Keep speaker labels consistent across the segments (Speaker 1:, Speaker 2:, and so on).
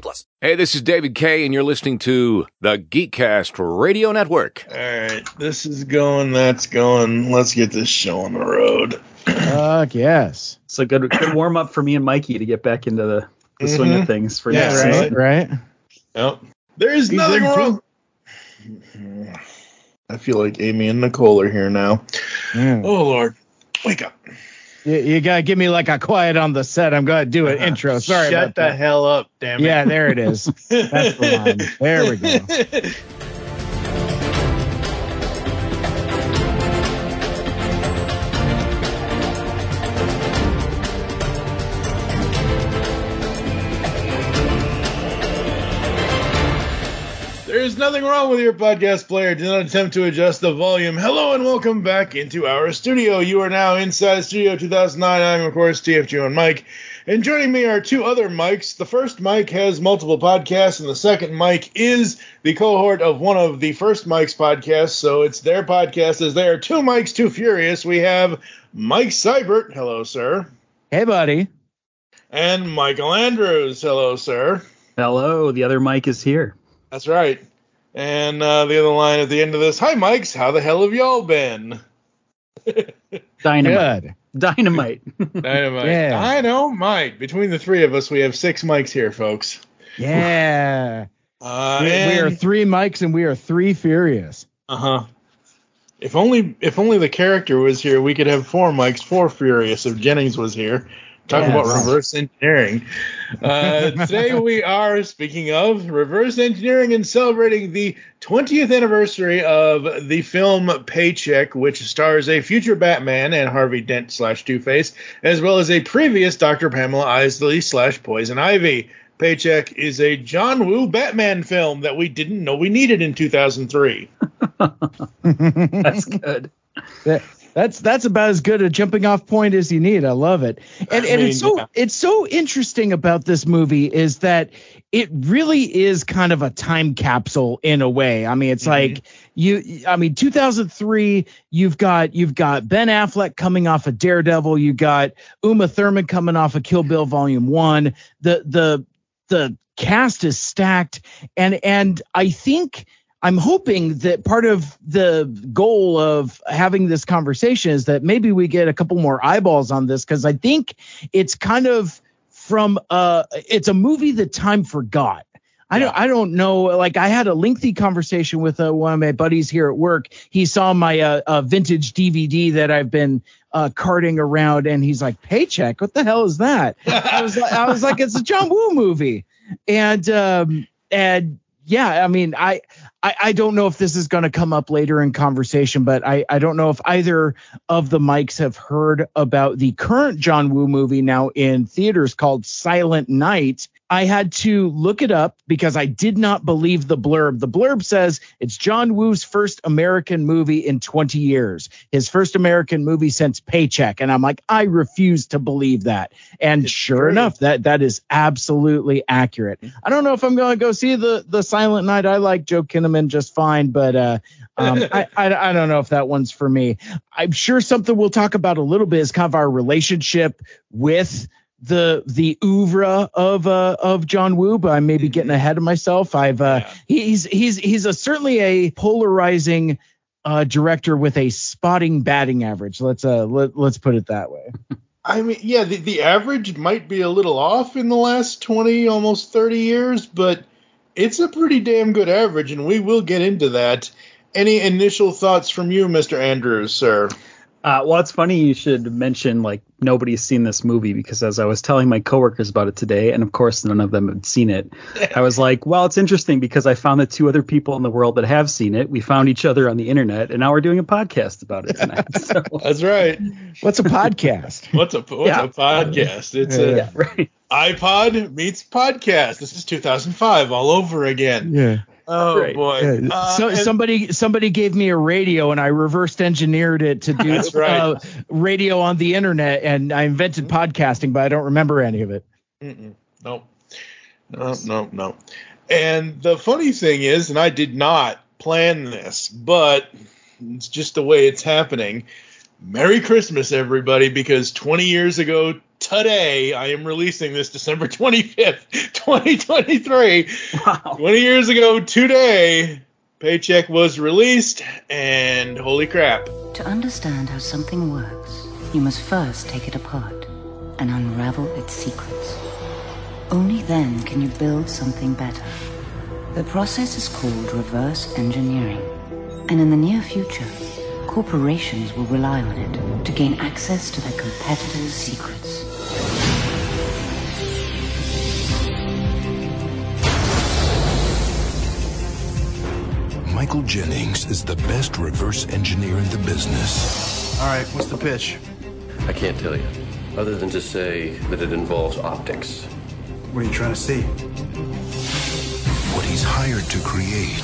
Speaker 1: plus.
Speaker 2: Hey, this is David Kay, and you're listening to the Geekcast Radio Network.
Speaker 3: All right, this is going, that's going. Let's get this show on the road.
Speaker 4: Fuck yes.
Speaker 5: It's a good good warm up for me and Mikey to get back into the, the swing
Speaker 3: Mhm.
Speaker 5: of things for
Speaker 3: Yeah,
Speaker 5: next
Speaker 3: right.
Speaker 5: season.
Speaker 4: Right?
Speaker 3: Yep. There's
Speaker 4: He's
Speaker 3: nothing
Speaker 4: in
Speaker 3: wrong. I feel like Amy and Nicole are here now.
Speaker 4: Yeah.
Speaker 3: Oh Lord, wake up!
Speaker 4: You, you gotta give me like a quiet on the set. I'm gonna do an uh-huh. intro. Sorry
Speaker 3: Shut the
Speaker 4: that.
Speaker 3: hell up, damn it.
Speaker 4: Yeah, there it is. That's the line. There we go.
Speaker 3: There's nothing wrong with your podcast player. Do not attempt to adjust the volume. Hello and welcome back into our studio. You are now inside Studio 2009. I'm, of course, TFG and Mike. And joining me are two other Mikes. The first Mike has multiple podcasts, and the second Mike is the cohort of one of the first Mike's podcasts. So it's their podcast. As there are two mics too furious, we have Mike Seibert. Hello, sir.
Speaker 4: Hey, buddy.
Speaker 3: And Michael Andrews. Hello, sir.
Speaker 5: Hello, the other mic is here.
Speaker 3: That's right. And uh, the other line at the end of this Hi, Mikes. How the hell have y'all been?
Speaker 5: Dynamite.
Speaker 4: Good.
Speaker 5: Dynamite.
Speaker 3: Dynamite.
Speaker 4: Yeah.
Speaker 3: I know, Mike. Between the three of us, we have six mics here, folks.
Speaker 4: Yeah.
Speaker 3: Uh,
Speaker 4: we, we are three mics and we are three furious.
Speaker 3: uh-huh. If only, if only the character was here, we could have four mics, four furious. If Jennings was here, talk
Speaker 4: Yeah,
Speaker 3: about reverse engineering. Uh, today we are speaking of reverse engineering and celebrating the 20th anniversary of the film Paycheck, which stars a future Batman and Harvey Dent slash Two Face, as well as a previous Dr. Pamela Isley slash Poison Ivy. Paycheck is a John Woo Batman film that we didn't know we needed in 2003.
Speaker 5: That's good.
Speaker 4: That, that's that's about as good a jumping off point as you need. I love it. And
Speaker 3: I
Speaker 4: and it's so
Speaker 3: yeah.
Speaker 4: it's so interesting about this movie is that it really is kind of a time capsule in a way. I mean, it's mm-hmm. like you I mean 2003 you've got you've got Ben Affleck coming off of Daredevil, you got Uma Thurman coming off of Kill Bill Volume 1. The the the cast is stacked and and I think I'm hoping that part of the goal of having this conversation is that maybe we get a couple more eyeballs on this because I think it's kind of from uh it's a movie that time forgot. I don't I don't know like I had a lengthy conversation with uh, one of my buddies here at work. He saw my uh, uh vintage DVD that I've been uh carting around and he's like paycheck what the hell is that? I was like I was like it's a John Woo movie. And um and yeah, I mean, I, I, I don't know if this is going to come up later in conversation, but I, I don't know if either of the mics have heard about the current John Woo movie now in theaters called Silent Night. I had to look it up because I did not believe the blurb. The blurb says it's John Woo's first American movie in 20 years, his first American movie since Paycheck. And I'm like, I refuse to believe that. And sure
Speaker 3: true.
Speaker 4: enough, that that is absolutely accurate. I don't know if I'm going to go see the the Silent Night. I like Joel Kinnaman just fine, but uh, um, I, I I don't know if that one's for me. I'm sure something we'll talk about a little bit is kind of our relationship with the the oeuvre of uh of John Woo, but I may be getting ahead of myself. I've uh
Speaker 3: Yeah.
Speaker 4: he's he's he's a certainly a polarizing uh director with a spotting batting average. Let's uh let, let's put it that way.
Speaker 3: I mean, yeah, the, the average might be a little off in the last 20, almost 30 years, but it's a pretty damn good average, and we will get into that. Any initial thoughts from you, Mr. Andrews, sir?
Speaker 5: Uh, well, it's funny you should mention like nobody's seen this movie because as I was telling my coworkers about it today, and of course none of them had seen it, I was like, well, it's interesting because I found the two other people in the world that have seen it. We found each other on the internet, and now we're doing a podcast about it tonight. So,
Speaker 3: That's right.
Speaker 4: What's a podcast?
Speaker 3: What's a what's
Speaker 5: Yeah.
Speaker 3: a podcast? It's a
Speaker 5: yeah, right.
Speaker 3: iPod meets podcast. This is 2005 all over again.
Speaker 4: Yeah.
Speaker 3: Oh
Speaker 5: Right.
Speaker 3: boy.
Speaker 4: Yeah,
Speaker 3: Uh,
Speaker 4: so
Speaker 3: and-
Speaker 4: somebody somebody gave me a radio and I reversed engineered it to do
Speaker 3: right.
Speaker 4: uh, radio on the internet and I invented podcasting, but I don't remember any of it.
Speaker 3: Mm-mm. Nope. No, no, no. And the funny thing is, and I did not plan this, but it's just the way it's happening. Merry Christmas, everybody, because 20 years ago today, I am releasing this December 25th, 2023.
Speaker 5: Wow.
Speaker 3: 20 years ago today, Paycheck was released, and holy crap.
Speaker 6: To understand how something works, you must first take it apart and unravel its secrets. Only then can you build something better. The process is called reverse engineering, and in the near future, corporations will rely on it to gain access to their competitors' secrets.
Speaker 7: Michael Jennings is the best reverse engineer in the business.
Speaker 8: All right, what's the pitch?
Speaker 9: I can't tell you, other than to say that it involves optics.
Speaker 8: What are you trying to see?
Speaker 7: What he's hired to create,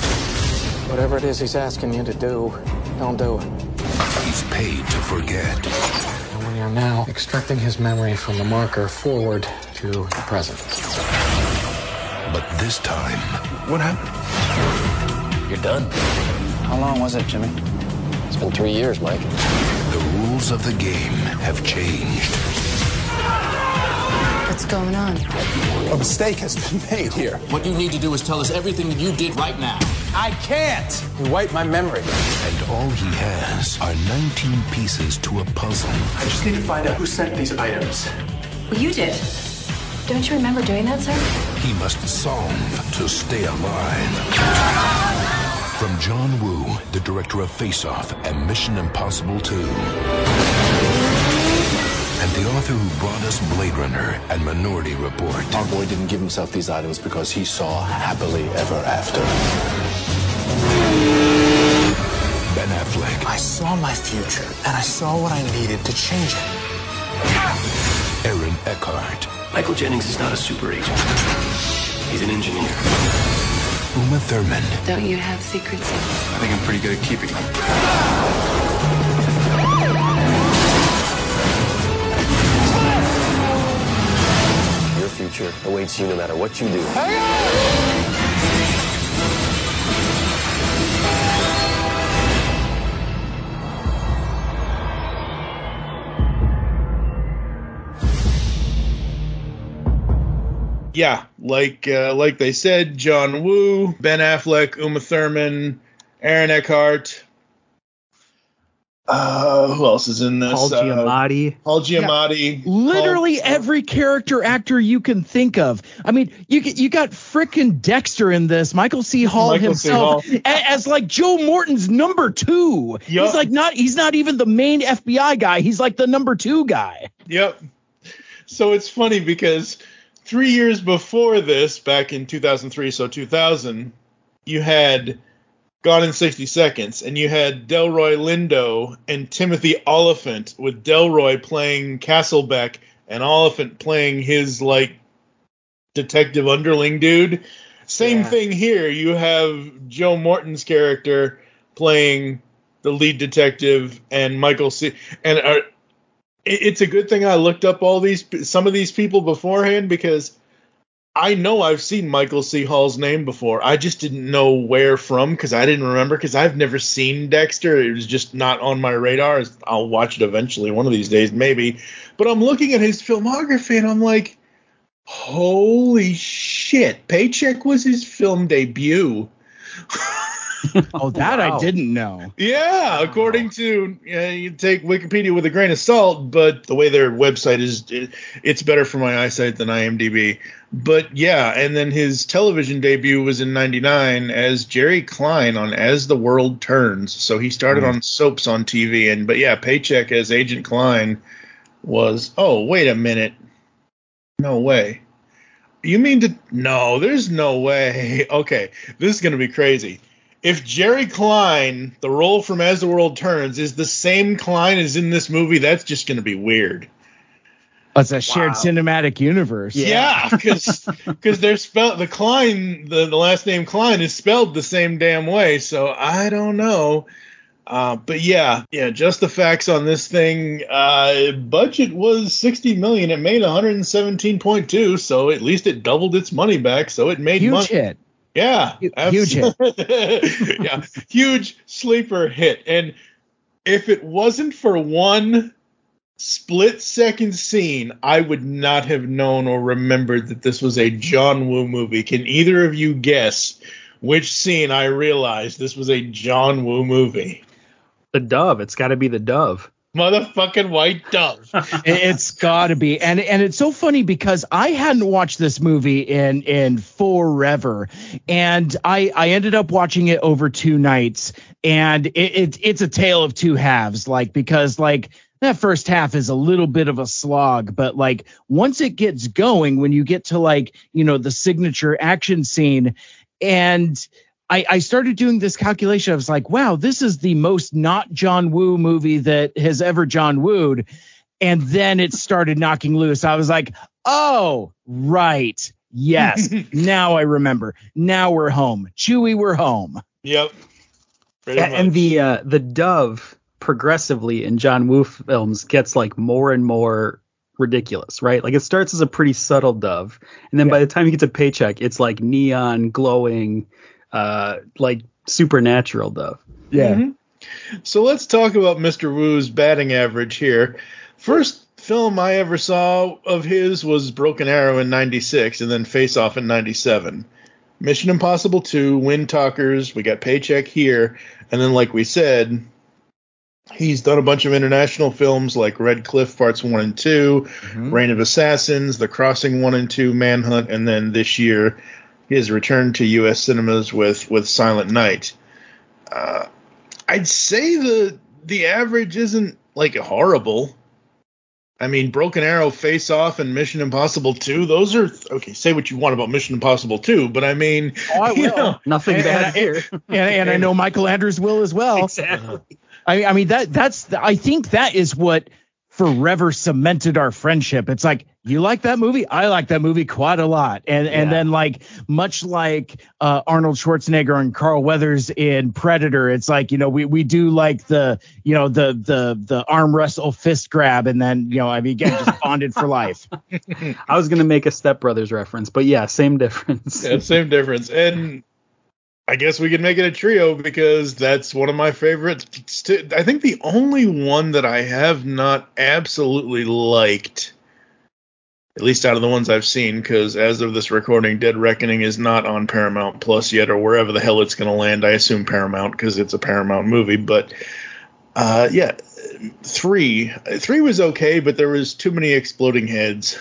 Speaker 10: Whatever it is he's asking you to do, don't do it.
Speaker 7: he's paid to forget.
Speaker 10: And we are now extracting his memory from the marker forward to the present.
Speaker 7: But this time,
Speaker 8: What happened?
Speaker 9: You're done.
Speaker 10: How long was it, Jimmy?
Speaker 9: It's been three years, Mike.
Speaker 7: the rules of the game have changed.
Speaker 6: What's going on?
Speaker 8: A mistake has been made here.
Speaker 10: What you need to do is tell us everything that you did right now.
Speaker 8: I can't.
Speaker 10: You wiped my memory.
Speaker 7: And all he has are 19 pieces to a puzzle.
Speaker 8: I just need to find out who sent these items.
Speaker 11: Well, you did. Don't you remember doing that, sir?
Speaker 7: He must solve to stay alive. From John Woo, the director of Face Off and Mission Impossible 2. And the author who brought us Blade Runner and Minority Report.
Speaker 9: Our boy didn't give himself these items because he saw happily ever after.
Speaker 7: Ben Affleck,
Speaker 10: I saw my future, and I saw what I needed to change it.
Speaker 7: Aaron Eckhart,
Speaker 9: Michael Jennings is not a super agent. He's an engineer.
Speaker 7: Uma Thurman,
Speaker 11: Don't you have secrets?
Speaker 8: I think I'm pretty good at keeping them.
Speaker 9: Your future awaits you no matter what you do.
Speaker 3: Yeah, like uh, like they said, John Woo, Ben Affleck, Uma Thurman, Aaron Eckhart. Uh, who else is in this?
Speaker 5: Paul
Speaker 3: Uh,
Speaker 5: Giamatti.
Speaker 3: Paul Giamatti.
Speaker 4: Literally
Speaker 3: Paul-
Speaker 4: every character actor you can think of. I mean, you you got frickin' Dexter in this, Michael C. Hall
Speaker 3: Michael C.
Speaker 4: himself, a- as like Joe Morton's number two.
Speaker 3: Yup.
Speaker 4: He's like not he's not even the main FBI guy. He's like the number two guy.
Speaker 3: Yep. So it's funny because three years before this, back in 2003, so 2000, you had Gone in 60 Seconds, and you had Delroy Lindo and Timothy Olyphant, with Delroy playing Castlebeck and Olyphant playing his like detective underling dude. Same
Speaker 4: Yeah.
Speaker 3: thing here. You have Joe Morton's character playing the lead detective, and Michael C. And uh, it's a good thing I looked up all these some of these people beforehand because I know I've seen Michael C. Hall's name before. I just didn't know where from because I didn't remember because I've never seen Dexter. It was just not on my radar. I'll watch it eventually one of these days, maybe. But I'm looking at his filmography and I'm like, holy shit! Paycheck was his film debut.
Speaker 4: oh, that
Speaker 5: Wow.
Speaker 4: I didn't know.
Speaker 3: Yeah, according to uh, you take Wikipedia with a grain of salt, but the way their website is, it, it's better for my eyesight than IMDb. But yeah, and then his television debut was in '99 as Jerry Klein on As the World Turns. So he started on soaps on TV, and but yeah, paycheck as Agent Klein was. Oh, wait a minute, no way. You mean to? No, there's no way. Okay, this is gonna be crazy if Jerry Klein, the role from As the World Turns, is the same Klein as in this movie, that's just going to be weird.
Speaker 4: It's a shared cinematic universe.
Speaker 3: Yeah, because they're spelled the Klein, the, the last name Klein is spelled the same damn way. So I don't know. Uh, but yeah, yeah, just the facts on this thing. Uh, budget was 60 million. It made 117.2, so at least it doubled its money back. So it made
Speaker 4: Huge
Speaker 3: money.
Speaker 4: hit.
Speaker 3: Yeah,
Speaker 4: huge hit.
Speaker 3: yeah, huge sleeper hit. And if it wasn't for one split second scene, I would not have known or remembered that this was a John Woo movie. Can either of you guess which scene I realized this was a John Woo movie?
Speaker 5: The dove. It's got to be the dove.
Speaker 3: Motherfucking white dove.
Speaker 4: it's got to be, and and it's so funny because I hadn't watched this movie in in forever, and I I ended up watching it over two nights, and it, it it's a tale of two halves, like because like that first half is a little bit of a slog, but like once it gets going, when you get to like you know the signature action scene, and I, I started doing this calculation. I was like, wow, this is the most not John Woo movie that has ever John Wooed. And then it started knocking loose. I was like, oh, right. Yes. now I remember. Now we're home. Chewie, we're home.
Speaker 3: Yep.
Speaker 5: Yeah, and the uh, the dove progressively in John Woo films gets like more and more ridiculous, right? Like it starts as a pretty subtle dove, and then by the time you get to paycheck, it's like neon glowing, uh, like supernatural though.
Speaker 4: Yeah.
Speaker 3: Mhm. So let's talk about Mr. Woo's batting average here. First film I ever saw of his was Broken Arrow in 96 and then Face Off in 97. Mission Impossible 2, Windtalkers, we got Paycheck here, and then like we said, he's done a bunch of international films like Red Cliff Parts 1 and 2, Reign of Assassins, The Crossing 1 and 2, Manhunt, and then this year his return to US cinemas with with Silent Night. Uh, I'd say the the average isn't like horrible. I mean, Broken Arrow, Face Off, and Mission Impossible 2, those are okay. Say what you want about Mission Impossible 2, but I mean,
Speaker 4: Oh, I
Speaker 3: you know,
Speaker 5: Nothing
Speaker 4: And-
Speaker 5: bad
Speaker 4: and-
Speaker 5: here.
Speaker 4: And, and I know Michael Andrews will as well.
Speaker 5: Exactly.
Speaker 4: I, I mean that that's the, I think that is what forever cemented our friendship. It's like you like that movie, I like that movie quite a lot, and and then like much like uh, Arnold Schwarzenegger and Carl Weathers in Predator, it's like you know we we do like the you know the the the arm wrestle fist grab, and then you know I mean again just bonded for life.
Speaker 5: I was gonna make a Step Brothers reference, but yeah, same difference.
Speaker 3: yeah, same difference. And I guess we could make it a trio because that's one of my favorites. I think the only one that I have not absolutely liked, at least out of the ones I've seen, because as of this recording, Dead Reckoning is not on Paramount Plus yet, or wherever the hell it's going to land. I assume Paramount because it's a Paramount movie. But uh, yeah, three, three was okay, but there was too many exploding heads.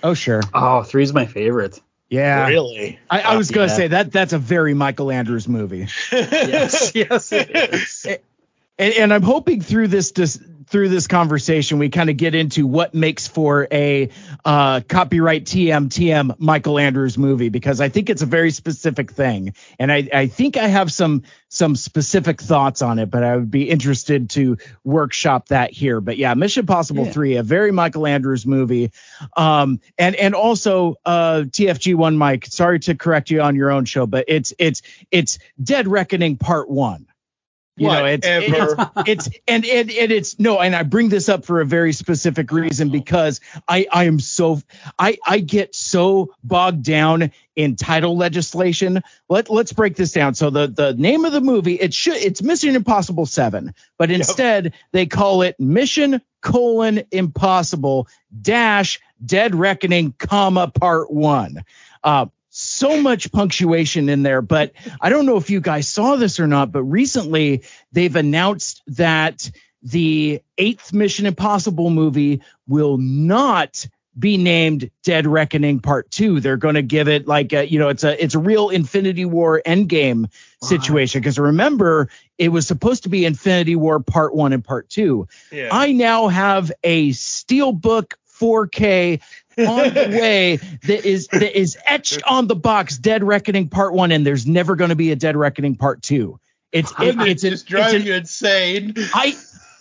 Speaker 4: Oh sure,
Speaker 5: Oh, three's my favorite.
Speaker 4: Yeah.
Speaker 3: Really?
Speaker 4: I, I was gonna
Speaker 5: Yeah.
Speaker 4: say that that's a very Michael Andrews movie.
Speaker 5: Yes, yes, it is.
Speaker 4: and, and I'm hoping through this dis, through this conversation we kind of get into what makes for a uh, copyright TM TM Michael Andrews movie because I think it's a very specific thing, and I, I think I have some some specific thoughts on it, but I would be interested to workshop that here. But yeah, Mission Impossible
Speaker 5: Yeah.
Speaker 4: three, a very Michael Andrews movie, um, and and also uh, TFG one, Mike. Sorry to correct you on your own show, but it's it's it's Dead Reckoning Part One. You know, it's, it's it's and, and and it's no, and I bring this up for a very specific reason because I I am so I I get so bogged down in title legislation. Let let's break this down. So the the name of the movie it should it's Mission Impossible Seven, but instead they call it Mission colon Impossible dash Dead Reckoning comma Part One. Uh, so much punctuation in there. But I don't know if you guys saw this or not, but recently they've announced that the eighth Mission Impossible movie will not be named Dead Reckoning Part Two. They're going to give it like a, you know, it's a it's a real Infinity War Endgame situation. Because remember, it was supposed to be Infinity War Part One and Part Two.
Speaker 3: Yeah.
Speaker 4: I now have a Steelbook 4K on the way that is that is etched on the box Dead Reckoning Part One, and there's never going to be a Dead Reckoning Part Two. It's it,
Speaker 3: it's
Speaker 4: it's
Speaker 3: driving you insane.
Speaker 4: I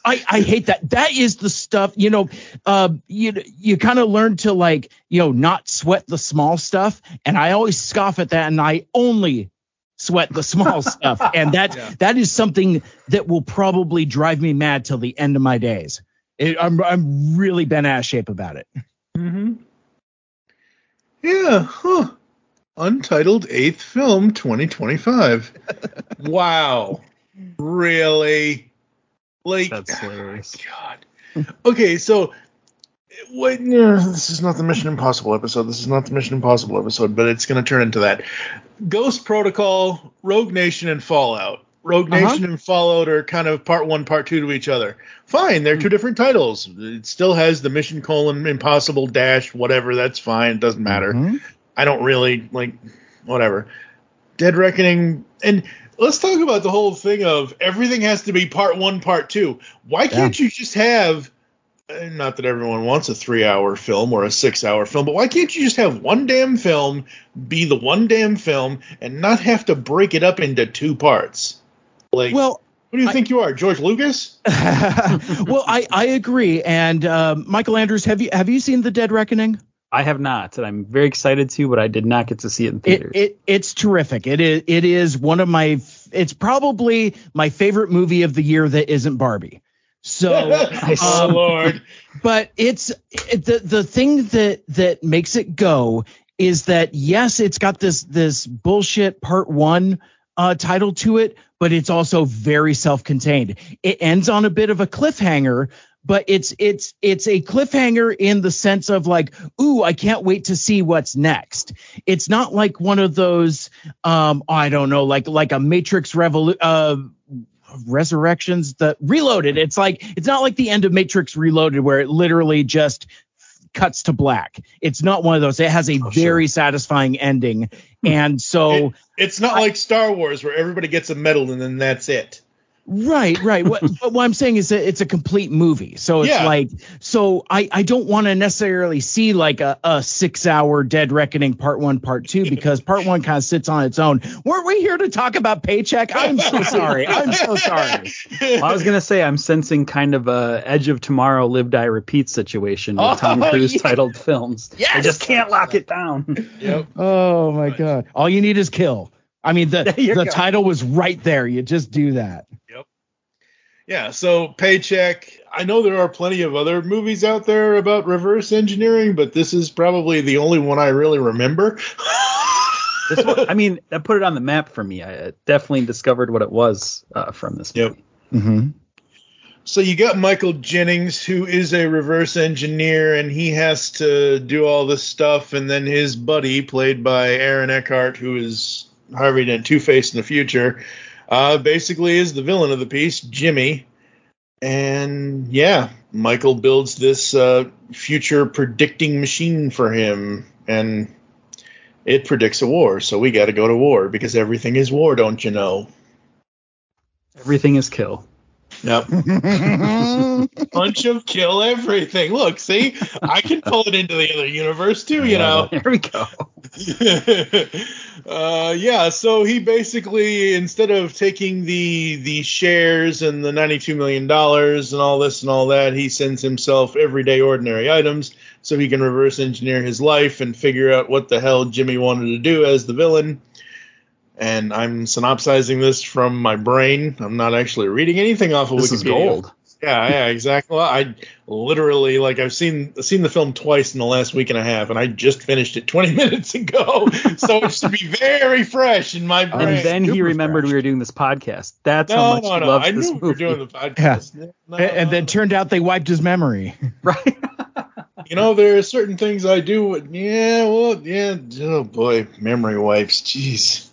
Speaker 4: I, I hate that. That is the stuff, you know, uh, you you kind of learn to like, you know, not sweat the small stuff. And I always scoff at that and I only sweat the small stuff. And that that is something that will probably drive me mad till the end of my days. It, I'm I'm really bent ass shape about it.
Speaker 3: Mm-hmm. Yeah, huh. Untitled eighth film 2025. wow. Really? Like
Speaker 5: That's hilarious.
Speaker 3: God. Okay, so what no, this is not the Mission Impossible episode. This is not the Mission Impossible episode, but it's going to turn into that. Ghost Protocol, Rogue Nation, and Fallout. Rogue
Speaker 4: Uh-huh.
Speaker 3: Nation and Fallout are kind of part one, part two to each other. Fine, they're two different titles. It still has the Mission colon Impossible dash whatever. That's fine. It doesn't matter. I don't really like whatever. Dead Reckoning and let's talk about the whole thing of everything has to be part one, part two. Why can't you just have uh, not that everyone wants a three hour film or a six hour film, but why can't you just have one damn film be the one damn film and not have to break it up into two parts? Like
Speaker 4: Well,
Speaker 3: who do you think you are, George Lucas?
Speaker 4: well, I I agree. And um, Michael Andrews, have you have you seen The Dead Reckoning?
Speaker 5: I have not, and I'm very excited to, but I did not get to see it in theaters.
Speaker 4: it it's terrific. It is it is one of my it's probably my favorite movie of the year that isn't Barbie. So
Speaker 3: oh
Speaker 4: um,
Speaker 3: Lord.
Speaker 4: but it's it, the the thing that that makes it go is that yes, it's got this this bullshit part one uh, title to it, but it's also very self-contained. It ends on a bit of a cliffhanger, but it's it's it's a cliffhanger in the sense of like, ooh, I can't wait to see what's next. It's not like one of those, um, I don't know, like like a Matrix Revolu- uh, Resurrections, the Reloaded. It's like it's not like the end of Matrix Reloaded where it literally just cuts to black. It's not one of those. It has a oh, very satisfying ending, and so.
Speaker 3: It's not like Star Wars where everybody gets a medal and then that's it.
Speaker 4: Right, right. What, what I'm saying is that it's a complete movie. So it's
Speaker 3: Yeah.
Speaker 4: like, so I, I don't want to necessarily see like a, a six hour Dead Reckoning part one, part two, because part one kind of sits on its own. Weren't we here to talk about paycheck? I'm so sorry. I'm so sorry.
Speaker 5: Well, I was gonna say I'm sensing kind of a Edge of Tomorrow, Live Die Repeat situation with
Speaker 4: Oh,
Speaker 5: Tom Cruise
Speaker 4: yeah.
Speaker 5: titled films. I just can't lock it down.
Speaker 3: Yep.
Speaker 4: Oh my God. All you need is kill. I mean, the, the
Speaker 5: go.
Speaker 4: title was right there. You just do that.
Speaker 3: Yeah, so paycheck. I know there are plenty of other movies out there about reverse engineering, but this is probably the only one I really remember.
Speaker 5: This one, I mean, that put it on the map for me. I definitely discovered what it was uh, from this
Speaker 3: Yep.
Speaker 5: movie.
Speaker 4: Mm-hmm.
Speaker 3: So you got Michael Jennings, who is a reverse engineer, and he has to do all this stuff, and then his buddy, played by Aaron Eckhart, who is Harvey Dent Two Face in the future, uh, basically is the villain of the piece, Jimmy. And yeah, Michael builds this uh, future predicting machine for him, and it predicts a war. So we got to go to war because everything is war, don't you know?
Speaker 5: Everything is kill.
Speaker 3: Yep. Bunch of kill everything. Look, see, I can pull it into the other universe too, you know.
Speaker 5: There we go.
Speaker 3: uh, yeah, so he basically instead of taking the the shares and the ninety two million dollars and all this and all that, he sends himself everyday ordinary items so he can reverse engineer his life and figure out what the hell Jimmy wanted to do as the villain. And I'm synopsizing this from my brain. I'm not actually reading anything off of
Speaker 5: This
Speaker 3: Wikipedia.
Speaker 5: is gold.
Speaker 3: Yeah, yeah, exactly. Well, I literally like I've seen seen the film twice in the last week and a half, and I just finished it 20 minutes ago, so it should be very fresh in my brain.
Speaker 5: And then he remembered
Speaker 4: fresh.
Speaker 5: we were doing this podcast. That's
Speaker 3: no,
Speaker 5: how much
Speaker 3: no,
Speaker 5: he
Speaker 3: no.
Speaker 5: loves
Speaker 3: I
Speaker 5: this
Speaker 3: knew
Speaker 5: movie.
Speaker 3: we were doing the podcast. No,
Speaker 4: and, and then turned out they wiped his memory.
Speaker 5: right.
Speaker 3: you know, there are certain things I do. Yeah, well, yeah. Oh boy, memory wipes. Jeez,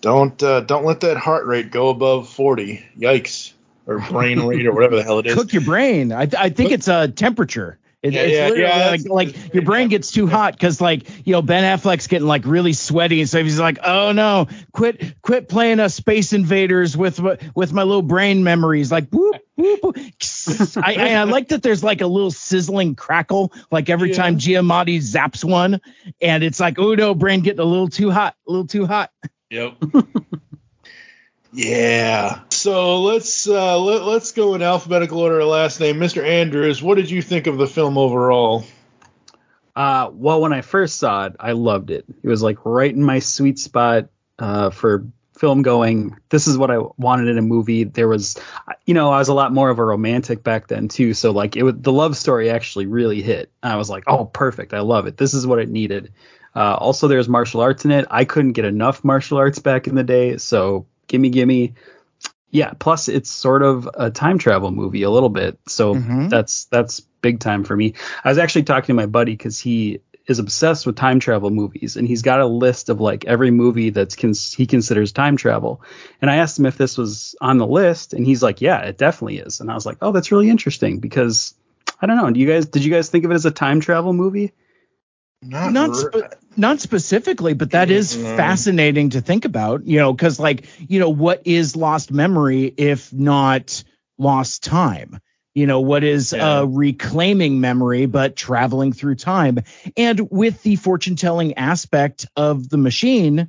Speaker 3: don't uh, don't let that heart rate go above forty. Yikes, or brain rate or whatever the hell it is.
Speaker 4: Cook your brain. I, I think it's a temperature. It,
Speaker 3: Yeah,
Speaker 4: it's
Speaker 3: yeah, yeah,
Speaker 4: like, like your brain gets too hot because like you know Ben Affleck's getting like really sweaty and so he's like oh no quit quit playing us Space Invaders with my- with my little brain memories like whoop whoop. whoop. I, I, I like that there's like a little sizzling crackle like every time Giamatti zaps one and it's like oh no brain getting a little too hot a little too hot.
Speaker 3: Yep. yeah. So let's uh, let, let's go in alphabetical order. of Last name, Mr. Andrews. What did you think of the film overall?
Speaker 5: Uh, well, when I first saw it, I loved it. It was like right in my sweet spot uh, for film going. This is what I wanted in a movie. There was, you know, I was a lot more of a romantic back then too. So like it was the love story actually really hit. I was like, oh, perfect. I love it. This is what it needed. Uh, also, there's martial arts in it. I couldn't get enough martial arts back in the day. So gimme, gimme. Yeah. Plus, it's sort of a time travel movie a little bit. So
Speaker 4: Mhm.
Speaker 5: that's that's big time for me. I was actually talking to my buddy because he is obsessed with time travel movies and he's got a list of like every movie that's cons- he considers time travel. And I asked him if this was on the list and he's like, "Yeah, it definitely is." And I was like, "Oh, that's really interesting because I don't know. Do you guys did you guys think of it as a time travel movie?"
Speaker 3: Not,
Speaker 4: not spe- not specifically, but that is
Speaker 3: No.
Speaker 4: fascinating to think about. You know, because like you know, what is lost memory if not lost time? You know, what is
Speaker 3: Yeah.
Speaker 4: uh, reclaiming memory but traveling through time? And with the fortune telling aspect of the machine,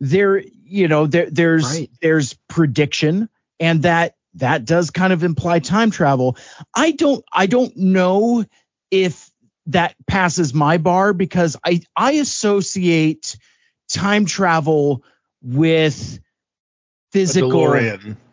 Speaker 4: there, you know, there there's
Speaker 5: Right.
Speaker 4: there's prediction, and that that does kind of imply time travel. I don't I don't know if that passes my bar because I I associate time travel with physical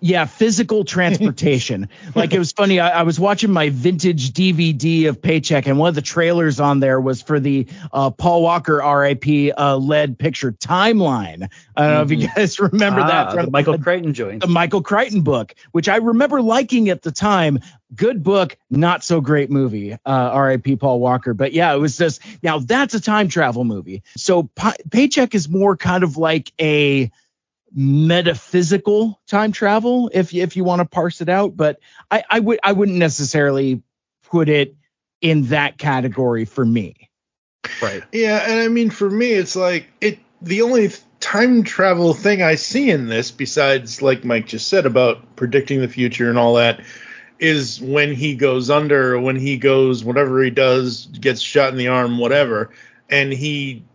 Speaker 4: yeah physical transportation like it was funny I, I was watching my vintage dvd of paycheck and one of the trailers on there was for the uh, paul walker rip uh, led picture timeline i don't know if you guys remember
Speaker 5: Ah,
Speaker 4: that
Speaker 5: the
Speaker 4: from
Speaker 5: Michael Crichton joint.
Speaker 4: the Michael Crichton book, which I remember liking at the time. Good book, not so great movie. Uh, R.I.P. Paul Walker. But yeah, it was just now that's a time travel movie. So Paycheck is more kind of like a metaphysical time travel, if if you want to parse it out. But I, I would I wouldn't necessarily put it in that category for me.
Speaker 5: Right.
Speaker 3: Yeah, and I mean for me, it's like it. The only time travel thing I see in this, besides like Mike just said about predicting the future and all that, is when he goes under, when he goes whatever he does, gets shot in the arm, whatever, and he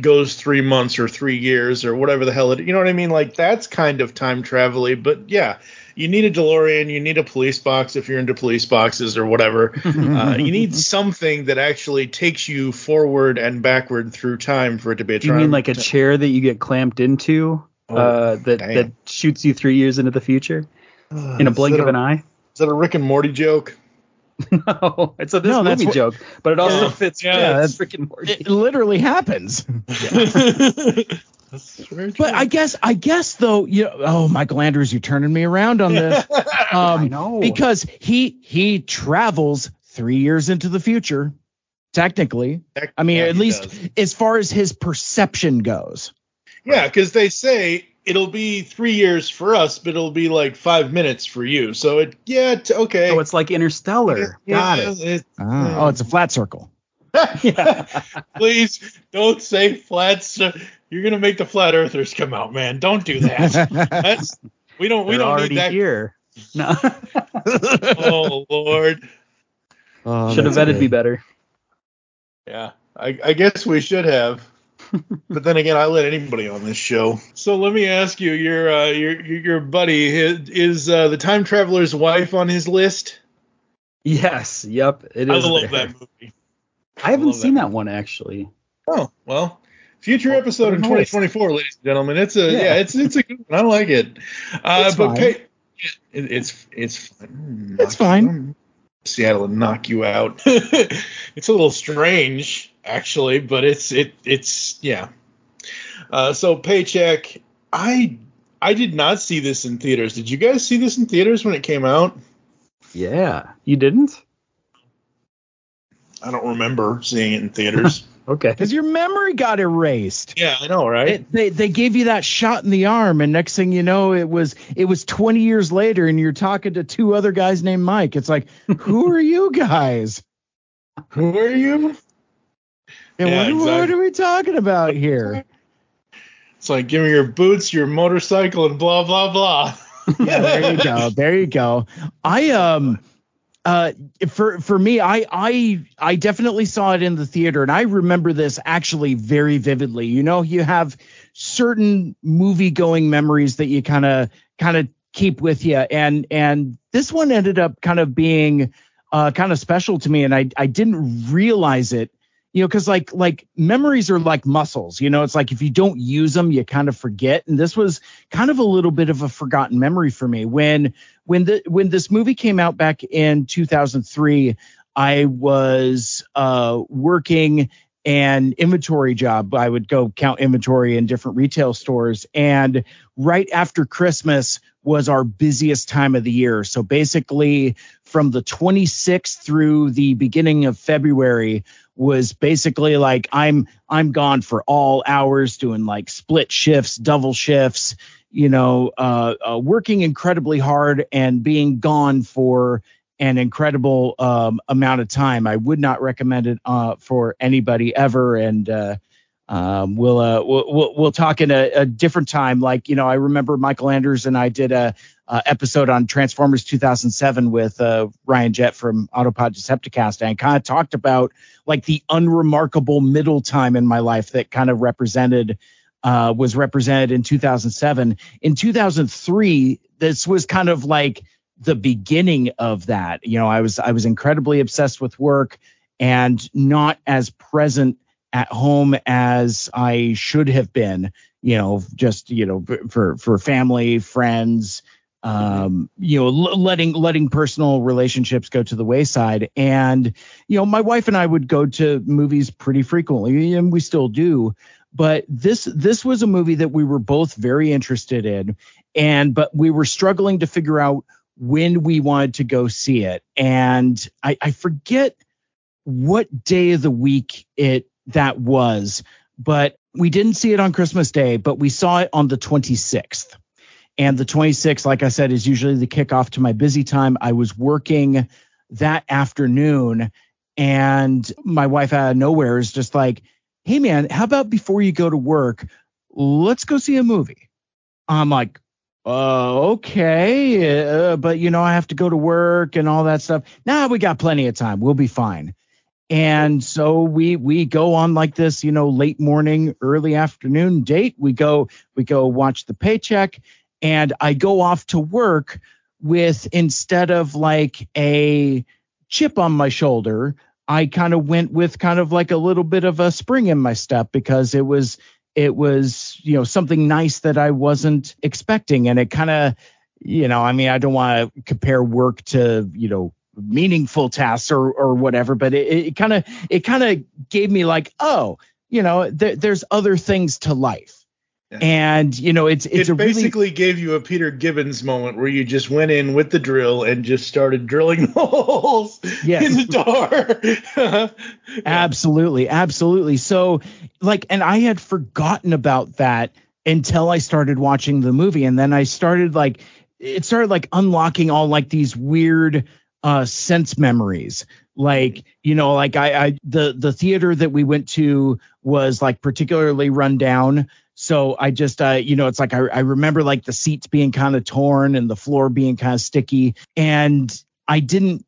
Speaker 3: goes three months or three years or whatever the hell it. You know what I mean? Like that's kind of time travel-y, but yeah. You need a DeLorean. You need a police box if you're into police boxes or whatever. Uh, you need something that actually takes you forward and backward through time for it to be a
Speaker 5: You mean like a chair that you get clamped into
Speaker 3: Oh,
Speaker 5: uh, that
Speaker 3: damn.
Speaker 5: that shoots you three years into the future in a blink of an eye?
Speaker 3: Is that a Rick and Morty joke?
Speaker 5: no, it's a this
Speaker 4: No, that's
Speaker 5: movie
Speaker 4: what-
Speaker 5: joke, but it also
Speaker 3: Yeah.
Speaker 5: fits.
Speaker 4: Yeah,
Speaker 5: Yeah,
Speaker 4: that's-
Speaker 5: that's freaking Morty.
Speaker 4: It literally happens.
Speaker 3: That's very.
Speaker 4: But I guess I guess though, you know, oh Michael Andrews, you're turning me around on this. Um,
Speaker 5: I know.
Speaker 4: because he he travels three years into the future, technically. I mean,
Speaker 3: Yeah,
Speaker 4: at least
Speaker 3: does.
Speaker 4: as far as his perception goes.
Speaker 3: Yeah, because they say it'll be three years for us, but it'll be like five minutes for you. So it, yeah, t- okay.
Speaker 5: So it's like Interstellar. Got ah.
Speaker 3: Yeah,
Speaker 5: it.
Speaker 3: it-
Speaker 4: Oh, it's a flat circle.
Speaker 3: Please don't say flats. You're gonna make the flat earthers come out, man. Don't do that. That's we don't we
Speaker 5: They're
Speaker 3: don't need that.
Speaker 5: here. No,
Speaker 3: Oh Lord.
Speaker 4: Oh,
Speaker 5: should have
Speaker 4: that's
Speaker 5: vetted me better.
Speaker 3: Yeah, I, I guess we should have. But then again, I let anybody on this show. So let me ask you, your uh, your your your buddy is, is uh, the time traveler's wife on his list?
Speaker 5: Yes. Yep. It
Speaker 3: I
Speaker 5: is.
Speaker 3: love
Speaker 5: there.
Speaker 3: that movie.
Speaker 5: I haven't
Speaker 3: love
Speaker 5: seen
Speaker 3: that.
Speaker 5: that one actually.
Speaker 3: Oh well, future episode in
Speaker 5: put it on the list.
Speaker 3: 2024, ladies and gentlemen. It's a yeah,
Speaker 5: Yeah.
Speaker 3: it's it's a good one. I like it. Uh,
Speaker 4: It's
Speaker 3: but
Speaker 4: fine.
Speaker 3: pay, it, it's it's fine.
Speaker 4: It's fine.
Speaker 3: Seattle and knock you out. it's a little strange, actually, but it's it it's yeah. Uh, so paycheck, I I did not see this in theaters. Did you guys see this in theaters when it came out?
Speaker 5: Yeah. You didn't?
Speaker 3: I don't remember seeing it in theaters.
Speaker 5: okay.
Speaker 4: Because your memory got erased.
Speaker 3: Yeah, I know, right?
Speaker 4: It, they they gave you that shot in the arm, and next thing you know, it was it was 20 years later, and you're talking to two other guys named Mike. It's like, who are you guys?
Speaker 3: Who are you?
Speaker 4: And
Speaker 3: Yeah,
Speaker 4: what, what are we talking about here?
Speaker 3: It's like give me your boots, your motorcycle, and blah blah blah.
Speaker 4: yeah, there you go. There you go. I um uh for for me I I I definitely saw it in the theater and I remember this actually very vividly. You know, you have certain movie going memories that you kind of kind of keep with you and and this one ended up kind of being uh kind of special to me and I I didn't realize it you know because like like memories are like muscles you know? It's like if you don't use them you kind of forget. And this was kind of a little bit of a forgotten memory for me. When when the when this movie came out back in 2003 i was uh working an inventory job. I would go count inventory in different retail stores. And right after christmas was our busiest time of the year. So basically from the 26th through the beginning of february was basically like I'm I'm gone for all hours doing like split shifts, double shifts, you know, uh, uh, working incredibly hard and being gone for an incredible um, amount of time. I would not recommend it uh, for anybody ever. And uh, um, we'll, uh, we'll we'll talk in a, a different time. Like you know, I remember Michael Andrews and I did a, a episode on Transformers 2007 with uh, Ryan Jett from Autopod Decepticast, and kind of talked about like the unremarkable middle time in my life that kind of represented uh, was represented in 2007. In 2003, this was kind of like the beginning of that. You know, I was I was incredibly obsessed with work and not as present at home as I should have been. You know, just you know for for family, friends, um, you know, letting letting personal relationships go to the wayside. And you know, my wife and I would go to movies pretty frequently, and we still do. But this this was a movie that we were both very interested in, and but we were struggling to figure out when we wanted to go see it. And I, I forget what day of the week it that was, but we didn't see it on Christmas Day, but we saw it on the 26th. And the 26th, like I said, is usually the kickoff to my busy time. I was working that afternoon, and my wife out of nowhere is just like, Hey, man, how about before you go to work, let's go see a movie? I'm like, uh, okay, uh, but you know, I have to go to work and all that stuff. Nah, we got plenty of time. We'll be fine. And so we we go on like this, you know, late morning, early afternoon date. We go we go watch the paycheck, and I go off to work with instead of like a chip on my shoulder, I kind of went with kind of like a little bit of a spring in my step because it was it was you know something nice that I wasn't expecting, and it kind of you know I mean I don't want to compare work to you know meaningful tasks or or whatever, but it, kind of it kind of gave me like oh you know there, there's other things to life. And you know it's it's
Speaker 3: it
Speaker 4: a really
Speaker 3: basically gave you a Peter Gibbons moment where you just went in with the drill and just started drilling holes
Speaker 4: Yes.
Speaker 3: in the door.
Speaker 4: Absolutely, absolutely. So, like, and I had forgotten about that until I started watching the movie, and then I started like, it started like unlocking all like these weird uh sense memories. Like, you know, like I, I the the theater that we went to was like particularly run down. So I just, uh, you know, it's like I, I remember like the seats being kind of torn and the floor being kind of sticky, and I didn't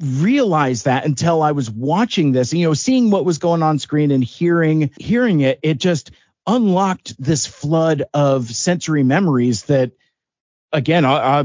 Speaker 4: realize that until I was watching this, you know, seeing what was going on screen and hearing hearing it, it just unlocked this flood of sensory memories that again, I, I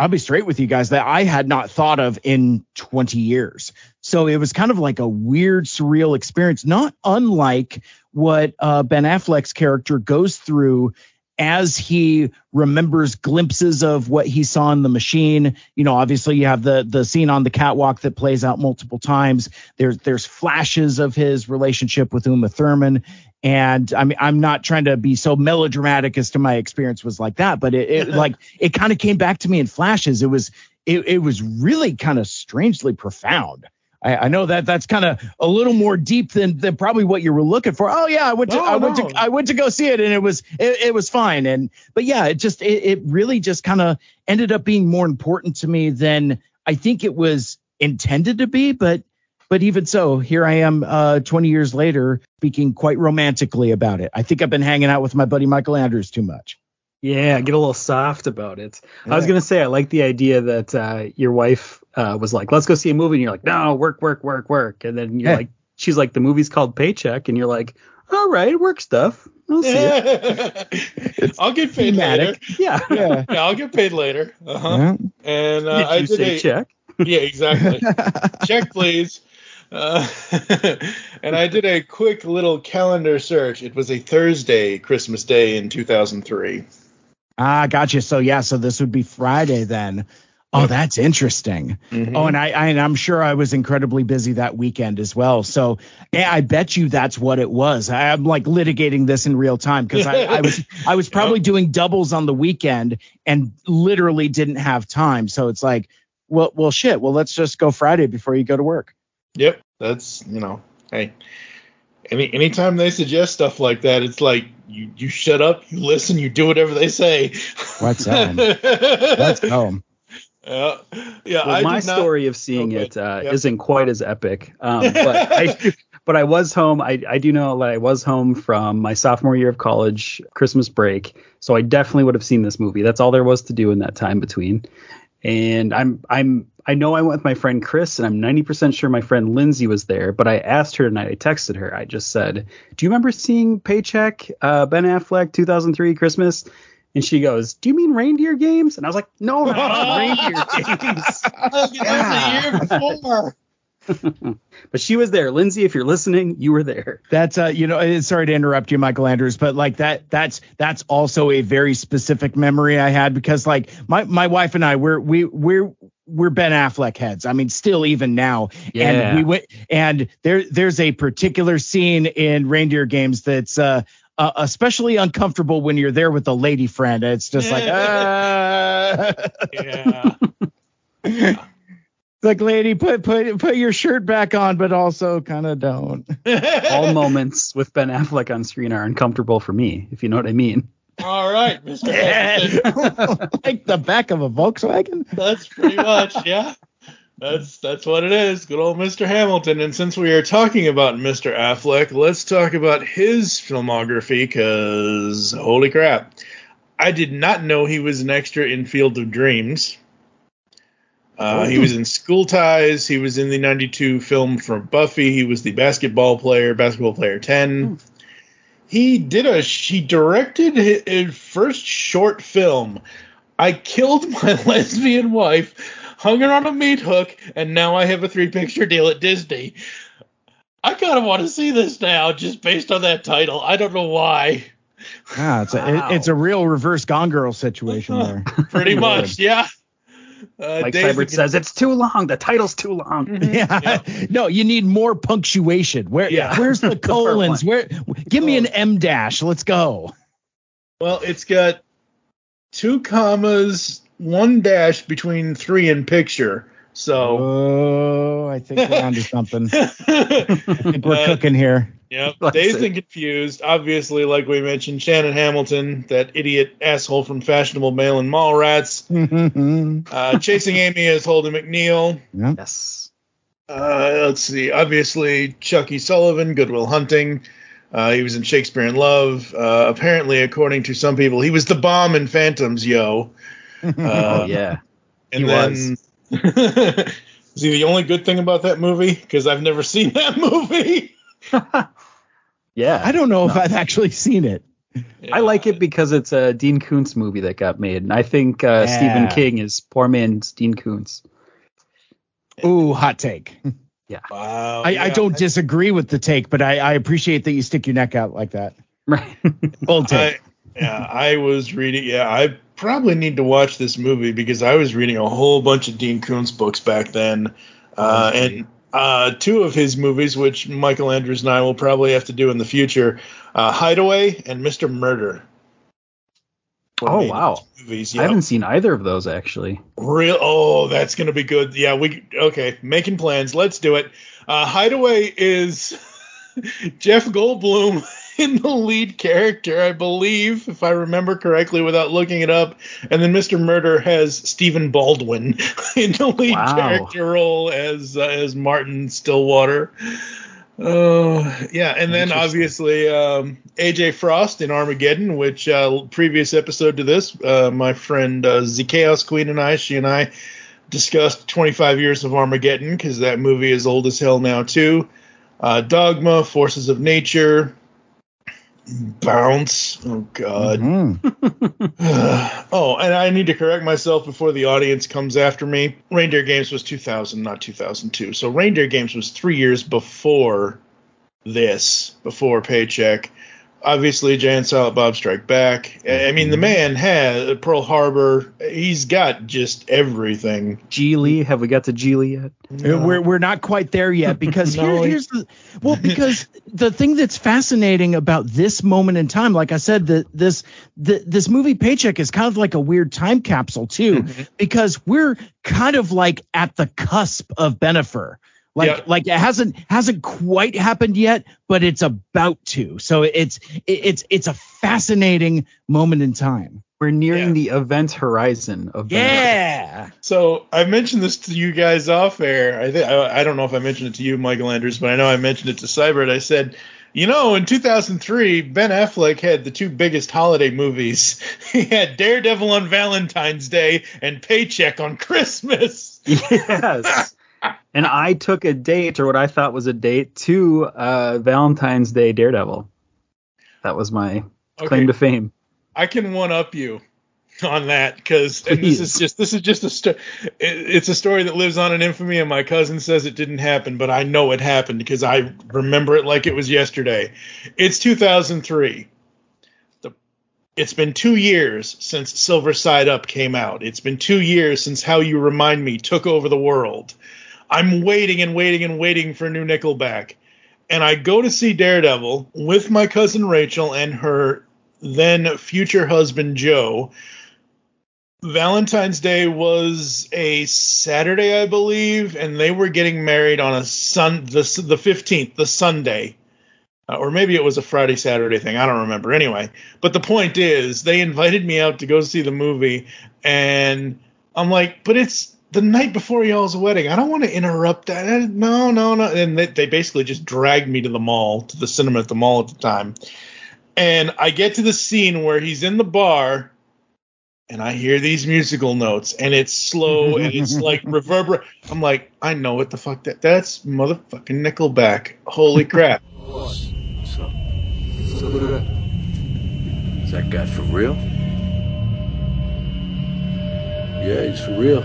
Speaker 4: I'll be straight with you guys that I had not thought of in 20 years. So it was kind of like a weird, surreal experience, not unlike what uh, Ben Affleck's character goes through as he remembers glimpses of what he saw in the machine. You know, obviously you have the the scene on the catwalk that plays out multiple times. There's there's flashes of his relationship with Uma Thurman. And I mean, I'm not trying to be so melodramatic as to my experience was like that, but it, it like it kind of came back to me in flashes. It was it, it was really kind of strangely profound. I, I know that that's kind of a little more deep than, than probably what you were looking for. Oh yeah, I went to
Speaker 3: No,
Speaker 4: I went
Speaker 3: no.
Speaker 4: to I went to go see it and it was it, it was fine. And but yeah, it just it, it really just kind of ended up being more important to me than I think it was intended to be. But but even so, here I am uh, 20 years later speaking quite romantically about it. I think I've been hanging out with my buddy Michael Andrews too much.
Speaker 5: Yeah, get a little soft about it. I was gonna say I like the idea that uh, your wife uh, was like, "Let's go see a movie," and you're like, "No, work, work, work, work," and then you're
Speaker 4: Yeah.
Speaker 5: like, "She's like, the movie's called Paycheck," and you're like, "All right, work stuff. I'll see it."
Speaker 3: I'll get paid later.
Speaker 5: Yeah.
Speaker 4: Yeah.
Speaker 3: Yeah, I'll get paid later. Uh-huh.
Speaker 4: Yeah.
Speaker 3: And uh,
Speaker 5: Did
Speaker 3: I did
Speaker 5: say
Speaker 3: a,
Speaker 5: check?
Speaker 3: Yeah, exactly. Check, please. Uh, and I did a quick little calendar search. It was a Thursday, Christmas Day in 2003.
Speaker 4: Ah, gotcha. So yeah, so this would be Friday then. Oh, that's interesting.
Speaker 3: Mhm.
Speaker 4: Oh, and I, I and I'm sure I was incredibly busy that weekend as well. So yeah, I bet you that's what it was. I'm like litigating this in real time because I, I was I was probably doing doubles on the weekend and literally didn't have time. So it's like, well, well, shit. Well, let's just go Friday before you go to work.
Speaker 3: Yep, that's you know, hey, any anytime they suggest stuff like that, it's like you you shut up, you listen, you do whatever they say.
Speaker 4: Let's um, let's go.
Speaker 3: Yeah, yeah.
Speaker 5: well,
Speaker 3: I
Speaker 5: my
Speaker 3: did not-
Speaker 5: story of seeing
Speaker 3: Oh,
Speaker 5: it
Speaker 3: good.
Speaker 5: uh,
Speaker 3: Yep.
Speaker 5: isn't quite as epic, um, but I but I was home. I I do know that I was home from my sophomore year of college, Christmas break. So I definitely would have seen this movie. That's all there was to do in that time between. And I'm I'm I know I went with my friend Chris, and I'm 90% sure my friend Lindsay was there. But I asked her tonight. I texted her. I just said, "Do you remember seeing Paycheck, uh, Ben Affleck, 2003 Christmas?" And she goes, "Do you mean Reindeer Games?" And I was like, "No, not Reindeer Games."
Speaker 3: That was the year before.
Speaker 5: but she was there. Lindsay, if you're listening, you were there.
Speaker 4: That's uh, you know, uh, sorry to interrupt you, Michael Andrews, but like that, that's that's also a very specific memory I had because like my my wife and I, we're we we're we're Ben Affleck heads. I mean, still even now,
Speaker 5: Yeah.
Speaker 4: and we went and there there's a particular scene in Reindeer Games that's uh. Uh, especially uncomfortable when you're there with a lady friend. It's just like, ah.
Speaker 3: Yeah.
Speaker 4: like, lady, put put put your shirt back on, but also kind of don't.
Speaker 5: All moments with Ben Affleck on screen are uncomfortable for me, if you know what I mean.
Speaker 3: All right, Mr. Hamilton.
Speaker 4: like the back of a Volkswagen.
Speaker 3: That's pretty much, yeah. That's that's what it is. Good old Mr. Hamilton. And since we are talking about Mr. Affleck, let's talk about his filmography because holy crap. I did not know he was an extra in Field of Dreams. Uh, he was in School Ties. He was in the 92 film from Buffy. He was the basketball player, basketball player 10. He did a, he directed his, his first short film. I killed my lesbian wife, hung her on a meat hook, and now I have a three picture deal at Disney. I kind of want to see this now, just based on that title. I don't know why.
Speaker 4: Ah, it's a it- it's a real reverse Gone Girl situation there.
Speaker 3: Pretty much, yeah. Uh,
Speaker 5: Like
Speaker 3: Days
Speaker 5: Cybert
Speaker 3: of-
Speaker 5: says, it's too long. The title's too long.
Speaker 4: Yeah. No, you need more punctuation. Where
Speaker 5: Yeah.
Speaker 4: where's the
Speaker 5: The
Speaker 4: colons? Where give me an M dash. Let's go.
Speaker 3: Well, it's got two commas, one dash between three and picture. So,
Speaker 4: Oh, I think we're onto something. I think we're
Speaker 3: Uh,
Speaker 4: cooking here.
Speaker 3: Yep.
Speaker 5: That's
Speaker 3: Dazed
Speaker 5: it.
Speaker 3: and Confused. Obviously, like we mentioned, Shannon Hamilton, that idiot asshole from Fashionable Male and Mallrats. Uh, Chasing Amy as Holden McNeil.
Speaker 5: Yes.
Speaker 3: Uh, let's see. Obviously, Chuckie Sullivan, Good Will Hunting. Uh, he was in Shakespeare in Love. Uh, apparently, according to some people, he was the bomb in Phantoms, yo. Uh,
Speaker 5: oh, yeah.
Speaker 3: And
Speaker 5: he
Speaker 3: then, is he the only good thing about that movie? Because I've never seen that movie.
Speaker 5: Yeah.
Speaker 4: I don't know if I've actually seen it.
Speaker 5: I like it because it's a Dean Koontz movie that got made. And I think uh,
Speaker 4: Yeah.
Speaker 5: Stephen King is poor man's Dean Koontz.
Speaker 4: Ooh, hot take. Yeah.
Speaker 3: Wow.
Speaker 4: I, I don't disagree with the take, but I, I appreciate that you stick your neck out like that.
Speaker 5: Right.
Speaker 4: Bold take.
Speaker 3: Yeah, I was reading. Yeah, I probably need to watch this movie because I was reading a whole bunch of Dean Koontz books back then, uh, and uh, two of his movies, which Michael Andrews and I will probably have to do in the future, uh, Hideaway and Mr. Murder.
Speaker 5: Oh wow.
Speaker 3: movies.
Speaker 5: I haven't seen either of those actually.
Speaker 3: Real. Oh, that's gonna be good. Yeah, we okay. Making plans. Let's do it. Uh, Hideaway is Jeff Goldblum in the lead character, I believe, if I remember correctly, without looking it up. And then Mr. Murder has Stephen Baldwin in the lead
Speaker 5: Wow.
Speaker 3: character role as uh, as Martin Stillwater. Oh yeah, and then obviously um, AJ Frost in Armageddon, which uh, previous episode to this, uh, my friend uh, Z Chaos Queen and I, she and I discussed 25 years of Armageddon because that movie is old as hell now too. Uh, Dogma, Forces of Nature, Bounce. Oh God. Mm-hmm. oh, and I need to correct myself before the audience comes after me. Reindeer Games was 2000, not 2002. So Reindeer Games was three years before this, before Paycheck. Obviously, Jay and Silent Bob Strike Back. I I mean, the mm-hmm. man has uh, Pearl Harbor. He's got just everything.
Speaker 5: Gigli, have we got to Gigli yet?
Speaker 4: Uh, We're we're not quite there yet because
Speaker 3: No,
Speaker 4: here, here's the well because the thing that's fascinating about this moment in time, like I said, that this the, this movie Paycheck is kind of like a weird time capsule too, mm-hmm. because we're kind of like at the cusp of Bennifer. Like
Speaker 3: Yeah.
Speaker 4: like it hasn't hasn't quite happened yet, but it's about to. So it's it's it's a fascinating moment in time.
Speaker 5: We're nearing the event horizon of Bennifer.
Speaker 4: Yeah.
Speaker 3: So I mentioned this to you guys off air. I think I, I don't know if I mentioned it to you, Michael Andrews, but I know I mentioned it to Cybert. I said, you know, in 2003, Ben Affleck had the two biggest holiday movies. He had Daredevil on Valentine's Day and Paycheck on Christmas.
Speaker 5: Yes. and I took a date, or what I thought was a date, to uh, Valentine's Day Daredevil. That was my
Speaker 3: Okay.
Speaker 5: claim to fame.
Speaker 3: I can one up you on that because this is just this is just a sto- it, it's a story that lives on in infamy and my cousin says it didn't happen but I know it happened because I remember it like it was yesterday. It's 2003. The it's been 2 years since Silver Side Up came out. It's been 2 years since How You Remind Me took over the world. I'm waiting and waiting and waiting for new Nickelback. And I go to see Daredevil with my cousin Rachel and her then future husband Joe. Valentine's Day was a Saturday, I believe, and they were getting married on a sun the the 15th, the Sunday. Uh, or maybe it was a Friday Saturday thing, I don't remember. Anyway, but the point is they invited me out to go see the movie and I'm like, "But it's the night before y'all's wedding. I don't want to interrupt that. No, no, no." And they, they basically just dragged me to the mall, to the cinema at the mall at the time. And I get to the scene where he's in the bar and I hear these musical notes and it's slow and it's like reverberate. I'm like, I know what the fuck that that's motherfucking Nickelback. Holy crap.
Speaker 9: Is that guy for real? Yeah, he's for real.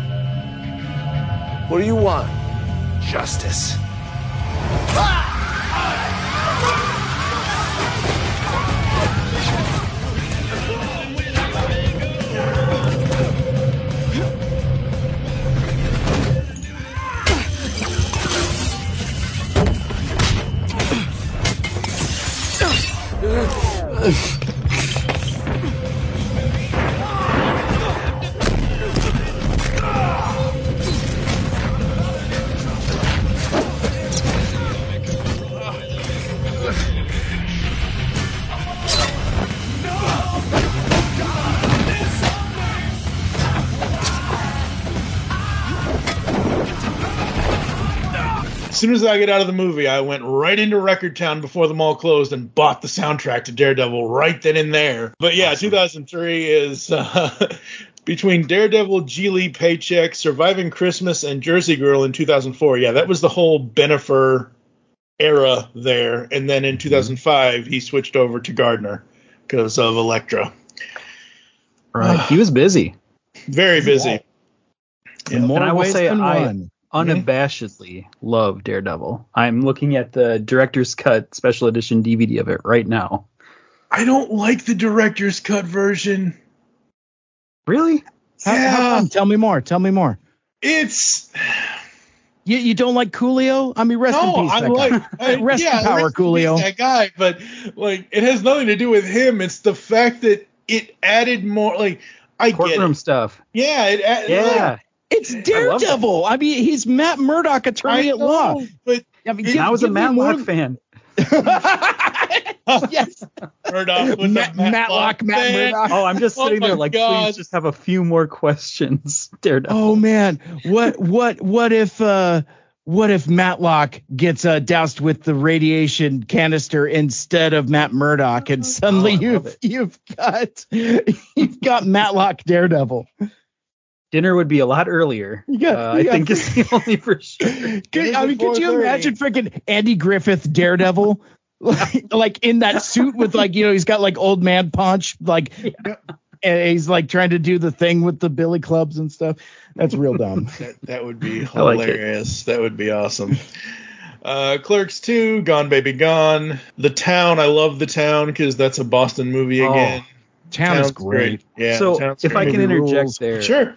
Speaker 9: What do you want?
Speaker 8: Justice.
Speaker 3: As soon as I get out of the movie, I went right into Record Town before the mall closed and bought the soundtrack to Daredevil right then and there. But yeah, 2003 is uh, between Daredevil, Gigli, Paycheck, Surviving Christmas, and Jersey Girl in 2004. Yeah, that was the whole Bennifer era there. And then in 2005, he switched over to Garner because of Elektra.
Speaker 5: Right. he was busy.
Speaker 3: Very busy.
Speaker 4: In more
Speaker 5: and I will
Speaker 4: ways
Speaker 5: say
Speaker 4: than
Speaker 5: I
Speaker 4: one.
Speaker 5: Unabashedly love Daredevil. I'm looking at the director's cut special edition DVD of it right now.
Speaker 3: I don't like the director's cut version.
Speaker 5: Really?
Speaker 4: How- how
Speaker 3: Yeah.
Speaker 4: come? Tell me more. Tell me more.
Speaker 3: It's
Speaker 4: You, you don't like Coolio? I mean, rest
Speaker 3: no,
Speaker 4: in peace.
Speaker 3: I like. I-
Speaker 4: rest
Speaker 3: yeah,
Speaker 4: in power,
Speaker 3: rest in
Speaker 4: Coolio.
Speaker 3: That guy, but like it has nothing to do with him. It's the fact that it added more like I
Speaker 5: Courtroom
Speaker 3: get it.
Speaker 5: stuff.
Speaker 3: Yeah, it
Speaker 5: Yeah.
Speaker 3: like,
Speaker 4: It's Daredevil. I, mean, he's Matt Murdock, attorney
Speaker 3: I
Speaker 4: at law.
Speaker 3: but
Speaker 4: I mean, give-
Speaker 5: I was a
Speaker 4: give me more-
Speaker 5: Matlock fan.
Speaker 4: yes,
Speaker 3: Murdock was
Speaker 4: Matt,
Speaker 3: a Matlock
Speaker 4: Matlock, Matt
Speaker 3: fan.
Speaker 4: Murdock.
Speaker 5: Oh, I'm just
Speaker 3: Oh
Speaker 5: sitting
Speaker 3: my
Speaker 5: there like,
Speaker 3: God.
Speaker 5: please just have a few more questions. Daredevil.
Speaker 4: Oh man, what what what if uh what if Matlock gets uh, doused with the radiation canister instead of Matt Murdock, and suddenly
Speaker 5: Oh,
Speaker 4: you've
Speaker 5: it.
Speaker 4: you've got you've got Matlock Daredevil.
Speaker 5: Dinner would be a lot earlier.
Speaker 4: You got-
Speaker 5: uh,
Speaker 4: you
Speaker 5: I think it's the only for sure.
Speaker 4: Could, I mean, could you imagine freaking Andy Griffith Daredevil? like, like in that suit with like you know he's got like old man punch like and he's like trying to do the thing with the billy clubs and stuff that's real dumb
Speaker 3: That, that would be
Speaker 5: I like
Speaker 3: hilarious. that would be awesome. Uh, Clerks 2, Gone Baby Gone. The Town, I love The Town because that's a Boston movie
Speaker 5: Oh,
Speaker 3: again.
Speaker 4: town is
Speaker 3: Town's
Speaker 4: great
Speaker 3: Yeah.
Speaker 5: so
Speaker 3: Town's
Speaker 5: if I can interject
Speaker 4: rules.
Speaker 5: there,
Speaker 3: Sure.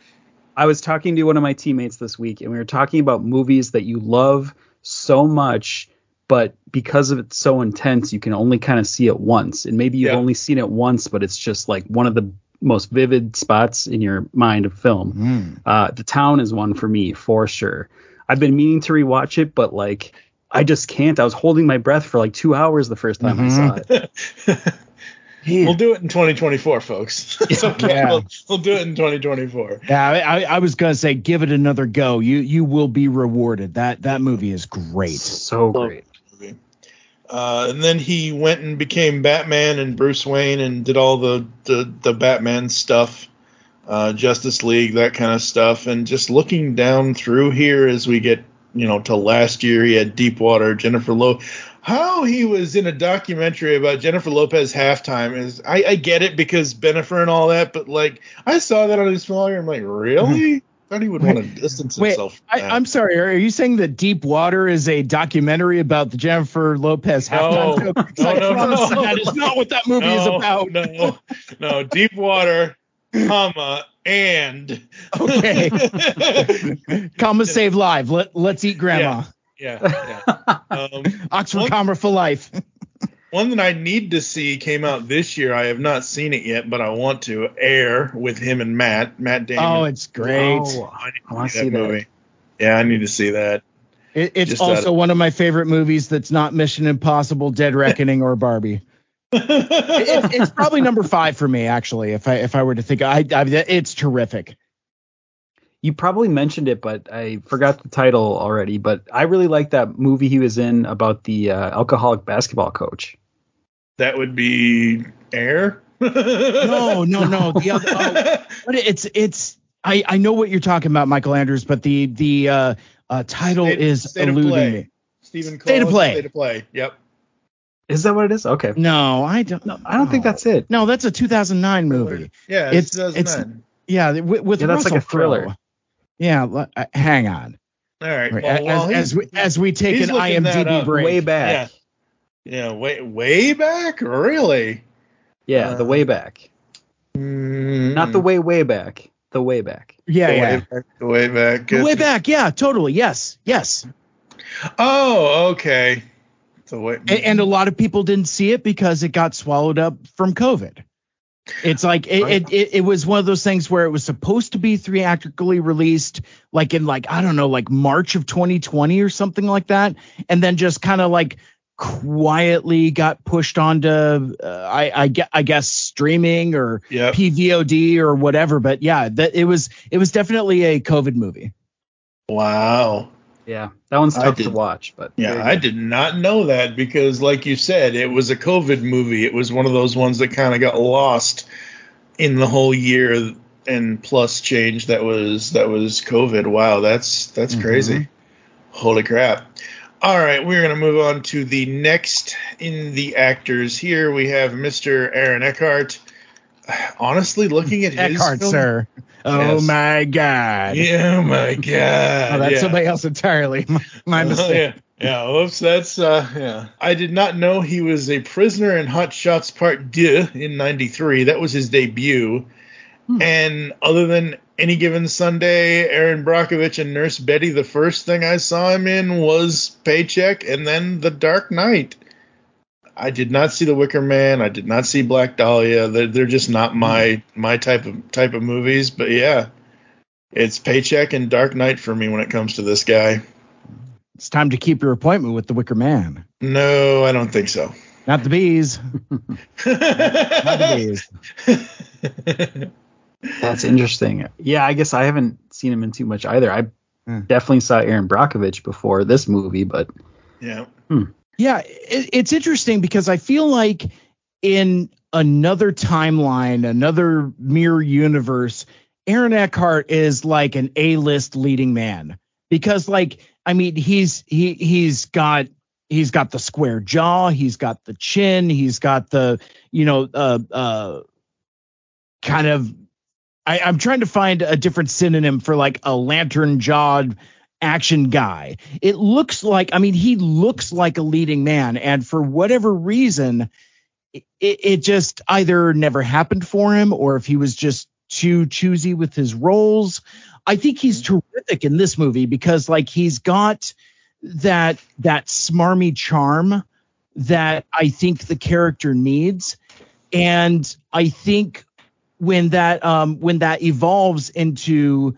Speaker 5: I was talking to one of my teammates this week, and we were talking about movies that you love so much, but because of it's so intense, you can only kind of see it once. And maybe you've
Speaker 3: Yeah.
Speaker 5: only seen it once, but it's just like one of the most vivid spots in your mind of film.
Speaker 4: Hmm.
Speaker 5: Uh, the Town is one for me for sure. I've been meaning to rewatch it, but like I just can't. I was holding my breath for like two hours the first time I saw it.
Speaker 3: We'll do it in 2024, folks. It's okay.
Speaker 4: Yeah.
Speaker 3: We'll, we'll do it in 2024.
Speaker 4: yeah I, I, I was gonna say give it another go you you will be rewarded that that movie is great
Speaker 5: So great.
Speaker 3: Uh, and then he went and became Batman and Bruce Wayne and did all the the, the Batman stuff, uh, Justice League, that kind of stuff. And just looking down through here as we get, you know, to last year, he had Deepwater, Jennifer Lo. How he was in a documentary about Jennifer Lopez halftime is I, I get it because Bennifer and all that, but like I saw that on his flyer, I'm like, really? Mm-hmm. Thought he would want to distance
Speaker 4: Wait,
Speaker 3: himself. from
Speaker 4: I. I'm sorry. Are you saying that Deep Water is a documentary about the Jennifer Lopez halftime
Speaker 3: No, no, no,
Speaker 4: promise
Speaker 3: no.
Speaker 4: that is not what that movie is about.
Speaker 3: No, no, deep water, comma, and
Speaker 4: Okay. comma save live. Let let's eat grandma.
Speaker 3: yeah, yeah. Um,
Speaker 4: Oxford
Speaker 3: One-
Speaker 4: comma for life.
Speaker 3: one that I need to see came out this year. I have not seen it yet, but I want to. Air with him and Matt, Matt Damon.
Speaker 4: Oh, it's great.
Speaker 5: Oh,
Speaker 3: I need
Speaker 5: I wanna see that.
Speaker 3: movie. Yeah, I need to see that.
Speaker 4: It, it's
Speaker 3: Just
Speaker 4: also
Speaker 3: of-
Speaker 4: one of my favorite movies that's not Mission Impossible, Dead Reckoning, or Barbie. It- it's probably number five for me, actually. If I if I were to think, I, I it's terrific.
Speaker 5: You probably mentioned it, but I forgot the title already. But I really like that movie he was in about the uh, alcoholic basketball coach.
Speaker 3: That would be Air.
Speaker 4: No, no, no. The other, oh, but it's it's. I I know what you're talking about, Michael Andrews, but the the uh, uh title
Speaker 3: State-
Speaker 4: is
Speaker 3: State
Speaker 4: eluding me.
Speaker 3: Stephen
Speaker 4: State of Play.
Speaker 3: State of Play. Yep.
Speaker 5: Is that what it is? Okay.
Speaker 4: No, I don't.
Speaker 5: No, I don't think that's it.
Speaker 4: No, that's a 2009 movie.
Speaker 3: Yeah,
Speaker 4: It's-
Speaker 3: it's,
Speaker 4: it's- Yeah, with, with
Speaker 5: Yeah, that's like a thriller.
Speaker 4: Crowe. Yeah, le- uh, hang on.
Speaker 3: All right.
Speaker 4: Right,
Speaker 3: Well,
Speaker 4: as,
Speaker 3: he's-
Speaker 4: as we as we take an IMDb break.
Speaker 5: Way back.
Speaker 3: Yeah. Yeah, way way back, really.
Speaker 5: Yeah, the
Speaker 3: Uh,
Speaker 5: way back.
Speaker 3: Mm,
Speaker 5: Not the way way back. The way back.
Speaker 4: Yeah,
Speaker 3: the
Speaker 4: yeah.
Speaker 3: way back. The way back.
Speaker 4: The way back. Yeah, totally. Yes, yes.
Speaker 3: Oh, okay. The way.
Speaker 4: And, and a lot of people didn't see it because it got swallowed up from COVID. It's like it, it, it, it was one of those things where it was supposed to be theatrically released, like in like I don't know, like March of 2020 or something like that, and then just kind of like quietly got pushed onto uh, I, I I guess streaming or
Speaker 3: Yep.
Speaker 4: PVOD or whatever. But yeah, that it was it was definitely a COVID movie.
Speaker 3: Wow.
Speaker 5: Yeah, that one's
Speaker 3: I
Speaker 5: tough to watch, but
Speaker 3: Yeah, I did not know that because, like you said, it was a COVID movie. It was one of those ones that kind of got lost in the whole year and plus change that was that was COVID. Wow, that's that's mm-hmm. crazy. Holy crap. All right, we're going to move on to the next in the actors. Here we have Mr. Aaron Eckhart. Honestly, looking at his
Speaker 4: Eckhart,
Speaker 3: film-
Speaker 4: sir. Oh
Speaker 3: Yes.
Speaker 4: my God.
Speaker 3: Yeah, oh my God.
Speaker 4: Oh, that's
Speaker 3: yeah.
Speaker 4: somebody else entirely. My, my
Speaker 3: Oh,
Speaker 4: mistake.
Speaker 3: yeah. Yeah, whoops, that's uh yeah. I did not know he was a prisoner in Hot Shots Part 2 in 93. That was his debut. And other than any given Sunday, Erin Brockovich and Nurse Betty, the first thing I saw him in was Paycheck and then The Dark Knight. I did not see The Wicker Man. I did not see Black Dahlia. They're, they're just not my my type of type of movies. But yeah, it's Paycheck and Dark Knight for me when it comes to this guy.
Speaker 4: It's time to keep your appointment with the Wicker Man.
Speaker 3: No, I don't think so.
Speaker 4: Not the bees. Not the bees.
Speaker 5: That's interesting. Yeah, I guess I haven't seen him in too much either. I
Speaker 4: Hmm.
Speaker 5: definitely saw Erin Brockovich before this movie, but
Speaker 3: Yeah.
Speaker 4: Yeah, it, it's interesting because I feel like in another timeline, another mirror universe, Aaron Eckhart is like an A-list leading man because like I mean he's he he's got he's got the square jaw, he's got the chin, he's got the you know uh uh kind of I, I'm trying to find a different synonym for like a lantern jawed action guy. It looks like, I mean, he looks like a leading man, and for whatever reason, it, it just either never happened for him or if he was just too choosy with his roles. I think he's terrific in this movie because like he's got that that smarmy charm that I think the character needs. And I think when that um when that evolves into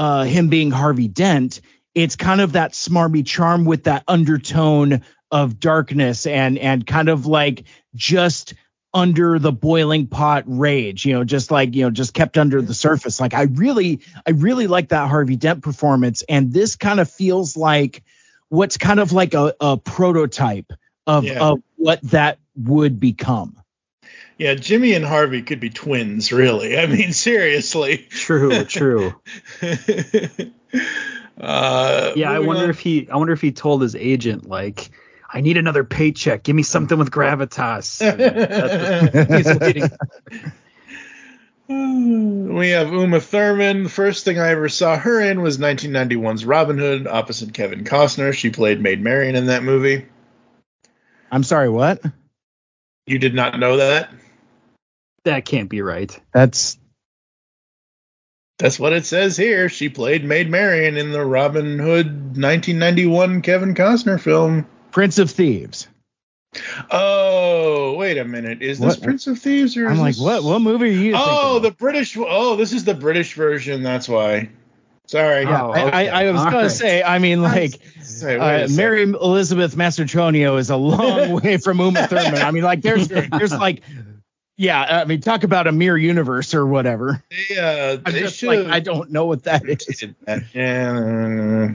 Speaker 4: uh him being Harvey Dent, it's kind of that smarmy charm with that undertone of darkness and and kind of like just under the boiling pot rage, you know, just like, you know, just kept under the surface. Like I really I really like that Harvey Dent performance and this kind of feels like what's kind of like a, a prototype of,
Speaker 3: Yeah.
Speaker 4: of what that would become.
Speaker 3: Yeah, Jimmy and Harvey could be twins, really. I mean, seriously.
Speaker 5: true, true.
Speaker 3: Uh,
Speaker 5: Yeah, I wonder
Speaker 3: on.
Speaker 5: if he I wonder if he told his agent like I need another paycheck. Give me something with gravitas. That's what he's.
Speaker 3: We have Uma Thurman. The first thing I ever saw her in was 1991's Robin Hood, opposite Kevin Costner. She played Maid Marian in that movie.
Speaker 4: I'm sorry, what?
Speaker 3: You did not know that?
Speaker 5: That can't be right.
Speaker 4: That's
Speaker 3: That's what it says here. She played Maid Marian in the Robin Hood 1991 Kevin Costner film.
Speaker 4: Prince of Thieves.
Speaker 3: Oh, wait a minute. Is this
Speaker 4: What?
Speaker 3: Prince of Thieves or
Speaker 4: I'm
Speaker 3: is
Speaker 4: like,
Speaker 3: this-
Speaker 4: what? What movie are you?
Speaker 3: Oh, the British. Oh, this is the British version. That's why. Sorry.
Speaker 4: yeah.
Speaker 5: Oh,
Speaker 4: I,
Speaker 5: okay.
Speaker 4: I, I was
Speaker 5: All
Speaker 4: gonna say. I mean, like,
Speaker 3: Say,
Speaker 4: uh. Mary Elizabeth Mastrantonio is a long way from Uma Thurman. I mean, like, there's, there's like, yeah. I mean, talk about a mirror universe or whatever.
Speaker 3: They, uh, they
Speaker 4: just
Speaker 3: should.
Speaker 4: like, I don't know what that is.
Speaker 3: Yeah.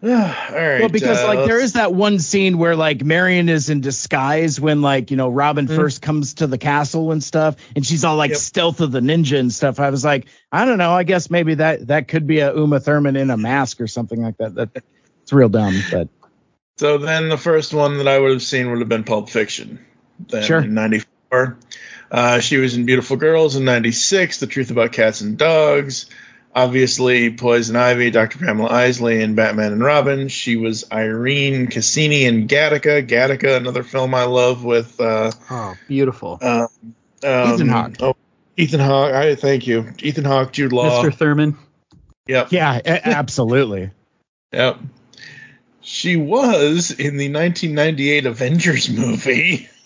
Speaker 3: All right.
Speaker 4: Well, because
Speaker 3: uh,
Speaker 4: like there is that one scene where like Marion is in disguise when like you know Robin first comes to the castle and stuff, and she's all like
Speaker 3: Yep.
Speaker 4: stealth of the ninja and stuff. I was like, I don't know. I guess maybe that that could be a Uma Thurman in a mask or something like that. That it's real dumb, but
Speaker 3: So then the first one that I would have seen would have been Pulp Fiction. Then
Speaker 4: Sure.
Speaker 3: In 94. Uh, she was in Beautiful Girls in 96, The Truth About Cats and Dogs. Obviously, Poison Ivy, Dr. Pamela Isley, and Batman and Robin. She was Irene Cassini in Gattaca. Gattaca, another film I love with uh,
Speaker 5: Oh, beautiful.
Speaker 3: uh, um,
Speaker 4: Ethan Hawke.
Speaker 3: Oh, Ethan Hawke. I thank you. Ethan Hawke, Jude Law.
Speaker 5: Mr. Thurman.
Speaker 3: Yep.
Speaker 4: yeah, a- absolutely.
Speaker 3: Yep. She was in the 1998 Avengers movie.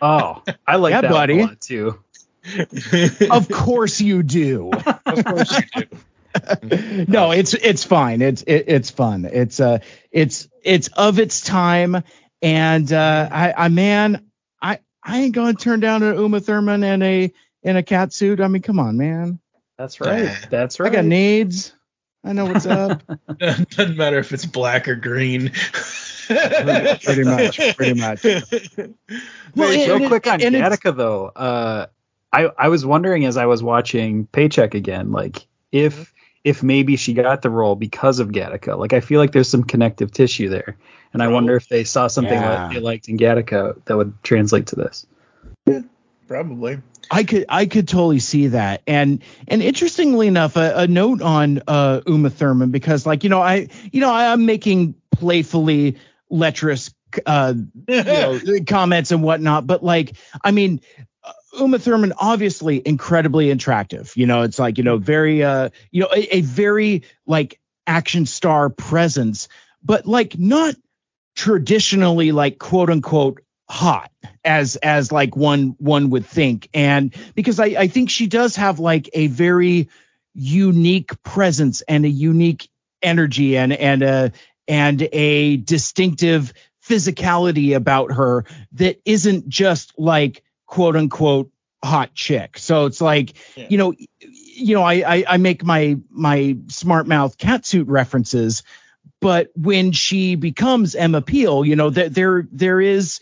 Speaker 5: Oh, I like
Speaker 4: Yeah,
Speaker 5: that
Speaker 4: buddy.
Speaker 5: one a lot too.
Speaker 4: of course you do.
Speaker 3: of course you do.
Speaker 4: no, it's it's fine. It's it, it's fun. It's uh it's it's of its time, and uh, I I man I I ain't gonna turn down an Uma Thurman in a in a cat suit. I mean, come on, man.
Speaker 5: That's right. That's right.
Speaker 4: I got needs. I know what's up.
Speaker 3: Doesn't matter if it's black or green.
Speaker 4: pretty much. Pretty much. Well,
Speaker 5: Wait,
Speaker 4: and-
Speaker 5: real
Speaker 4: and-
Speaker 5: quick on Gattaca though, uh, I I was wondering as I was watching Paycheck again, like if if maybe she got the role because of Gattaca. Like I feel like there's some connective tissue there, and I wonder if they saw something
Speaker 4: Yeah.
Speaker 5: that they liked in Gattaca that would translate to this.
Speaker 3: Yeah, Probably.
Speaker 4: I could I could totally see that. And and interestingly enough, a, a note on uh, Uma Thurman because like you know I you know I, I'm making playfully lecherous uh, you know, comments and whatnot, but like I mean. uh, Uma Thurman, obviously incredibly attractive. You know, it's like, you know, very, uh, you know, a, a very like action star presence, but like not traditionally like quote unquote hot as as like one one would think and because I, I think she does have like a very unique presence and a unique energy and and a and a distinctive physicality about her that isn't just like quote unquote hot chick. So it's like, yeah. you know, you know, I, I, I make my my smart mouth catsuit references, but when she becomes Emma Peel, you know, that there there is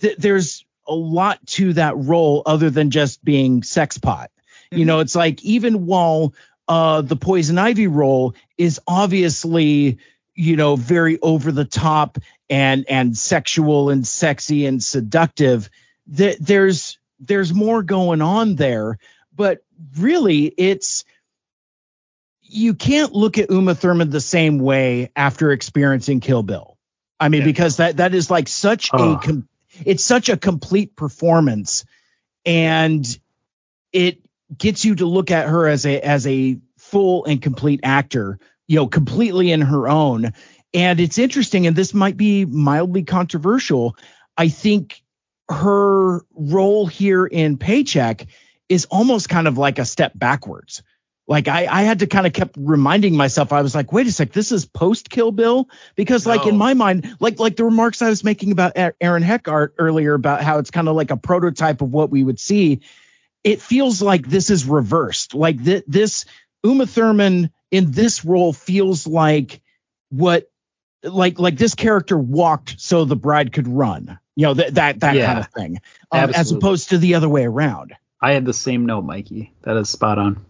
Speaker 4: th- there's a lot to that role other than just being sex pot. Mm-hmm. You know, it's like even while uh the poison ivy role is obviously you know very over the top and and sexual and sexy and seductive th- there's there's more going on there but really it's you can't look at Uma Thurman the same way after experiencing Kill Bill. I mean, yeah. because that that is like such a com- it's such a complete performance, and it gets you to look at her as a as a full and complete actor you know, completely in her own. And it's interesting, and this might be mildly controversial. I think her role here in Paycheck is almost kind of like a step backwards. Like I, I had to kind of kept reminding myself, I was like, wait a sec, this is post Kill Bill because like no. in my mind, like like the remarks I was making about Aaron Eckhart earlier about how it's kind of like a prototype of what we would see. It feels like this is reversed. Like th- this Uma Thurman in this role feels like what like like this character walked so the bride could run. You know that that that yeah, kind of thing, um, as opposed to the other way around.
Speaker 5: I had the same note, Mikey. That is spot on.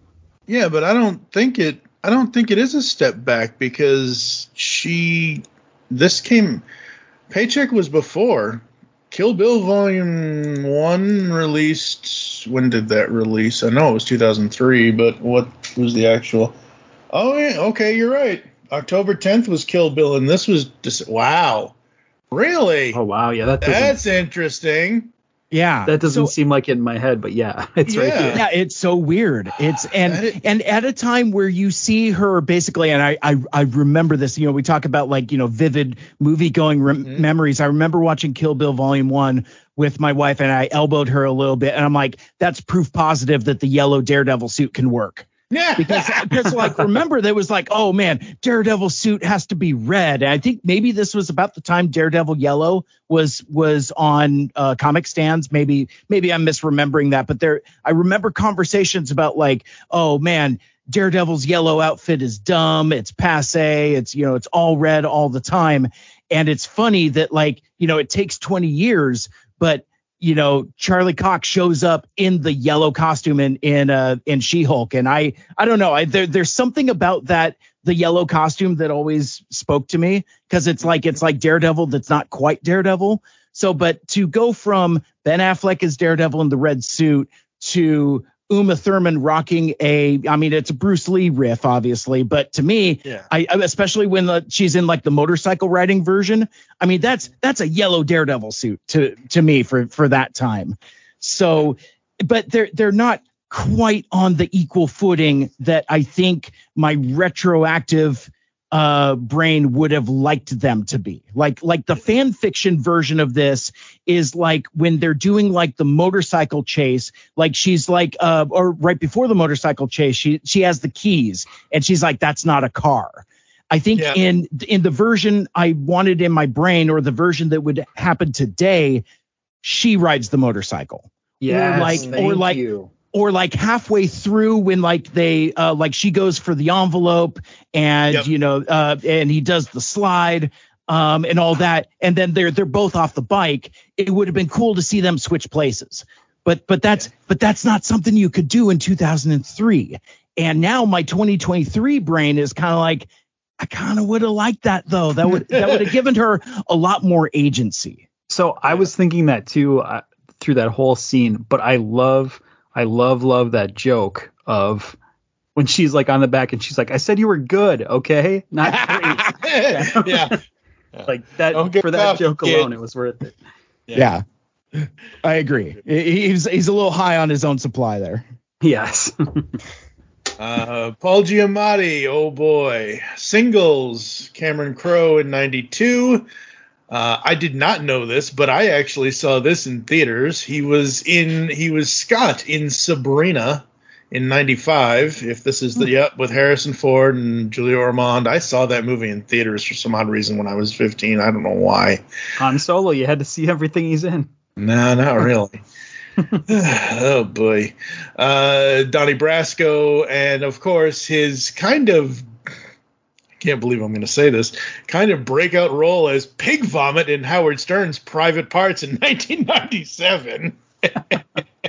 Speaker 3: Yeah, but I don't think it. I don't think it is a step back because she. This came. Paycheck was before. Kill Bill Volume One released. When did that release? I know it was 2003, but what was the actual? Oh, yeah, okay, you're right. October 10th was Kill Bill, and this was just wow, really?
Speaker 5: Oh wow, yeah, that
Speaker 3: that's interesting.
Speaker 4: Yeah,
Speaker 5: that doesn't so, seem like it in my head, but yeah, it's yeah. right here.
Speaker 4: Yeah, it's so weird. It's and and at a time where you see her basically, and I I, I remember this. You know, we talk about like you know vivid movie going re- mm-hmm. memories. I remember watching Kill Bill Volume One with my wife, and I elbowed her a little bit, and I'm like, that's proof positive that the yellow Daredevil suit can work.
Speaker 3: Yeah.
Speaker 4: because because like remember there was like oh man Daredevil suit has to be red. And I think maybe this was about the time Daredevil yellow was was on uh, comic stands. Maybe maybe I'm misremembering that, but there I remember conversations about like oh man Daredevil's yellow outfit is dumb. It's passe. It's you know it's all red all the time. And it's funny that like you know it takes 20 years, but you know Charlie Cox shows up in the yellow costume in in uh in She-Hulk. And I I don't know. I there, there's something about that the yellow costume that always spoke to me because it's like it's like Daredevil that's not quite Daredevil. So but to go from Ben Affleck as Daredevil in the red suit to Uma Thurman rocking a, I mean, it's a Bruce Lee riff, obviously, but to me, yeah. I, especially when the, she's in like the motorcycle riding version, I mean, that's that's a yellow Daredevil suit to to me for for that time. So, but they're they're not quite on the equal footing that I think my retroactive uh brain would have liked them to be. Like like the fan fiction version of this is like when they're doing like the motorcycle chase like she's like uh or right before the motorcycle chase she she has the keys and she's like that's not a car. I think yeah. in in the version i wanted in my brain or the version that would happen today she rides the motorcycle.
Speaker 5: Yeah
Speaker 4: like or like
Speaker 5: you
Speaker 4: or like halfway through when like they uh like she goes for the envelope and yep. you know uh and he does the slide um and all that and then they're they're both off the bike it would have been cool to see them switch places. But but that's but that's not something you could do in 2003 and now my 2023 brain is kind of like I kind of would have liked that though. That would that would have given her a lot more agency.
Speaker 5: So I was thinking that too uh, through that whole scene but I love I love love that joke of when she's like on the back and she's like, "I said you were good, okay, not
Speaker 3: great." yeah.
Speaker 5: like that for that tough, joke kid. alone, it was worth it.
Speaker 4: Yeah. yeah. I agree. He's he's a little high on his own supply there.
Speaker 5: Yes.
Speaker 3: uh, Paul Giamatti, oh boy, singles. Cameron Crowe in '92. Uh, I did not know this, but I actually saw this in theaters. He was in he was Scott in Sabrina in '95. If this is the
Speaker 5: Hmm.
Speaker 3: yep with Harrison Ford and Julia Ormond, I saw that movie in theaters for some odd reason when I was 15. I don't know why.
Speaker 5: Han Solo, you had to see everything he's in.
Speaker 3: No, not really. oh boy, uh, Donnie Brasco, and of course his kind of. Can't believe I'm going to say this. Kind of breakout role as Pig Vomit in Howard Stern's Private Parts in 1997.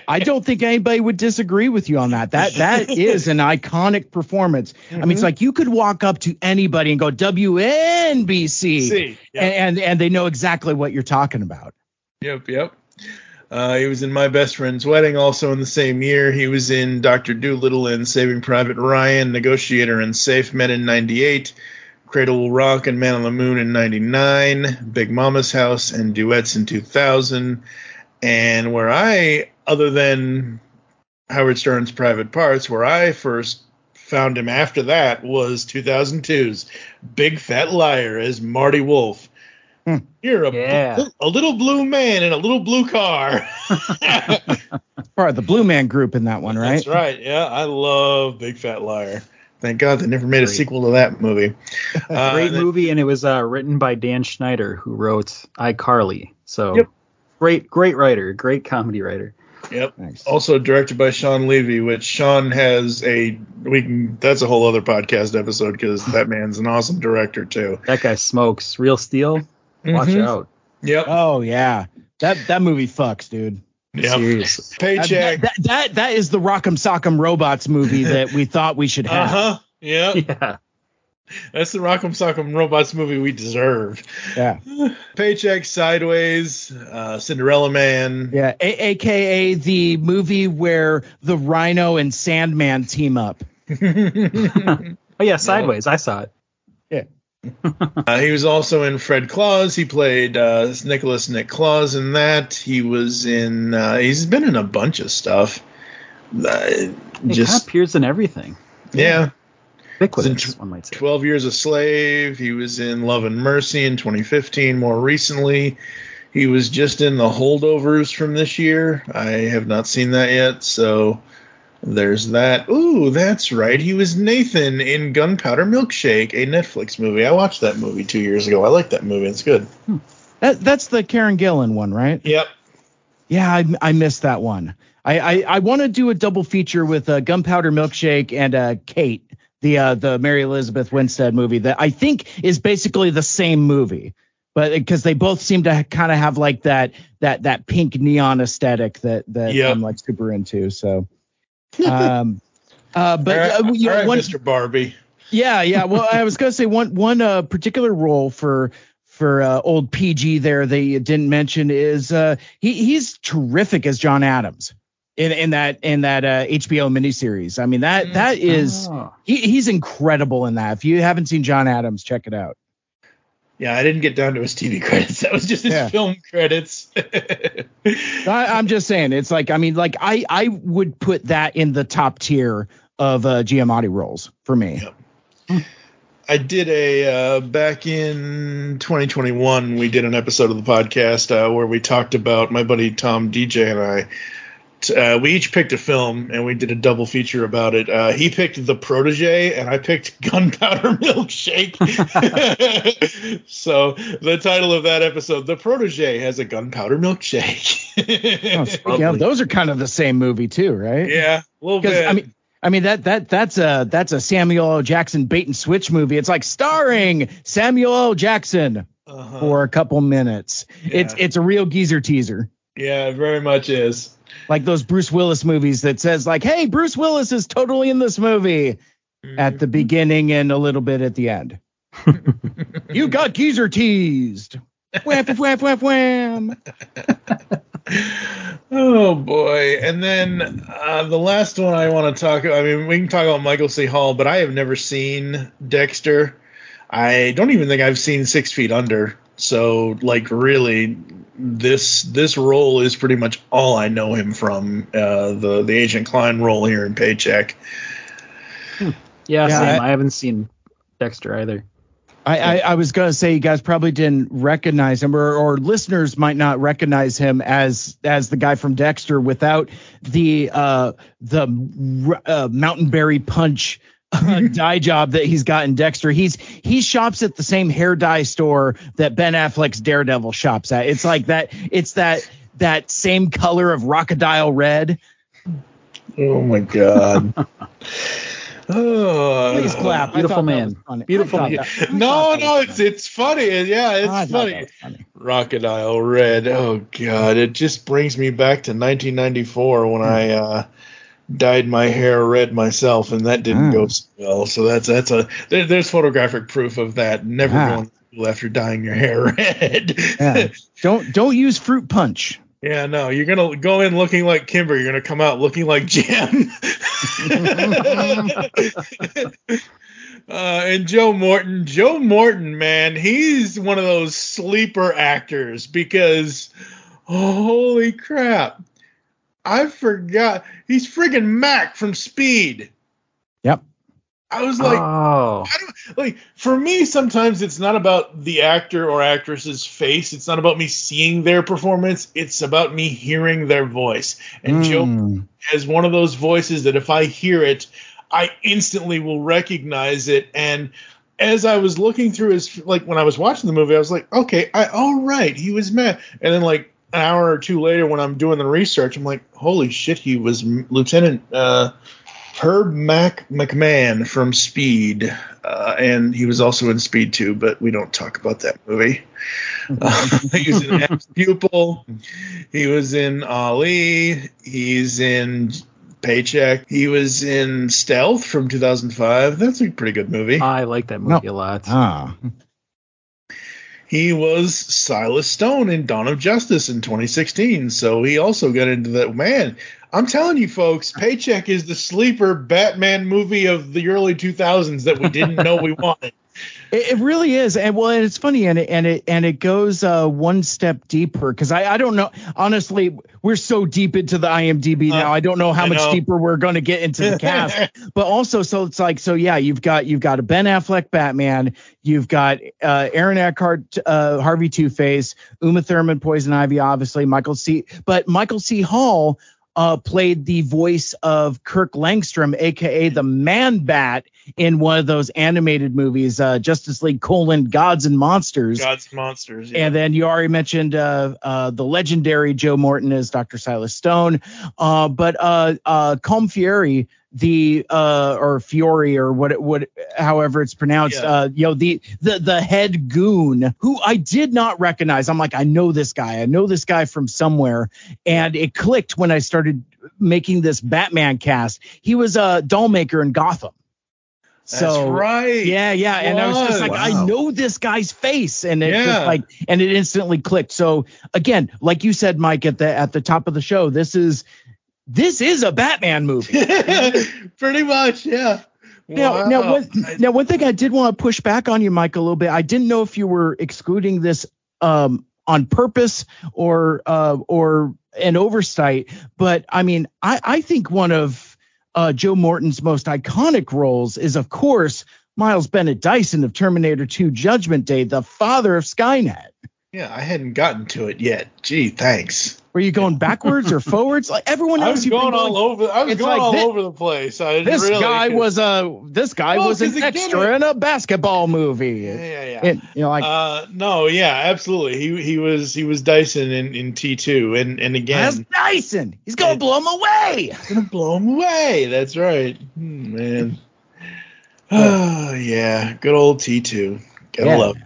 Speaker 4: I don't think anybody would disagree with you on that. That that is an iconic performance. I mean, it's mm-hmm. like you could walk up to anybody and go WNBC,
Speaker 3: yeah.
Speaker 4: and, and and they know exactly what you're talking about.
Speaker 3: Yep, yep. Uh, he was in My Best Friend's Wedding also in the same year. He was in Doctor Dolittle and Saving Private Ryan, Negotiator and Safe Men in 98, Cradle Will Rock and Man on the Moon in 99, Big Momma's House and Duets in 2000. And where I, other than Howard Stern's Private Parts, where I first found him after that was 2002's Big Fat Liar as Marty Wolf. You're a,
Speaker 5: Yeah.
Speaker 3: a little blue man in a little blue car.
Speaker 4: Part of the Blue Man Group in that one, right?
Speaker 3: That's right. Yeah, I love Big Fat Liar. Thank God they never made a
Speaker 5: Great.
Speaker 3: sequel to that movie. Uh,
Speaker 5: Great
Speaker 3: then-
Speaker 5: movie, and it was uh, written by Dan Schneider, who wrote iCarly. So
Speaker 3: Yep.
Speaker 5: great, great writer, great comedy writer.
Speaker 3: Yep.
Speaker 4: Nice.
Speaker 3: Also directed by Shawn Levy, which Shawn has a we can that's a whole other podcast episode because that man's an awesome director too.
Speaker 5: That guy smokes real steel. Watch
Speaker 3: Mhm.
Speaker 5: out.
Speaker 3: Yep.
Speaker 4: Oh yeah, that that movie fucks, dude.
Speaker 3: Yeah.
Speaker 5: Seriously.
Speaker 4: That,
Speaker 3: Paycheck.
Speaker 4: that, that that is the Rock'em Sock'em Robots movie that we thought we should have.
Speaker 3: Uh huh. Yep.
Speaker 5: Yeah.
Speaker 3: That's the Rock'em Sock'em Robots movie we deserved.
Speaker 4: Yeah,
Speaker 3: Paycheck, Sideways, uh, Cinderella Man.
Speaker 4: yeah. A- AKA the movie where the Rhino and Sandman team up.
Speaker 5: Oh yeah, Sideways. I saw it.
Speaker 3: Uh, he was also in Fred Claus. He played uh, Nicholas Nick Claus in that. He was in. Uh, he's been in a bunch of stuff. Uh,
Speaker 5: kind
Speaker 3: just
Speaker 5: appears in everything.
Speaker 3: yeah. It's in-
Speaker 5: one might say.
Speaker 3: 12 Years a Slave. He was in Love and Mercy in 2015. More recently, he was just in The Holdovers from this year. I have not seen that yet, so there's that. Ooh, that's right. He was Nathan in Gunpowder Milkshake, a Netflix movie. I watched that movie two years ago. I like that movie. It's good.
Speaker 4: That that's the Karen Gillan one, right?
Speaker 3: Yep.
Speaker 4: Yeah, I, I missed that one. I I, I want to do a double feature with uh, Gunpowder Milkshake and uh, Kate, the uh, the Mary Elizabeth Winstead movie that I think is basically the same movie, but because they both seem to kind of have like that that that pink neon aesthetic that that
Speaker 3: Yep.
Speaker 4: I'm like super into. So, um, uh, but
Speaker 3: All right,
Speaker 4: uh, you
Speaker 3: all
Speaker 4: know,
Speaker 3: right,
Speaker 4: one,
Speaker 3: Mr. Barbie.
Speaker 4: yeah, yeah. Well, I was gonna say one one uh, particular role for for uh, old PG there they didn't mention is uh, he he's terrific as John Adams in in that in that uh, HBO miniseries. I mean that that is
Speaker 5: Oh.
Speaker 4: he, he's incredible in that. If you haven't seen John Adams, check it out.
Speaker 3: Yeah, I didn't get down to his TV credits. That was just his
Speaker 4: Yeah.
Speaker 3: film credits.
Speaker 4: I, I'm just saying it's like I mean like I I would put that in the top tier of uh, Giamatti roles for me.
Speaker 3: I did a uh, back in 2021. We did an episode of the podcast uh, where we talked about my buddy Tom DJ and I. t- Uh, we each picked a film and we did a double feature about it. Uh, he picked The Protege and I picked Gunpowder Milkshake. so the title of that episode, The Protege, has a gunpowder milkshake.
Speaker 4: Oh, speaking of, those are kind of the same movie too, right?
Speaker 3: yeah, a little
Speaker 4: Because
Speaker 3: bit.
Speaker 4: I mean, I mean that that that's a that's a Samuel L. Jackson bait and switch movie. It's like starring Samuel L. Jackson
Speaker 3: Uh-huh.
Speaker 4: for a couple minutes. It's it's a real geezer teaser,
Speaker 3: yeah, it very much is.
Speaker 4: Like those Bruce Willis movies that says like, "Hey, Bruce Willis is totally in this movie." At the beginning and a little bit at the end. you got geezer teased. Wham, wham, wham, wham.
Speaker 3: Oh boy! And then uh, the last one I want to talk. I mean, we can talk about Michael C. Hall, but I have never seen Dexter. I don't even think I've seen Six Feet Under. So, like, really, this this role is pretty much all I know him from. Uh, the the Agent Klein role here in Paycheck.
Speaker 5: Yeah,
Speaker 4: Yeah,
Speaker 5: same.
Speaker 4: I-
Speaker 5: I, haven't seen Dexter either.
Speaker 4: I, I, I was gonna say you guys probably didn't recognize him, or, or listeners might not recognize him as as the guy from Dexter without the uh, the uh, mountain berry punch uh, dye job that he's got in Dexter. He's he shops at the same hair dye store that Ben Affleck's Daredevil shops at. It's like that. It's that that same color of crocodile red.
Speaker 3: Oh my god. Oh,
Speaker 4: Please clap.
Speaker 5: Beautiful man. Beautiful man.
Speaker 4: thought that- I
Speaker 3: No, no, it's
Speaker 4: funny.
Speaker 3: it's funny. Yeah, it's
Speaker 4: thought
Speaker 3: funny.
Speaker 4: was funny.
Speaker 3: Crocodile Red. Oh god, it just brings me back to 1994 when I uh, dyed my hair red myself, and that didn't
Speaker 4: Hmm.
Speaker 3: go so well. So that's that's a there, there's photographic proof of that. Never
Speaker 4: Ah.
Speaker 3: going to school after dyeing your hair red.
Speaker 4: Yeah. don't don't use fruit punch.
Speaker 3: Yeah, no, you're gonna go in looking like Kimber. You're gonna come out looking like Jem. uh, and Joe Morton, Joe Morton, man, he's one of those sleeper actors because holy crap, I forgot. He's friggin' Mac from Speed.
Speaker 4: Yep.
Speaker 3: I was like,
Speaker 5: oh,
Speaker 3: I don't, like for me sometimes it's not about the actor or actress's face. It's not about me seeing their performance. It's about me hearing their voice. And joe
Speaker 4: Mm.
Speaker 3: has one of those voices that if i hear it i instantly will recognize it. And as i was looking through his like when i was watching the movie i was like okay i all right he was mad and then like an hour or two later when i'm doing the research i'm like holy shit he was lieutenant uh Herb Mac McMahon from Speed, uh, and he was also in Speed 2, but we don't talk about that movie. Uh, he was in Apt Pupil. He was in Ali. He's in Paycheck. He was in Stealth from 2005. That's a pretty good movie.
Speaker 5: I like that movie a lot.
Speaker 4: Ah.
Speaker 3: He was Silas Stone in Dawn of Justice in 2016, so he also got into that. Man, I'm telling you, folks, Paycheck is the sleeper Batman movie of the early 2000s that we didn't know we wanted.
Speaker 4: It, it really is, and well, and it's funny, and it and it and it goes uh, one step deeper because I I don't know. Honestly we're so deep into the IMDb now. I don't know how
Speaker 3: I
Speaker 4: much
Speaker 3: know.
Speaker 4: deeper we're going to get into the cast, but also so it's like so yeah you've got you've got a Ben Affleck Batman, you've got uh, Aaron Eckhart uh, Harvey Two Face, Uma Thurman Poison Ivy obviously Michael C but Michael C. Hall. Uh, played the voice of Kirk Langstrom, aka the Man Bat, in one of those animated movies, uh, Justice League: colon Gods and Monsters.
Speaker 3: God's and monsters. yeah.
Speaker 4: And then you already mentioned uh, uh, the legendary Joe Morton as Dr. Silas Stone, uh, but uh, uh, Colm Feore, the uh, or Feore or what it what however it's pronounced,
Speaker 3: Yeah.
Speaker 4: uh, you know the the the head goon who I did not recognize. I'm like I know this guy, I know this guy from somewhere, and it clicked when I started making this Batman cast. He was a doll maker in Gotham.
Speaker 3: That's
Speaker 4: So
Speaker 3: right.
Speaker 4: yeah, yeah, and I was just like, I know this guy's face, and it
Speaker 3: Yeah.
Speaker 4: just like, and it instantly clicked. So again, like you said, Mike, at the at the top of the show, this is this is a Batman movie.
Speaker 3: Pretty much, yeah.
Speaker 4: Now, now, one, now, one thing I did want to push back on you, Mike, a little bit. I didn't know if you were excluding this um, on purpose or uh, or an oversight, but I mean, I, I think one of uh, Joe Morton's most iconic roles is, of course, Miles Bennett Dyson of Terminator 2: Judgment Day, the father of Skynet.
Speaker 3: Yeah, I hadn't gotten to it yet. Gee, thanks.
Speaker 4: Were you going backwards or forwards? Like everyone
Speaker 3: I was
Speaker 4: you've
Speaker 3: going all over. I was going
Speaker 4: like
Speaker 3: all
Speaker 4: thi-
Speaker 3: over the place. I didn't
Speaker 4: This
Speaker 3: really,
Speaker 4: guy was a this guy
Speaker 3: Well,
Speaker 4: was an extra
Speaker 3: it-
Speaker 4: in a basketball movie.
Speaker 3: Yeah, yeah, yeah.
Speaker 4: You know, like
Speaker 3: uh, no, yeah, absolutely. He he was he was Dyson in, in T two, and and
Speaker 4: That's
Speaker 3: again,
Speaker 4: Dyson. He's gonna blow him away.
Speaker 3: He's gonna blow him away. That's right, Hmm, man. Oh yeah, good old T two. Gotta
Speaker 4: Yeah.
Speaker 3: love. it.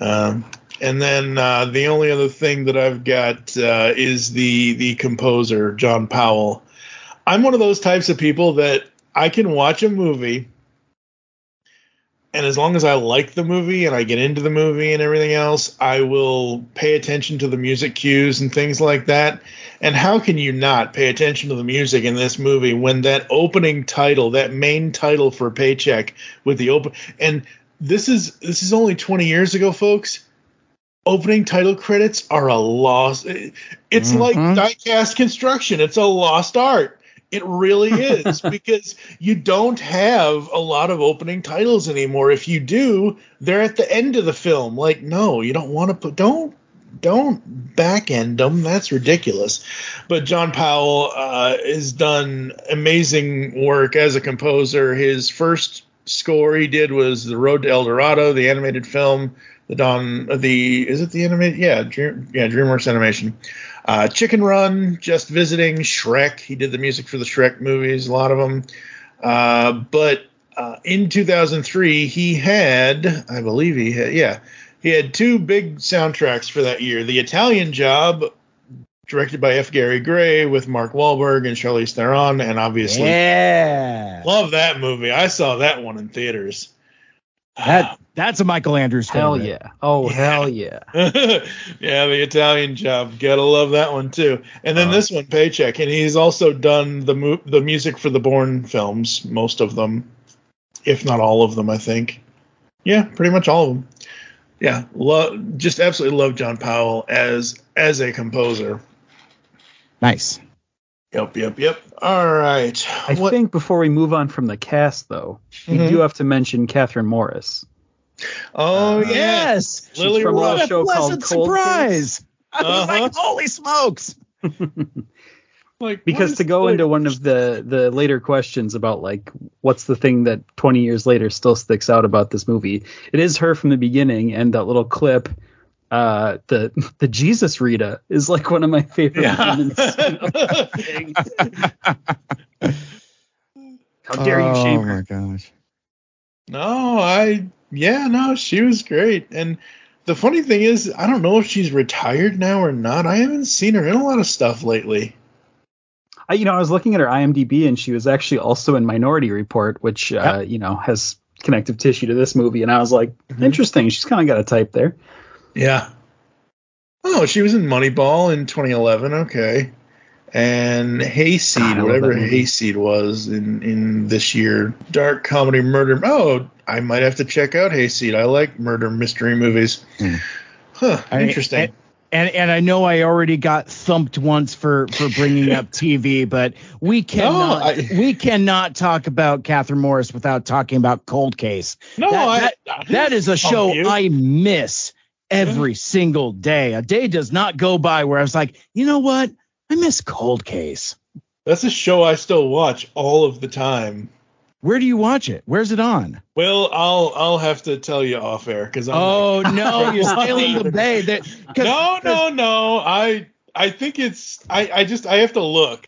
Speaker 3: Um, and then uh, the only other thing that I've got uh, is the the composer John Powell. I'm one of those types of people that I can watch a movie, and as long as I like the movie and I get into the movie and everything else, I will pay attention to the music cues and things like that. And how can you not pay attention to the music in this movie when that opening title, that main title for Paycheck with the open and this is this is only 20 years ago, folks. Opening title credits are a lost. It's like
Speaker 4: Mhm.
Speaker 3: diecast construction. It's a lost art. It really is because you don't have a lot of opening titles anymore. If you do, they're at the end of the film. Like, no, you don't want to put don't don't back end them. That's ridiculous. But John Powell uh, has done amazing work as a composer. His first score he did was The Road to El Dorado, the animated film. The Don, the is it the animated? Yeah, Dream, yeah, DreamWorks Animation. Uh, Chicken Run, Just Visiting, Shrek. He did the music for the Shrek movies, a lot of them. Uh, but uh, in 2003, he had, I believe he had, yeah, he had two big soundtracks for that year. The Italian Job, directed by F. Gary Gray, with Mark Wahlberg and Charlize Theron, and obviously,
Speaker 4: yeah,
Speaker 3: love that movie. I saw that one in theaters.
Speaker 4: That that's a Michael Andrews.
Speaker 5: Hell
Speaker 4: favorite.
Speaker 5: yeah! Oh hell yeah!
Speaker 3: yeah, the Italian job. Gotta love that one too. And then
Speaker 5: Uh,
Speaker 3: this one, Paycheck, and he's also done the mu- the music for the Bourne films, most of them, if not all of them, I think. Yeah, pretty much all of them. Yeah, love, just absolutely love John Powell as as a composer.
Speaker 4: Nice.
Speaker 3: Yep, yep, yep. All right.
Speaker 5: I think before we move on from the cast, though, we
Speaker 3: Mhm.
Speaker 5: do have to mention Kathryn Morris.
Speaker 3: Oh
Speaker 5: Uh,
Speaker 4: yes,
Speaker 5: She's from a
Speaker 4: what a
Speaker 5: show called
Speaker 4: pleasant
Speaker 5: Cold
Speaker 4: surprise. I was
Speaker 3: Uh-huh.
Speaker 4: like, holy smokes.
Speaker 3: Like
Speaker 5: because to go
Speaker 3: the-
Speaker 5: into one of the the later questions about like what's the thing that 20 years later still sticks out about this movie it is her from the beginning and that little clip uh the the jesus rita is like one of my favorite
Speaker 3: Yeah.
Speaker 5: moments how dare you shame her Oh my
Speaker 4: gosh.
Speaker 3: No, I yeah, no, she was great. And the funny thing is, I don't know if she's retired now or not. I haven't seen her in a lot of stuff lately.
Speaker 5: I, you know i was looking at her imdb and she was actually also in minority report which uh you know has connective tissue to this movie and i was like
Speaker 3: Mm-hmm.
Speaker 5: interesting she's kind of got a type there
Speaker 3: Yeah. Oh, she was in Moneyball in 2011. Okay. And Hayseed,
Speaker 5: God,
Speaker 3: whatever. Hayseed was in in this year, dark comedy murder. Oh, I might have to check out Hayseed. I like murder mystery movies. Huh.
Speaker 4: I-
Speaker 3: Interesting.
Speaker 4: And and I know I already got thumped once for for bringing up TV, but we cannot
Speaker 3: I-
Speaker 4: we cannot talk about Kathryn Morris without talking about Cold Case.
Speaker 3: no,
Speaker 4: that,
Speaker 3: I,
Speaker 4: that-
Speaker 3: I
Speaker 4: that is a show
Speaker 3: you.
Speaker 4: I miss Mm-hmm. every single day. A day does not go by where I was like, you know what? I miss Cold Case.
Speaker 3: That's a show I still watch all of the time.
Speaker 4: Where do you watch it? Where's it on?
Speaker 3: Well, I'll I'll have to tell you off air because I'm.
Speaker 4: Oh no, you're sailing the bay. That 'cause-
Speaker 3: no, no, no. I I think it's I I just I have to look.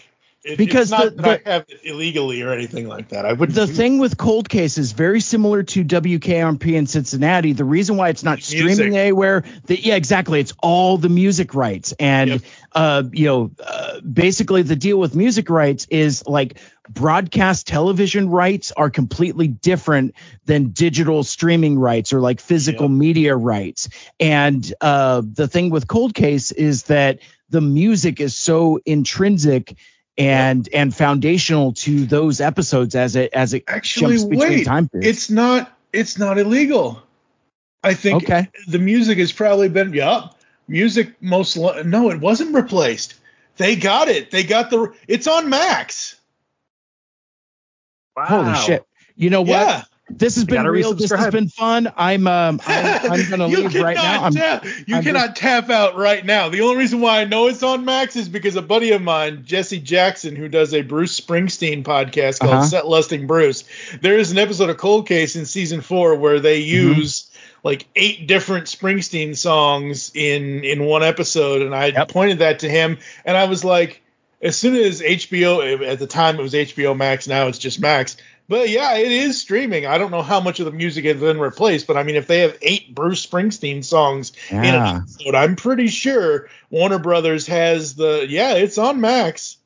Speaker 3: It,
Speaker 4: Because the- the-
Speaker 3: I have it illegally or anything like that. I would
Speaker 4: The thing with Cold Case is very similar to WKRP in Cincinnati. The reason why it's not streaming
Speaker 3: Music.
Speaker 4: anywhere, the, yeah, exactly, it's all the music rights, and
Speaker 3: Yep.
Speaker 4: uh, you know, uh, basically the deal with music rights is like broadcast television rights are completely different than digital streaming rights or like physical media rights. And uh, the thing with Cold Case is that the music is so intrinsic and and foundational to those episodes as it as it
Speaker 3: actually
Speaker 4: jumps between
Speaker 3: wait.
Speaker 4: time periods.
Speaker 3: It's not it's not illegal. I think
Speaker 4: Okay.
Speaker 3: the music has probably been yeah. Music most no, it wasn't replaced. They got it. They got the it's on Max. Wow.
Speaker 4: Holy shit! You know what?
Speaker 3: Yeah.
Speaker 4: This has
Speaker 5: I
Speaker 4: been real. This has been fun. I'm um I'm, I'm gonna leave right now. I'm,
Speaker 3: tap, you
Speaker 4: I'm
Speaker 3: cannot tap out right now. The only reason why I know it's on Max is because a buddy of mine, Jesse Jackson, who does a Bruce Springsteen podcast called
Speaker 4: Uh-huh.
Speaker 3: Set Lusting Bruce. There is an episode of Cold Case in season four where they
Speaker 4: Mm-hmm.
Speaker 3: use like eight different Springsteen songs in in one episode, and I pointed that to him, and I was like, as soon as HBO at the time it was HBO Max, now it's just Max. But yeah, it is streaming. I don't know how much of the music has been replaced, but I mean, if they have eight Bruce Springsteen songs in an episode, I'm pretty sure Warner Brothers has the yeah, it's on Max.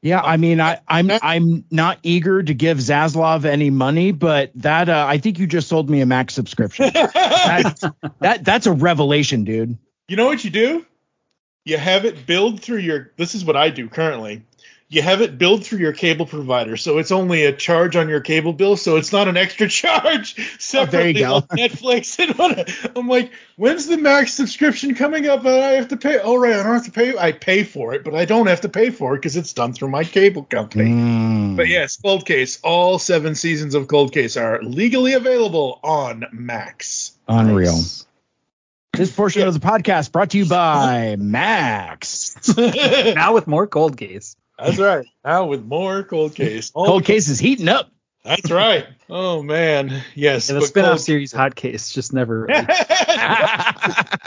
Speaker 4: yeah, I mean, I I'm I'm not eager to give Zaslav any money, but that uh, I think you just sold me a Max subscription. that, that that's a revelation, dude.
Speaker 3: You know what you do? You have it billed through your. This is what I do currently. You have it billed through your cable provider, so it's only a charge on your cable bill, so it's not an extra charge separately
Speaker 4: go.
Speaker 3: on Netflix. And what- I'm like, when's the Max subscription coming up? And I have to pay. Oh right, I don't have to pay. I pay for it, but I don't have to pay for it because it's done through my cable company.
Speaker 4: Mm.
Speaker 3: But yes, Cold Case. All seven seasons of Cold Case are legally available on Max.
Speaker 4: Unreal. This portion of the podcast brought to you by Max.
Speaker 5: now with more cold case.
Speaker 3: That's right. Now with more Cold Case. All
Speaker 4: Cold case is heating up.
Speaker 3: That's right. Oh man, yes.
Speaker 5: And the
Speaker 3: but
Speaker 5: spin-off
Speaker 3: Cold-
Speaker 5: series Hot Case just never.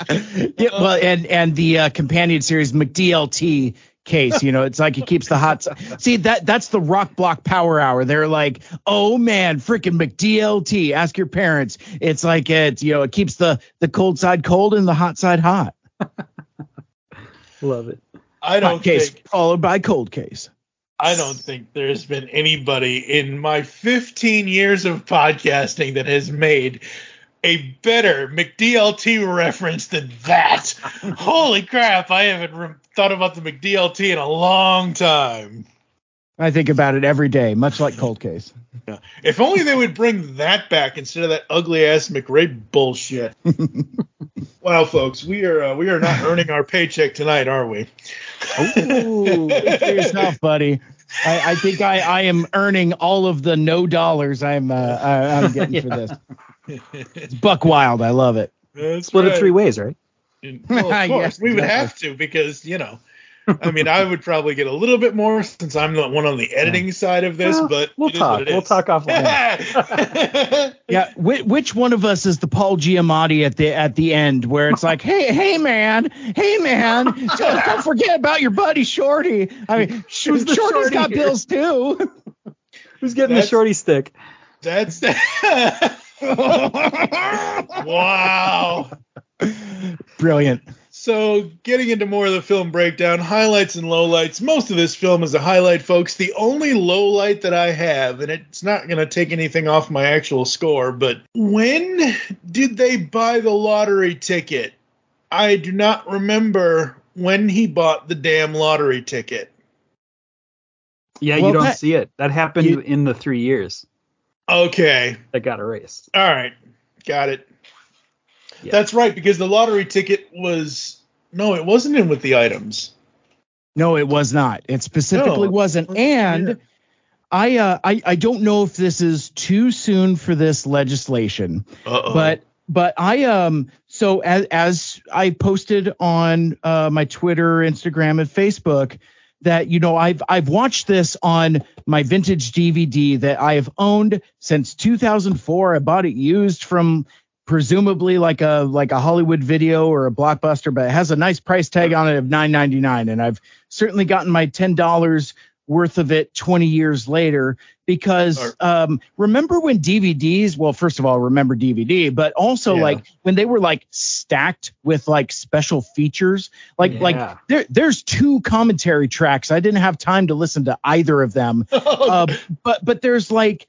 Speaker 4: Yeah, well, and and the uh, companion series McDLT case, you know, it's like it keeps the hot. See that that's the rock block power hour. They're like, oh man, freaking McDLT. Ask your parents. It's like it, you know, it keeps the the cold side cold and the hot side hot.
Speaker 5: Love it.
Speaker 3: I don't
Speaker 4: Hot case
Speaker 3: think
Speaker 4: followed by cold case.
Speaker 3: I don't think there's been anybody in my 15 years of podcasting that has made a better McDLT reference than that. Holy crap! I haven't re- thought about the McDLT in a long time.
Speaker 4: I think about it every day, much like cold case. Yeah.
Speaker 3: If only they would bring that back instead of that ugly ass McRae bullshit. wow, folks, we are uh, we are not earning our paycheck tonight, are we?
Speaker 4: Ooh, think for yourself, buddy. I, I think I, I am earning all of the no dollars I'm uh, I, I'm getting for this. It's buck wild. I love it.
Speaker 3: That's
Speaker 5: Split
Speaker 3: right.
Speaker 5: it three ways, right?
Speaker 3: Well, of course,
Speaker 4: Yes,
Speaker 3: we would
Speaker 4: exactly.
Speaker 3: have to because you know, I mean, I would probably get a little bit more since I'm the one on the editing side of this,
Speaker 5: Well,
Speaker 3: but
Speaker 5: we'll talk.
Speaker 3: what it
Speaker 5: We'll talk offline.
Speaker 4: Yeah, which, which one of us is the Paul Giamatti at the at the end where it's like, hey, hey, man, hey, man, don't, don't forget about your buddy Shorty. I mean, Sh-
Speaker 5: Who's
Speaker 4: Shorty's
Speaker 5: Shorty
Speaker 4: got
Speaker 5: here?
Speaker 4: bills too.
Speaker 5: Who's getting
Speaker 3: That's-
Speaker 5: the shorty stick?
Speaker 3: That's wow.
Speaker 4: Brilliant.
Speaker 3: So, getting into more of the film breakdown, highlights and lowlights. Most of this film is a highlight, folks. The only lowlight that I have, and it's not going to take anything off my actual score, but when did they buy the lottery ticket? I do not remember when he bought the damn lottery ticket.
Speaker 5: Yeah,
Speaker 4: Well,
Speaker 5: you don't
Speaker 4: that-
Speaker 5: see it. That happened
Speaker 4: You-
Speaker 5: in the three years
Speaker 3: Okay.
Speaker 5: that got erased.
Speaker 3: All right. Got it.
Speaker 5: Yeah.
Speaker 3: That's right, because the lottery ticket was. No, it wasn't in with the items.
Speaker 4: No, it was not. It specifically
Speaker 3: No.
Speaker 4: wasn't. And I, uh, I I don't know if this is too soon for this legislation,
Speaker 3: Uh-oh.
Speaker 4: but but I um so as as I posted on uh, my Twitter, Instagram, and Facebook that you know I've I've watched this on my vintage DVD that I have owned since 2004. I bought it used from presumably like a like a Hollywood video or a blockbuster, but it has a nice price tag on it of 9.99, and I've certainly gotten my ten dollars worth of it 20 years later because um remember when DVDs well first of all remember DVD but also
Speaker 3: Yeah.
Speaker 4: like when they were like stacked with like special features like
Speaker 5: Yeah.
Speaker 4: like there there's two commentary tracks I didn't have time to listen to either of them uh, but but there's like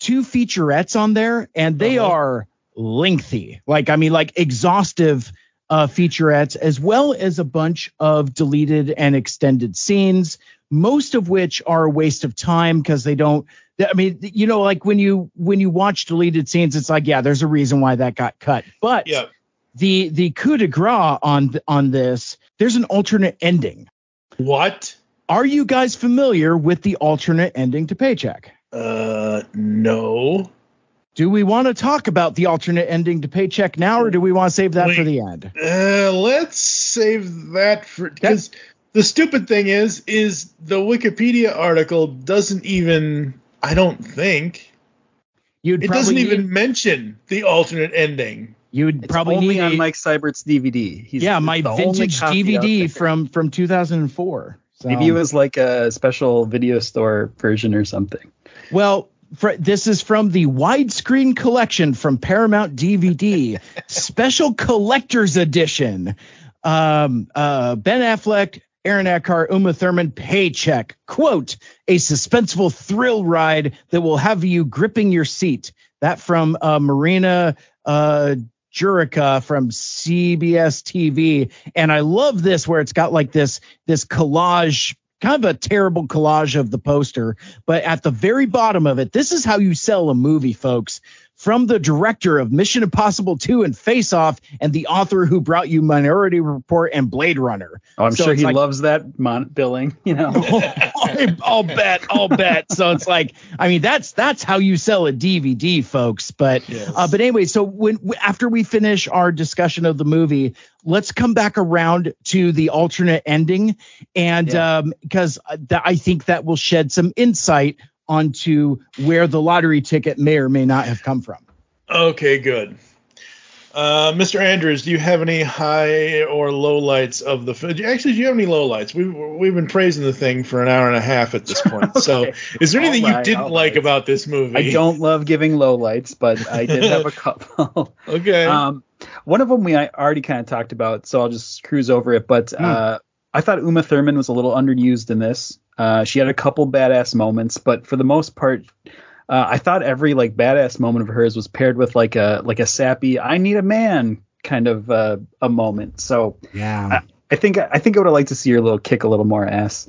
Speaker 4: two featurettes on there and they
Speaker 3: Uh-huh.
Speaker 4: are lengthy like I mean like exhaustive uh, featurettes as well as a bunch of deleted and extended scenes most of which are a waste of time because they don't I mean you know like when you when you watch deleted scenes it's like yeah there's a reason why that got cut but
Speaker 3: yeah.
Speaker 4: the the coup de grace on th- on this there's an alternate ending
Speaker 3: What?
Speaker 4: are you guys familiar with the alternate ending to paycheck
Speaker 3: Uh, no.
Speaker 4: Do we want to talk about the alternate ending to paycheck now or do we want to save that for the end
Speaker 3: Uh, let's save that for because the stupid thing is, is the Wikipedia article doesn't even. I don't think
Speaker 4: you'd
Speaker 3: it doesn't
Speaker 4: need-
Speaker 3: even mention the alternate ending.
Speaker 4: you'd
Speaker 5: It's
Speaker 4: probably
Speaker 5: only
Speaker 4: need
Speaker 5: on Mike Seibert's DVD. He's
Speaker 4: yeah my vintage dvd from from 2004 so.
Speaker 5: Maybe it was like a special video store version or something.
Speaker 4: Well, fr- this is from the widescreen collection from Paramount DVD, special collector's edition. Um, uh, ben Affleck, Aaron Eckhart, Uma Thurman, Paycheck. Quote, a suspenseful thrill ride that will have you gripping your seat. That from uh, Marina uh, Jurica from CBS TV. And I love this where it's got like this this collage kind of a terrible collage of the poster, but at the very bottom of it, this is how you sell a movie, folks from the director of Mission Impossible 2 and Face Off and the author who brought you Minority Report and Blade Runner.
Speaker 5: Oh, I'm so sure he like, loves that mon- billing, you know.
Speaker 4: I'll bet, I'll bet. So it's like, I mean, that's that's how you sell a DVD, folks. But yes. uh, but anyway, so when after we finish our discussion of the movie, let's come back around to the alternate ending, and yeah. um, because th- I think that will shed some insight onto where the lottery ticket may or may not have come from.
Speaker 3: Okay, good. Uh, Mr. Andrews, do you have any high or low lights of the film? Actually, do you have any low lights? We've we've been praising the thing for an hour and a half at this point. okay. So, is there anything right, you didn't like right. about this movie?
Speaker 5: I don't love giving low lights, but I did have a couple.
Speaker 3: okay.
Speaker 5: Um, one of them we already kind of talked about, so I'll just cruise over it. But hmm. uh, I thought Uma Thurman was a little underused in this. Uh, she had a couple badass moments, but for the most part, uh, I thought every like badass moment of hers was paired with like a like a sappy "I need a man" kind of uh, a moment. So
Speaker 4: yeah,
Speaker 5: I, I, think I think I would have liked to see her little kick a little more ass.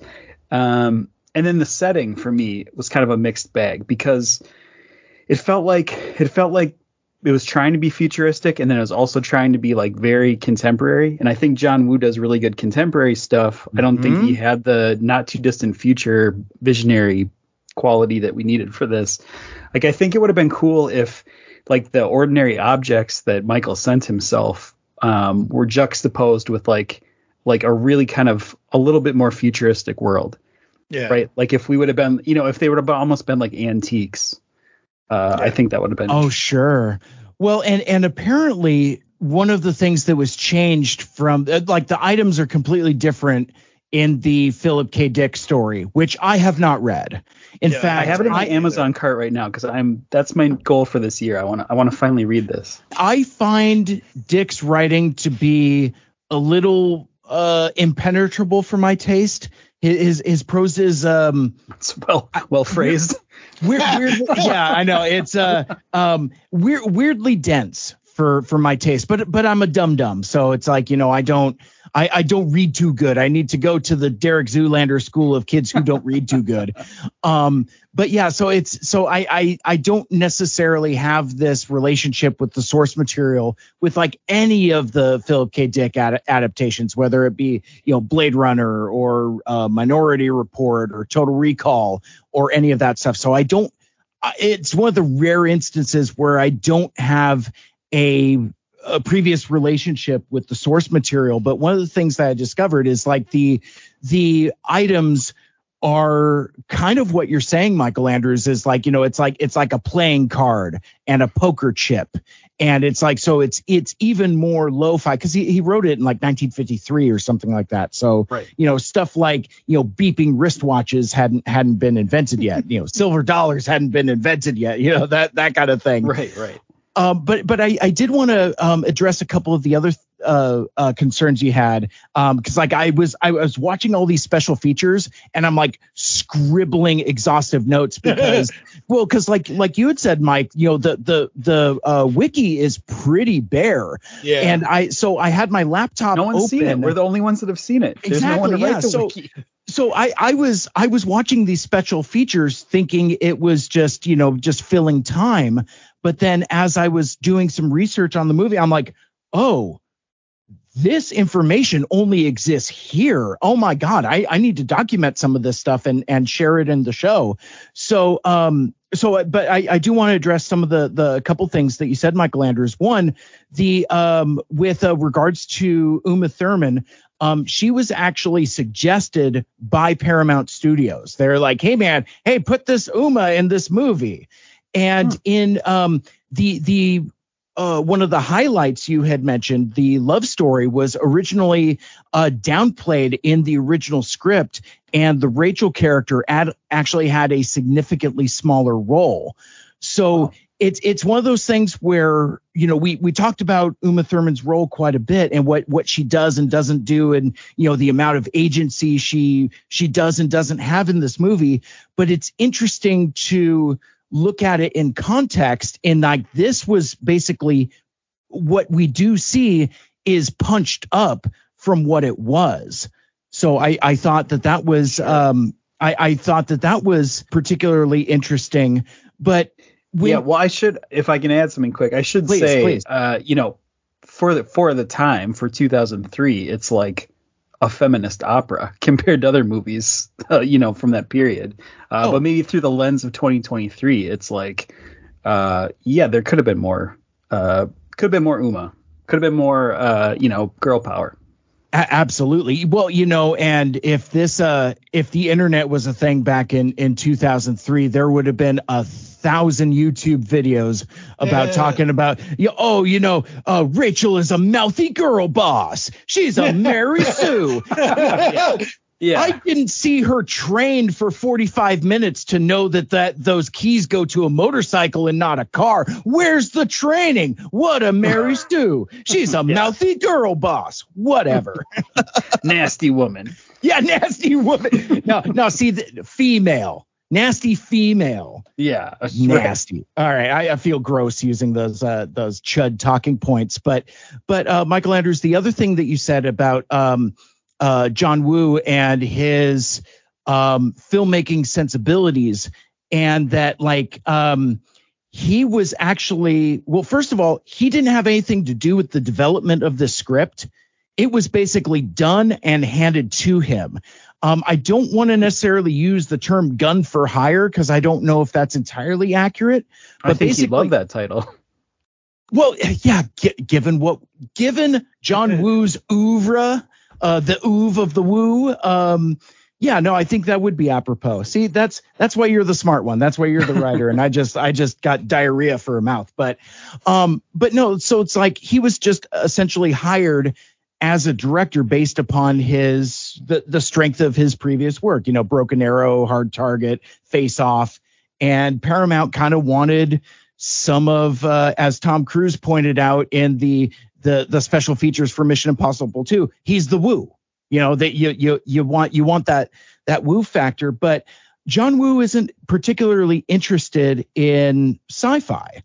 Speaker 5: Um, and then the setting for me was kind of a mixed bag because it felt like it felt like it was trying to be futuristic and then it was also trying to be like very contemporary. And I think John Woo does really good contemporary stuff. I don't mm-hmm. think he mm-hmm. had the not too distant future visionary quality that we needed for this. Like I think it would have been cool if like the ordinary objects that Michael sent himself um, were juxtaposed with like like a really kind of a little bit more futuristic world.
Speaker 3: Yeah.
Speaker 5: Right. Like if we would have been, you know, if they would have almost been like antiques uh, yeah. I think that would have been.
Speaker 4: Oh, sure. Well, and and apparently one of the things that was changed from uh, like the items are completely different in the Philip K. Dick story, which I have not read. In yeah, fact,
Speaker 5: I have it in my I, Amazon cart right now because I'm that's my goal for this year. I want to I want to finally read this.
Speaker 4: I find Dick's writing to be a little uh impenetrable for my taste. His his prose is um
Speaker 5: it's well well phrased.
Speaker 4: Weird, weird yeah, I know. It's uh um weird weirdly dense for for my taste. But but I'm a dum dum, so it's like you know I don't I, I don't read too good. I need to go to the Derek Zoolander school of kids who don't read too good. Um, but yeah, so it's so I, I I don't necessarily have this relationship with the source material with like any of the Philip K. Dick ad- adaptations, whether it be you know Blade Runner or uh, Minority Report or Total Recall or any of that stuff. So I don't. It's one of the rare instances where I don't have a a previous relationship with the source material, but one of the things that I discovered is like the the items are kind of what you're saying, Michael Andrews, is like, you know, it's like it's like a playing card and a poker chip. And it's like so it's it's even more lo-fi because he, he wrote it in like 1953 or something like that. So
Speaker 5: right.
Speaker 4: you know, stuff like, you know, beeping wristwatches hadn't hadn't been invented yet. you know, silver dollars hadn't been invented yet, you know, that that kind of thing.
Speaker 5: Right, right.
Speaker 4: Um, but but I, I did want to um, address a couple of the other uh, uh, concerns you had because um, like I was I was watching all these special features and I'm like scribbling exhaustive notes because well because like like you had said Mike you know the the the uh, wiki is pretty bare.
Speaker 3: Yeah.
Speaker 4: And I so I had my laptop
Speaker 5: no one's
Speaker 4: open.
Speaker 5: seen it. we're the only ones that have seen it.
Speaker 4: There's exactly
Speaker 5: no
Speaker 4: yeah. so
Speaker 5: wiki.
Speaker 4: so I, I was I was watching these special features thinking it was just you know just filling time but then as I was doing some research on the movie, I'm like, oh, this information only exists here. Oh my God, I, I need to document some of this stuff and, and share it in the show. So, um, so, but I, I do want to address some of the, the couple things that you said, Michael Andrews. One, the, um, with uh, regards to Uma Thurman, um, she was actually suggested by Paramount Studios. They're like, hey man, hey, put this Uma in this movie. And huh. in um, the the uh, one of the highlights you had mentioned, the love story was originally uh, downplayed in the original script, and the Rachel character ad- actually had a significantly smaller role. So wow. it's it's one of those things where you know we we talked about Uma Thurman's role quite a bit and what what she does and doesn't do, and you know the amount of agency she she does and doesn't have in this movie. But it's interesting to look at it in context and like this was basically what we do see is punched up from what it was So I, I thought that that was um, I, I thought that that was particularly interesting. But
Speaker 5: we, yeah, well, I should if I can add something quick, I should
Speaker 4: please,
Speaker 5: say,
Speaker 4: please.
Speaker 5: Uh, you know, for the for the time for 2003, it's like a feminist opera compared to other movies, uh, you know, from that period. Uh, oh. But maybe through the lens of 2023, it's like, uh, yeah, there could have been more. Uh, could have been more Uma. Could have been more, uh, you know, girl power.
Speaker 4: A- absolutely. Well, you know, and if this, uh, if the internet was a thing back in in 2003, there would have been a thousand YouTube videos about yeah. talking about, oh, you know, uh, Rachel is a mouthy girl boss. She's a Mary Sue. yeah. Yeah. I didn't see her trained for 45 minutes to know that that those keys go to a motorcycle and not a car. Where's the training? What a Mary Sue. She's a yeah. mouthy girl boss. Whatever.
Speaker 5: nasty woman.
Speaker 4: Yeah, nasty woman. No, no, see the female. Nasty female.
Speaker 5: Yeah,
Speaker 4: nasty. All right, I, I, feel gross using those uh, those chud talking points, but but uh, Michael Andrews, the other thing that you said about um, uh, John Woo and his um, filmmaking sensibilities, and that like um, he was actually well, first of all, he didn't have anything to do with the development of the script. It was basically done and handed to him. Um, I don't want to necessarily use the term gun for hire because I don't know if that's entirely accurate.
Speaker 5: But I think he love that title.
Speaker 4: Well, yeah, g- given what, given John Woo's oeuvre uh, the oov of the woo. Um, yeah, no, I think that would be apropos. See, that's that's why you're the smart one. That's why you're the writer, and I just I just got diarrhea for a mouth. But um, but no, so it's like he was just essentially hired as a director based upon his the the strength of his previous work. You know, Broken Arrow, Hard Target, Face Off, and Paramount kind of wanted some of, uh, as Tom Cruise pointed out in the the the special features for Mission Impossible 2. He's the woo. You know that you you you want you want that that woo factor, but John Woo isn't particularly interested in sci-fi.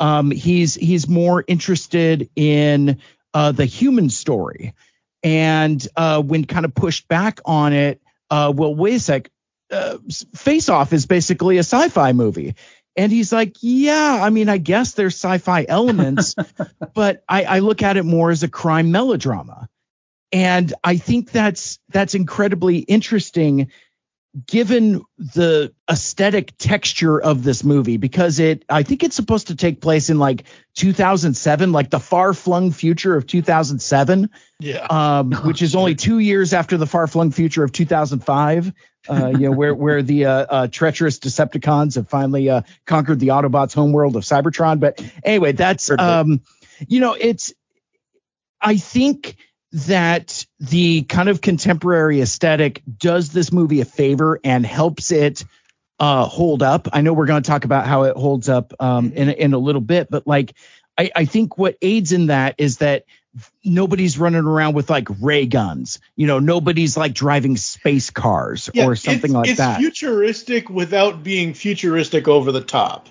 Speaker 4: Um, he's he's more interested in uh, the human story, and uh, when kind of pushed back on it, uh, well, wait a sec. Uh, Face Off is basically a sci-fi movie. And he's like, yeah, I mean, I guess there's sci-fi elements, but I, I look at it more as a crime melodrama. And I think that's that's incredibly interesting given the aesthetic texture of this movie because it I think it's supposed to take place in like 2007 like the far flung future of 2007
Speaker 3: yeah.
Speaker 4: Um, which is only 2 years after the far flung future of 2005 uh, you know where where the uh, uh, treacherous Decepticons have finally uh, conquered the Autobots homeworld of Cybertron. But anyway that's um, you know it's I think that the kind of contemporary aesthetic does this movie a favor and helps it uh, hold up. I know we're going to talk about how it holds up um, in in a little bit, but like I, I think what aids in that is that nobody's running around with like ray guns. You know, nobody's like driving space cars yeah, or something like
Speaker 3: it's
Speaker 4: that.
Speaker 3: It's futuristic without being futuristic over the top.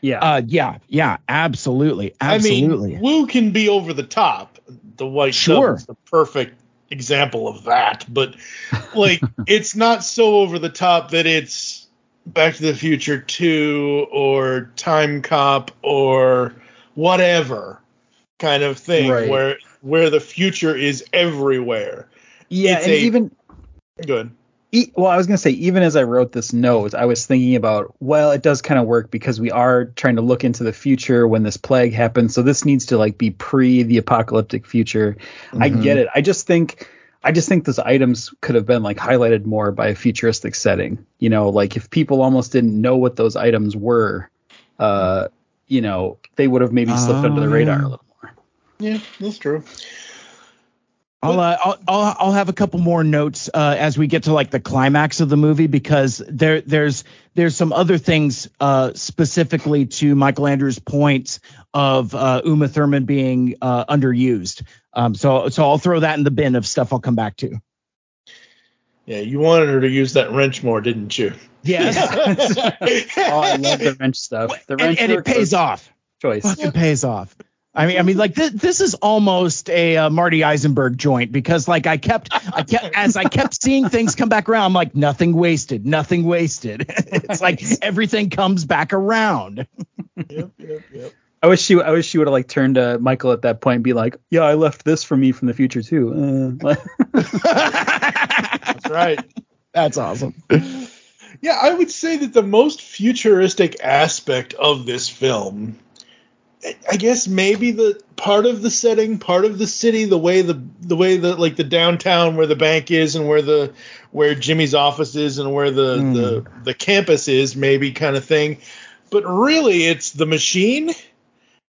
Speaker 4: Yeah. Uh, yeah. Yeah. Absolutely. Absolutely.
Speaker 3: I mean, Woo can be over the top the white sure. is the perfect example of that. But like, it's not so over the top that it's Back to the Future 2 or Time Cop or whatever kind of thing right. where where the future is everywhere.
Speaker 5: Yeah, it's and a, even
Speaker 3: good
Speaker 5: well, I was going to say, even as I wrote this note, I was thinking about, well, it does kind of work because we are trying to look into the future when this plague happens. So this needs to like be pre the apocalyptic future. Mm-hmm. I get it. I just think, I just think those items could have been like highlighted more by a futuristic setting. You know, like if people almost didn't know what those items were, uh, you know, they would have maybe slipped under the radar a oh. little more.
Speaker 3: Yeah, that's true.
Speaker 4: I'll, uh, I'll, I'll I'll have a couple more notes uh, as we get to like the climax of the movie because there there's there's some other things uh, specifically to Michael Andrews' point of uh, Uma Thurman being uh, underused. Um, so so I'll throw that in the bin of stuff I'll come back to.
Speaker 3: Yeah, you wanted her to use that wrench more, didn't you?
Speaker 4: Yes.
Speaker 5: oh, I love the wrench stuff. The wrench
Speaker 4: and, and it pays off.
Speaker 5: Choice.
Speaker 4: Fucking pays off. I mean, I mean, like this, this is almost a uh, Marty Eisenberg joint because, like, I kept, I kept, as I kept seeing things come back around, I'm like, nothing wasted, nothing wasted. it's like everything comes back around.
Speaker 3: yep, yep, yep.
Speaker 5: I wish she, I wish she would have like turned to Michael at that point and be like, "Yeah, I left this for me from the future too." Uh,
Speaker 3: That's right.
Speaker 4: That's awesome.
Speaker 3: Yeah, I would say that the most futuristic aspect of this film, I guess maybe the part of the setting, part of the city, the way the the way the like the downtown where the bank is and where the where Jimmy's office is and where the
Speaker 4: Mm.
Speaker 3: the the campus is, maybe kind of thing. But really, it's the machine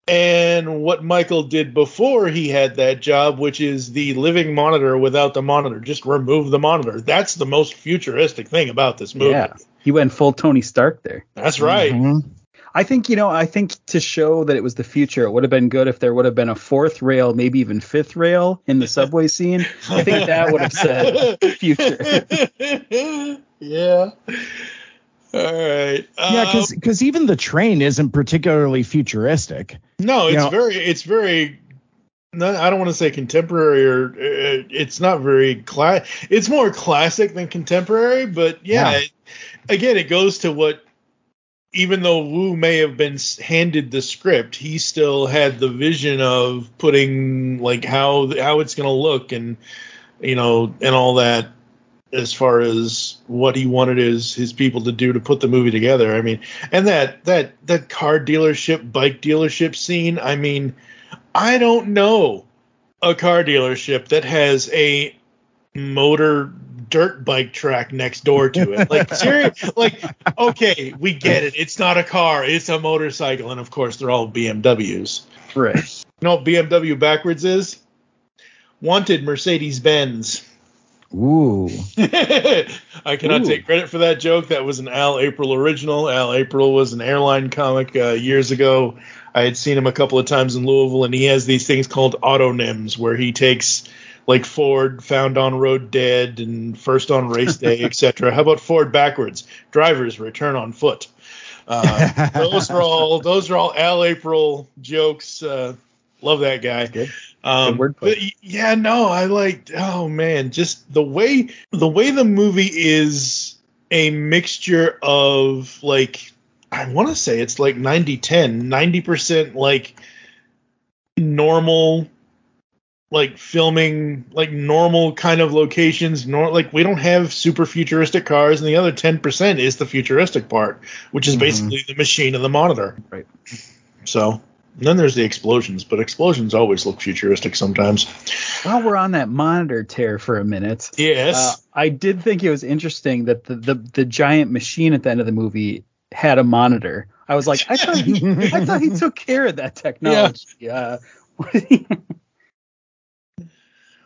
Speaker 3: and what Michael did before he had that job, which is the living monitor without the monitor. Just remove the monitor. That's the most futuristic thing about this movie.
Speaker 5: yeah, he went full Tony Stark there.
Speaker 3: That's right.
Speaker 4: Mm-hmm.
Speaker 5: I think you know. I think to show that it was the future, it would have been good if there would have been a fourth rail, maybe even fifth rail in the subway scene. I think that would have said future.
Speaker 3: yeah. All right.
Speaker 4: yeah,
Speaker 3: Um,
Speaker 4: because even the train isn't particularly futuristic.
Speaker 3: no, it's
Speaker 4: you know-
Speaker 3: very, it's very. No, I don't want to say contemporary or uh, it's not very class. It's more classic than contemporary, but yeah,
Speaker 4: Yeah.
Speaker 3: It, again, it goes to what. Even though Woo may have been handed the script, he still had the vision of putting like how how it's going to look and you know and all that as far as what he wanted his his people to do to put the movie together. I mean, and that that that car dealership, bike dealership scene. I mean, I don't know a car dealership that has a motor dirt bike track next door to it. Like seriously, like okay, we get it. It's not a car, it's a motorcycle, and of course they're all BMWs.
Speaker 5: Right.
Speaker 3: You know what BMW backwards is? Wanted Mercedes Benz.
Speaker 4: Ooh.
Speaker 3: I cannot
Speaker 4: Ooh.
Speaker 3: take credit for that joke. That was an Al April original. Al April was an airline comic uh, years ago. I had seen him a couple of times in Louisville, and he has these things called autonyms, where he takes like Ford, found on road dead, and first on race day, etc. How about Ford backwards? Drivers return on foot. Uh, those are all those are all Al April jokes. Uh, love that guy.
Speaker 5: Good.
Speaker 3: Um,
Speaker 5: Good
Speaker 3: but yeah, no, I like. Oh man, just the way the way the movie is a mixture of like I want to say it's like 90 10, 90% like normal like filming like normal kind of locations nor like we don't have super futuristic cars and the other 10% is the futuristic part which is
Speaker 4: Mhm.
Speaker 3: basically the machine and the monitor
Speaker 5: Right.
Speaker 3: so and then there's the explosions but explosions always look futuristic sometimes
Speaker 5: While we're on that monitor tear for a minute,
Speaker 3: yes
Speaker 5: uh, I did think it was interesting that the, the the giant machine at the end of the movie had a monitor. I was like, I thought he, I thought he took care of that technology. Uh,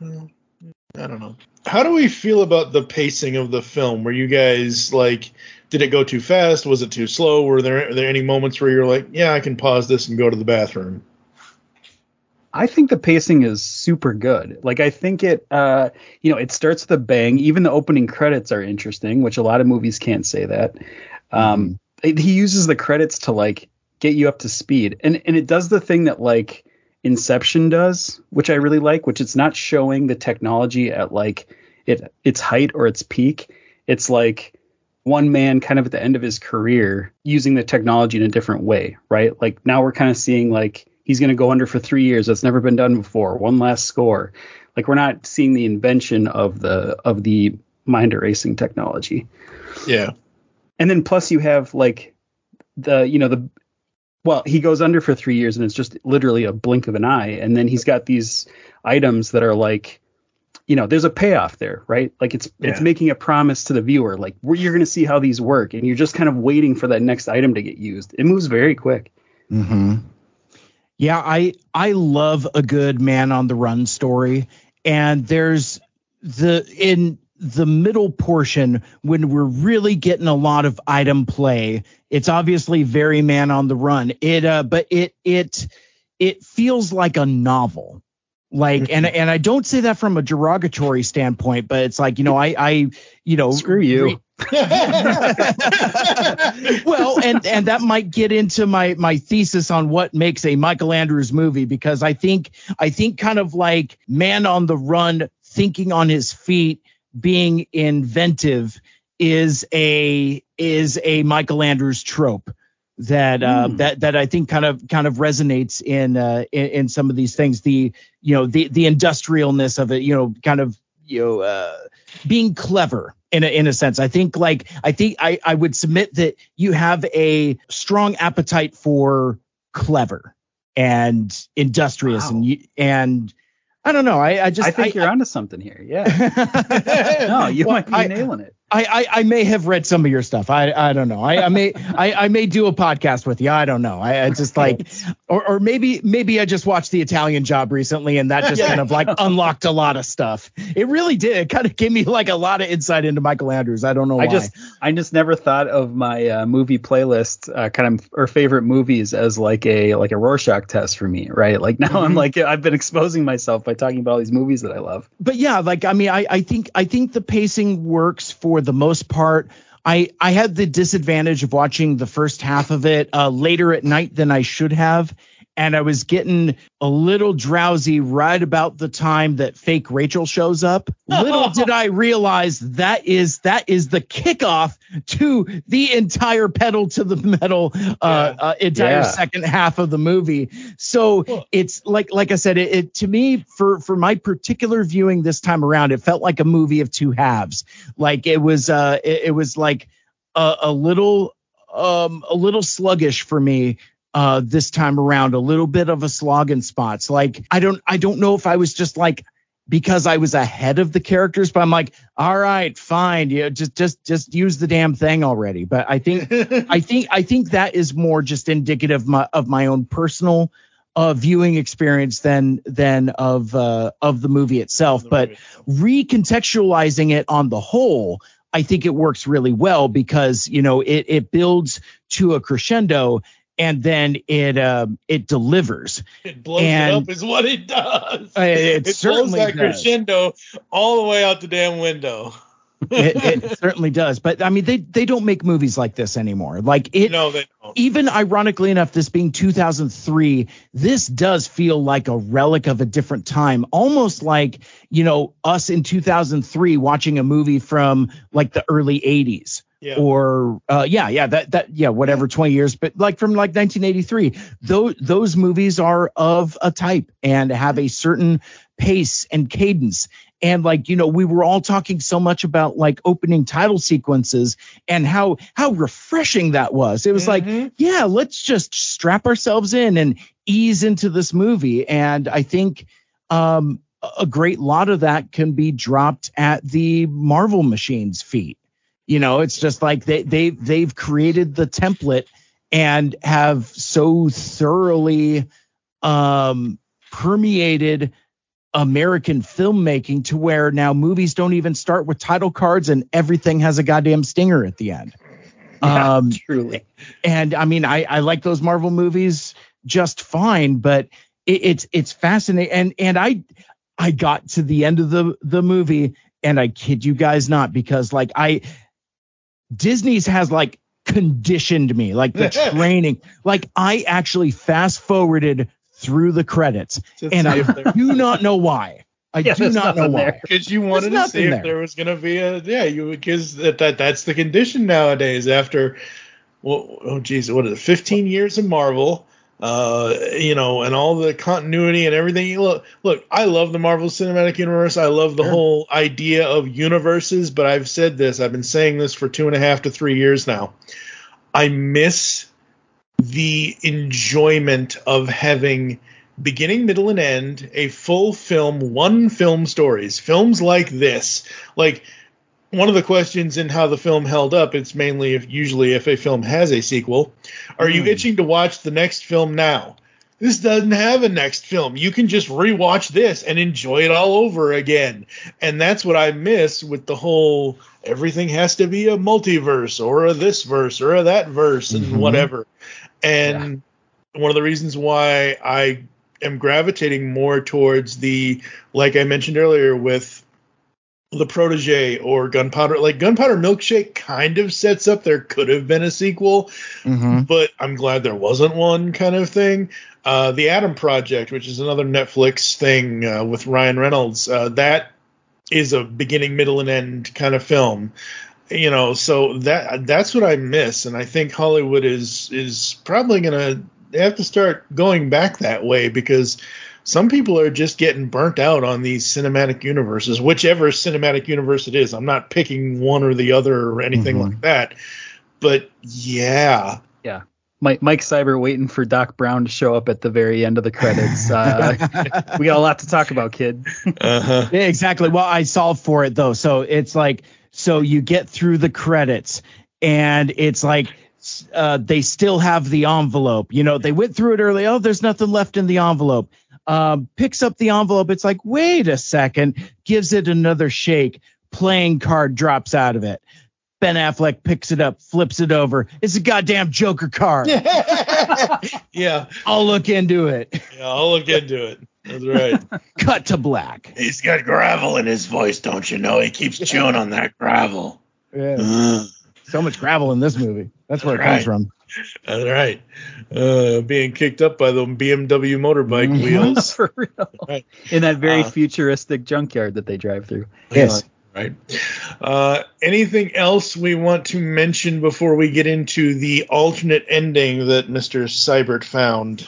Speaker 3: I don't know. How do we feel about the pacing of the film? Were you guys like, did it go too fast? Was it too slow? Were there, are there any moments where you're like, yeah, I can pause this and go to the bathroom?
Speaker 5: I think the pacing is super good. Like I think it uh you know, it starts with a bang. Even the opening credits are interesting, which a lot of movies can't say that. Um it- he uses the credits to like get you up to speed. And and it does the thing that like Inception does, which I really like, which it's not showing the technology at like it its height or its peak. It's like one man kind of at the end of his career using the technology in a different way, right? Like now we're kind of seeing like he's going to go under for three years. That's never been done before. One last score. Like we're not seeing the invention of the of the mind erasing technology.
Speaker 3: Yeah.
Speaker 5: And then plus you have like the you know the well he goes under for three years and it's just literally a blink of an eye. And then he's got these items that are like you know there's a payoff there right? Like it's it's making a promise to the viewer like where you're going to see how these work. And you're just kind of waiting for that next item to get used. It moves very quick.
Speaker 4: Mm-hmm. Yeah, I I love a good man on the run story, and there's the in the middle portion when we're really getting a lot of item play. It's obviously very man on the run. It uh, but it it it feels like a novel. Like and and I don't say that from a derogatory standpoint, but it's like you know I I you know
Speaker 5: screw you
Speaker 4: well, and and and that might get into my my thesis on what makes a Michael Andrews movie because I think I think kind of like Man on the Run, thinking on his feet, being inventive is a is a Michael Andrews trope that uh,
Speaker 5: Hmm.
Speaker 4: that that I think kind of kind of resonates in, uh, in in some of these things. The you know the the industrialness of it, you know, kind of you know uh, being clever in a, in a sense. I think like I think I I would submit that you have a strong appetite for clever and industrious and you and I don't know. I I just
Speaker 5: I think you're onto something here. Yeah. no, you
Speaker 4: Well,
Speaker 5: might be
Speaker 4: I-
Speaker 5: nailing it.
Speaker 4: I, I, I may have read some of your stuff. I, I don't know. I, I may I, I may do a podcast with you. I don't know. I, I just like or, or maybe maybe I just watched the Italian job recently and that just
Speaker 5: Yeah.
Speaker 4: kind of like unlocked a lot of stuff. It really did. It kind of gave me like a lot of insight into Michael Andrews. I don't know why.
Speaker 5: I just I just never thought of my uh, movie playlist uh, kind of or favorite movies as like a like a Rorschach test for me, right? Like now I'm
Speaker 4: Mhm.
Speaker 5: like I've been exposing myself by talking about all these movies that I love.
Speaker 4: but yeah, like I mean, I, I think I think the pacing works for the most part. I I had the disadvantage of watching the first half of it uh, later at night than I should have, and I was getting a little drowsy right about the time that fake Rachel shows up. Little did I realize that is that is the kickoff to the entire pedal to the metal uh, uh, entire
Speaker 5: Yeah.
Speaker 4: second half of the movie. So it's like like I said, it, it to me for for my particular viewing this time around, it felt like a movie of two halves. Like it was uh it, it was like a, a little um a little sluggish for me uh this time around a little bit of a slog in spots like i don't i don't know if i was just like because i was ahead of the characters but i'm like all right fine. Yeah just just just use the damn thing already. But i think i think i think that is more just indicative of my, of my own personal uh viewing experience than than of uh of the movie itself. But recontextualizing it on the whole I think it works really well because you know it it builds to a crescendo and then it um it delivers.
Speaker 3: It blows
Speaker 4: And-
Speaker 3: it up is what it does.
Speaker 4: Uh, it
Speaker 3: it blows that
Speaker 4: does.
Speaker 3: crescendo all the way out the damn window.
Speaker 4: it, it certainly does. But I mean, they they don't make movies like this anymore. Like it.
Speaker 3: No, they don't.
Speaker 4: Even ironically enough, this being 2003, this does feel like a relic of a different time. Almost like you know us in 2003 watching a movie from like the early 80s.
Speaker 3: Yeah.
Speaker 4: Or uh, yeah, yeah, that that yeah, whatever, 20 years, but like from like 1983, those those movies are of a type and have a certain pace and cadence. And like you know we were all talking so much about like opening title sequences and how how refreshing that was. It was like yeah let's just strap ourselves in and ease into this movie. And i think um a great lot of that can be dropped at the marvel machine's feet you know it's just like they they they've created the template and have so thoroughly um permeated American filmmaking to where now movies don't even start with title cards and everything has a goddamn stinger at the end. um,
Speaker 5: truly.
Speaker 4: And I mean, I, I like those Marvel movies just fine, but it, it's it's fascinating. And and I I got to the end of the the movie, and I kid you guys not, because like I Disney's has like conditioned me, like the training. Like I actually fast forwarded through the credits,
Speaker 3: To
Speaker 4: and I do not know why. I
Speaker 3: Yeah,
Speaker 4: do not know why.
Speaker 3: Because you wanted
Speaker 4: There's
Speaker 3: to see if
Speaker 4: there.
Speaker 3: there was going to be a yeah you because that, that that's the condition nowadays after well oh geez what is it 15 years of Marvel uh you know and all the continuity and everything. Look look I love the Marvel Cinematic Universe. I love the whole idea of universes but I've said this I've been saying this for two and a half to three years now. I miss the enjoyment of having beginning, middle, and end, a full film, one film stories. Films like this, like one of the questions in how the film held up, it's mainly if usually if a film has a sequel, are you itching to watch the next film now? This doesn't have a next film. You can just rewatch this and enjoy it all over again. And that's what I miss with the whole everything has to be a multiverse or a this verse or a that verse and
Speaker 12: Mhm.
Speaker 3: whatever. And one of the reasons why I am gravitating more towards the like I mentioned earlier with the protege or gunpowder like gunpowder milkshake kind of sets up there could have been a sequel
Speaker 4: Mhm.
Speaker 3: but i'm glad there wasn't one kind of thing uh, the adam project which is another netflix thing uh, with ryan reynolds uh, that is a beginning middle and end kind of film you know so that that's what i miss and i think hollywood is is probably gonna have to start going back that way because some people are just getting burnt out on these cinematic universes, whichever cinematic universe it is. I'm not picking one or the other or anything
Speaker 5: Mhm.
Speaker 3: like that. But yeah.
Speaker 5: Yeah. Mike, Mike Cyber waiting for Doc Brown to show up at the very end of the credits. Uh, we got a lot to talk about, kid.
Speaker 3: Uh-huh.
Speaker 4: Yeah, exactly. Well, I solved for it though. So it's like, so you get through the credits and it's like, uh, they still have the envelope. You know, they went through it early. Oh, there's nothing left in the envelope. Um, picks up the envelope. It's like, wait a second, gives it another shake. Playing card drops out of it. Ben Affleck picks it up, flips it over. It's a goddamn Joker card.
Speaker 3: yeah.
Speaker 4: I'll look into it.
Speaker 3: Yeah, I'll look into it. That's right.
Speaker 4: Cut to black.
Speaker 3: He's got gravel in his voice, don't you know? He keeps chewing on that gravel.
Speaker 4: Yeah. so much gravel in this movie. That's where it comes
Speaker 3: Right.
Speaker 4: from.
Speaker 3: That's right. Uh, being kicked up by the BMW motorbike
Speaker 4: Mhm.
Speaker 3: wheels.
Speaker 5: For real.
Speaker 3: Right.
Speaker 5: In that very
Speaker 3: Uh,
Speaker 5: futuristic junkyard that they drive through.
Speaker 4: Yes.
Speaker 3: Right. Uh, anything else we want to mention before we get into the alternate ending that Mr. Seibert found?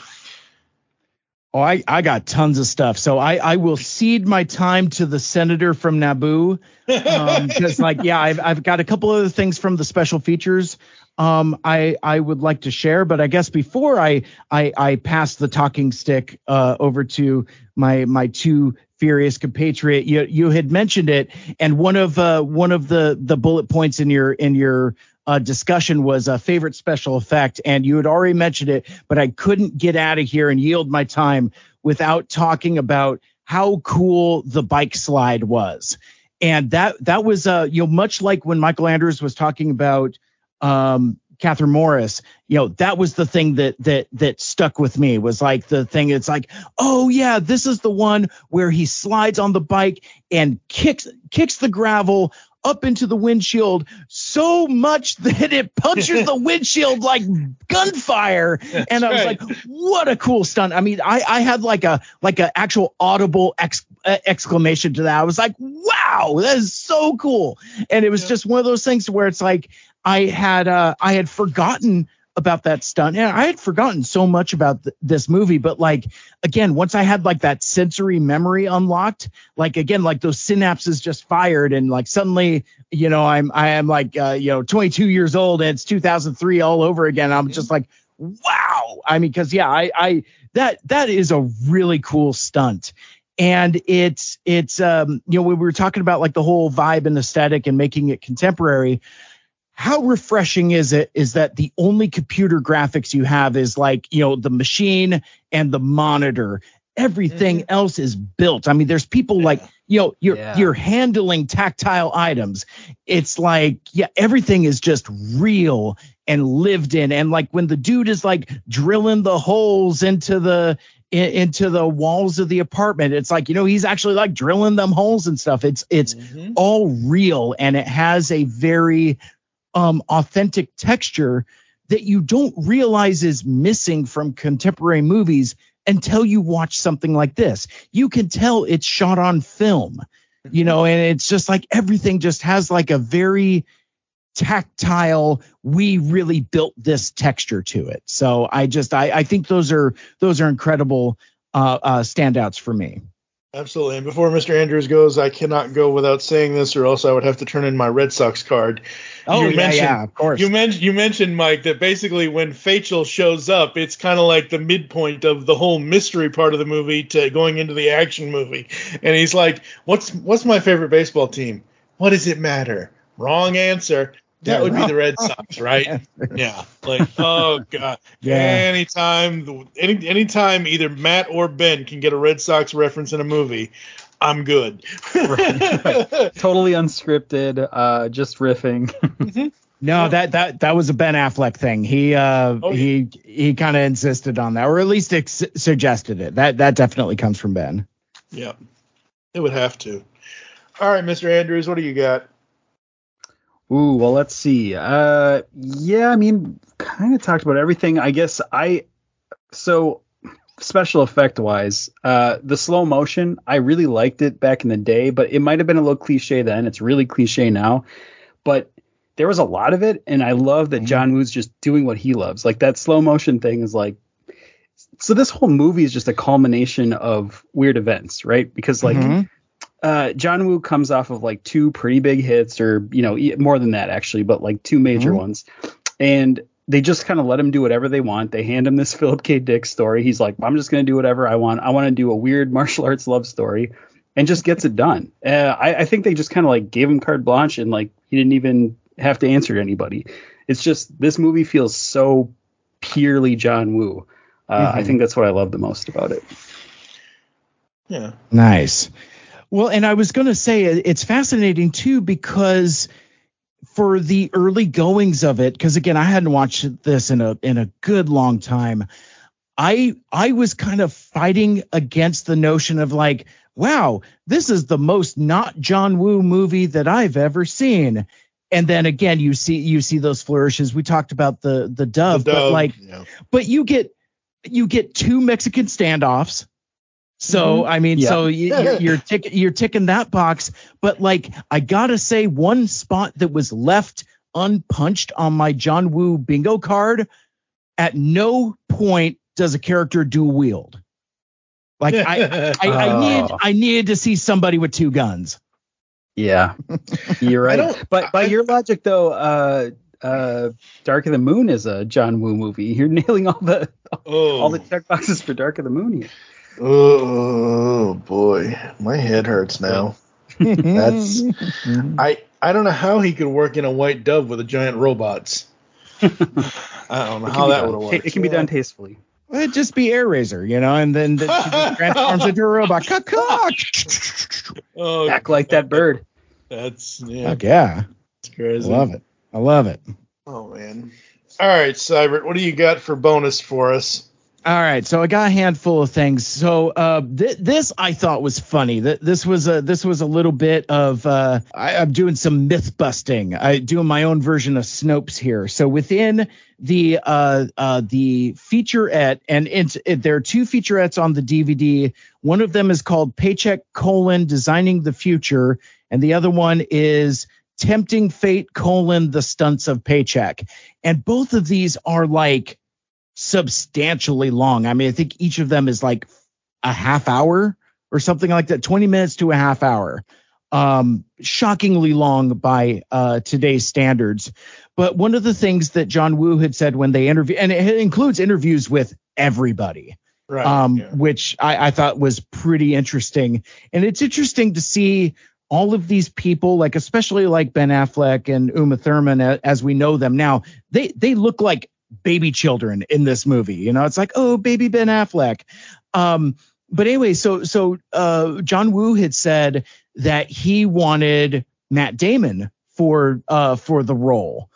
Speaker 4: Oh, I, I got tons of stuff. So I, I will cede my time to the senator from Naboo. Um, because like, yeah, I've, I've got a couple other things from the special features. Um, I, I would like to share, but I guess before I, I, I pass the talking stick, uh, over to my, my two furious compatriot, you, you had mentioned it. And one of, uh, one of the, the bullet points in your, in your, uh, discussion was a favorite special effect, and you had already mentioned it, but I couldn't get out of here and yield my time without talking about how cool the bike slide was. And that that was uh you know much like when Michael Andrews was talking about um Kathryn Morris, you know, that was the thing that that that stuck with me was like the thing it's like, oh yeah, this is the one where he slides on the bike and kicks kicks the gravel up into the windshield so much that it punctures the windshield like gunfire. and I was
Speaker 3: right.
Speaker 4: like, what a cool stunt. I mean, I, I had like a like an actual audible ex, uh, exclamation to that. I was like, wow, that is so cool. And it was just one of those things where it's like I had uh I had forgotten about that stunt. And I had forgotten so much about th- this movie but like again once I had like that sensory memory unlocked like again like those synapses just fired and like suddenly you know I'm I am like uh, you know 22 years old and it's 2003 all over again. I'm just like wow. I mean cuz yeah I I that that is a really cool stunt. And it's it's um you know we were talking about like the whole vibe and aesthetic and making it contemporary how refreshing is it is that the only computer graphics you have is like you know the machine and the monitor. Everything mm-hmm. else is built. I mean there's people like you know you're
Speaker 5: Yeah.
Speaker 4: you're handling tactile items. It's like yeah everything is just real and lived in. And like when the dude is like drilling the holes into the in, into the walls of the apartment it's like you know he's actually like drilling them holes and stuff. It's it's mm-hmm. all real and it has a very um authentic texture that you don't realize is missing from contemporary movies until you watch something like this. You can tell it's shot on film you know and it's just like everything just has like a very tactile we really built this texture to it. So i just i, I think those are those are incredible uh, uh standouts for me
Speaker 3: Absolutely. And before Mr. Andrews goes, I cannot go without saying this, or else I would have to turn in my Red Sox card.
Speaker 4: Oh, yeah, yeah, of course.
Speaker 3: You mentioned you mentioned Mike that basically when Fachel shows up, it's kind of like the midpoint of the whole mystery part of the movie to going into the action movie. And he's like, "What's what's my favorite baseball team? What does it matter?" Wrong answer. That would be the Red Sox, right? yeah. Like, oh god.
Speaker 4: Yeah.
Speaker 3: Anytime, any anytime either Matt or Ben can get a Red Sox reference in a movie, I'm good.
Speaker 5: totally unscripted, uh, just riffing.
Speaker 4: No, that that that was a Ben Affleck thing. He uh
Speaker 3: Oh, yeah.
Speaker 4: he he kind of insisted on that, or at least ex- suggested it. That that definitely comes from Ben.
Speaker 3: Yeah, it would have to. All right, Mr. Andrews, what do you got?
Speaker 5: Ooh, well, let's see. Uh, yeah, I mean, kind of talked about everything. I guess I so special effect wise, uh, the slow motion, I really liked it back in the day, but it might have been a little cliche then. It's really cliche now, but there was a lot of it, and I love that John Woo's just doing what he loves. Like that slow motion thing is like. So this whole movie is just a culmination of weird events, right? Because like
Speaker 4: Mhm.
Speaker 5: Uh, John Woo comes off of like two pretty big hits, or you know, more than that actually, but like two major
Speaker 4: Mhm.
Speaker 5: ones, and they just kind of let him do whatever they want. They hand him this Philip K. Dick story. He's like, I'm just gonna do whatever I want. I want to do a weird martial arts love story, and just gets it done. Uh, I, I think they just kind of like gave him carte blanche, and like he didn't even have to answer to anybody. It's just this movie feels so purely John Woo. Uh, I
Speaker 4: Mhm.
Speaker 5: think that's what I love the most about it.
Speaker 3: Yeah.
Speaker 4: Nice. Well, and I was going to say uh, it's fascinating too because for the early goings of it, because again, I hadn't watched this in a in a good long time. I I was kind of fighting against the notion of like, wow, this is the most not John Woo movie that I've ever seen. And then again, you see you see those flourishes. We talked about the the dove,
Speaker 3: The
Speaker 4: but like,
Speaker 3: yeah.
Speaker 4: but you get you get two Mexican standoffs. So I mean,
Speaker 5: Yeah.
Speaker 4: so you, you're you're, tick, you're ticking that box, but like I gotta say, one spot that was left unpunched on my John Woo bingo card. At no point does a character dual wield. Like I, I, I
Speaker 5: Oh.
Speaker 4: need I needed to see somebody with two guns.
Speaker 5: Yeah, you're right.
Speaker 3: don't-
Speaker 5: but by your logic, though, uh, uh, Dark of the Moon is a John Woo movie. You're nailing all the
Speaker 3: Oh,
Speaker 5: all the check boxes for Dark of the Moon here.
Speaker 3: Oh boy, my head hurts now. That's mm-hmm. I I don't know how he could work in a white dove with a giant robots. I don't know how that would work.
Speaker 5: It- can be done tastefully.
Speaker 4: It'd just be Airazor, you know, and then the, she just transforms into a robot. Caw-caw.
Speaker 3: Oh,
Speaker 5: Act like that bird.
Speaker 3: that's yeah,
Speaker 4: Fuck yeah.
Speaker 3: that's
Speaker 4: I love it. I love it.
Speaker 3: Oh man. All right, Seibert, what do you got for bonus for us?
Speaker 4: All right, so I got a handful of things. So uh, th- this I thought was funny. Th- this was a this was a little bit of uh, I, I'm doing some myth busting. I doing my own version of Snopes here. So within the uh, uh, the featurette, and it's it, there are two featurettes on the DVD. One of them is called Paycheck colon Designing the Future, and the other one is Tempting Fate colon The Stunts of Paycheck. And both of these are like substantially long. I mean, I think each of them is like a half hour or something like that, 20 minutes to a half hour. Um, shockingly long by uh, today's standards. But one of the things that John Woo had said when they interview, and it includes interviews with everybody,
Speaker 3: Right.
Speaker 4: um,
Speaker 3: yeah.
Speaker 4: which I, I thought was pretty interesting. And it's interesting to see all of these people, like especially like Ben Affleck and Uma Thurman, as we know them now, they they look like baby children in this movie. You know, it's like oh, baby Ben Affleck. Um, but anyway, so so uh, John Woo had said that he wanted Matt Damon for uh, for the role.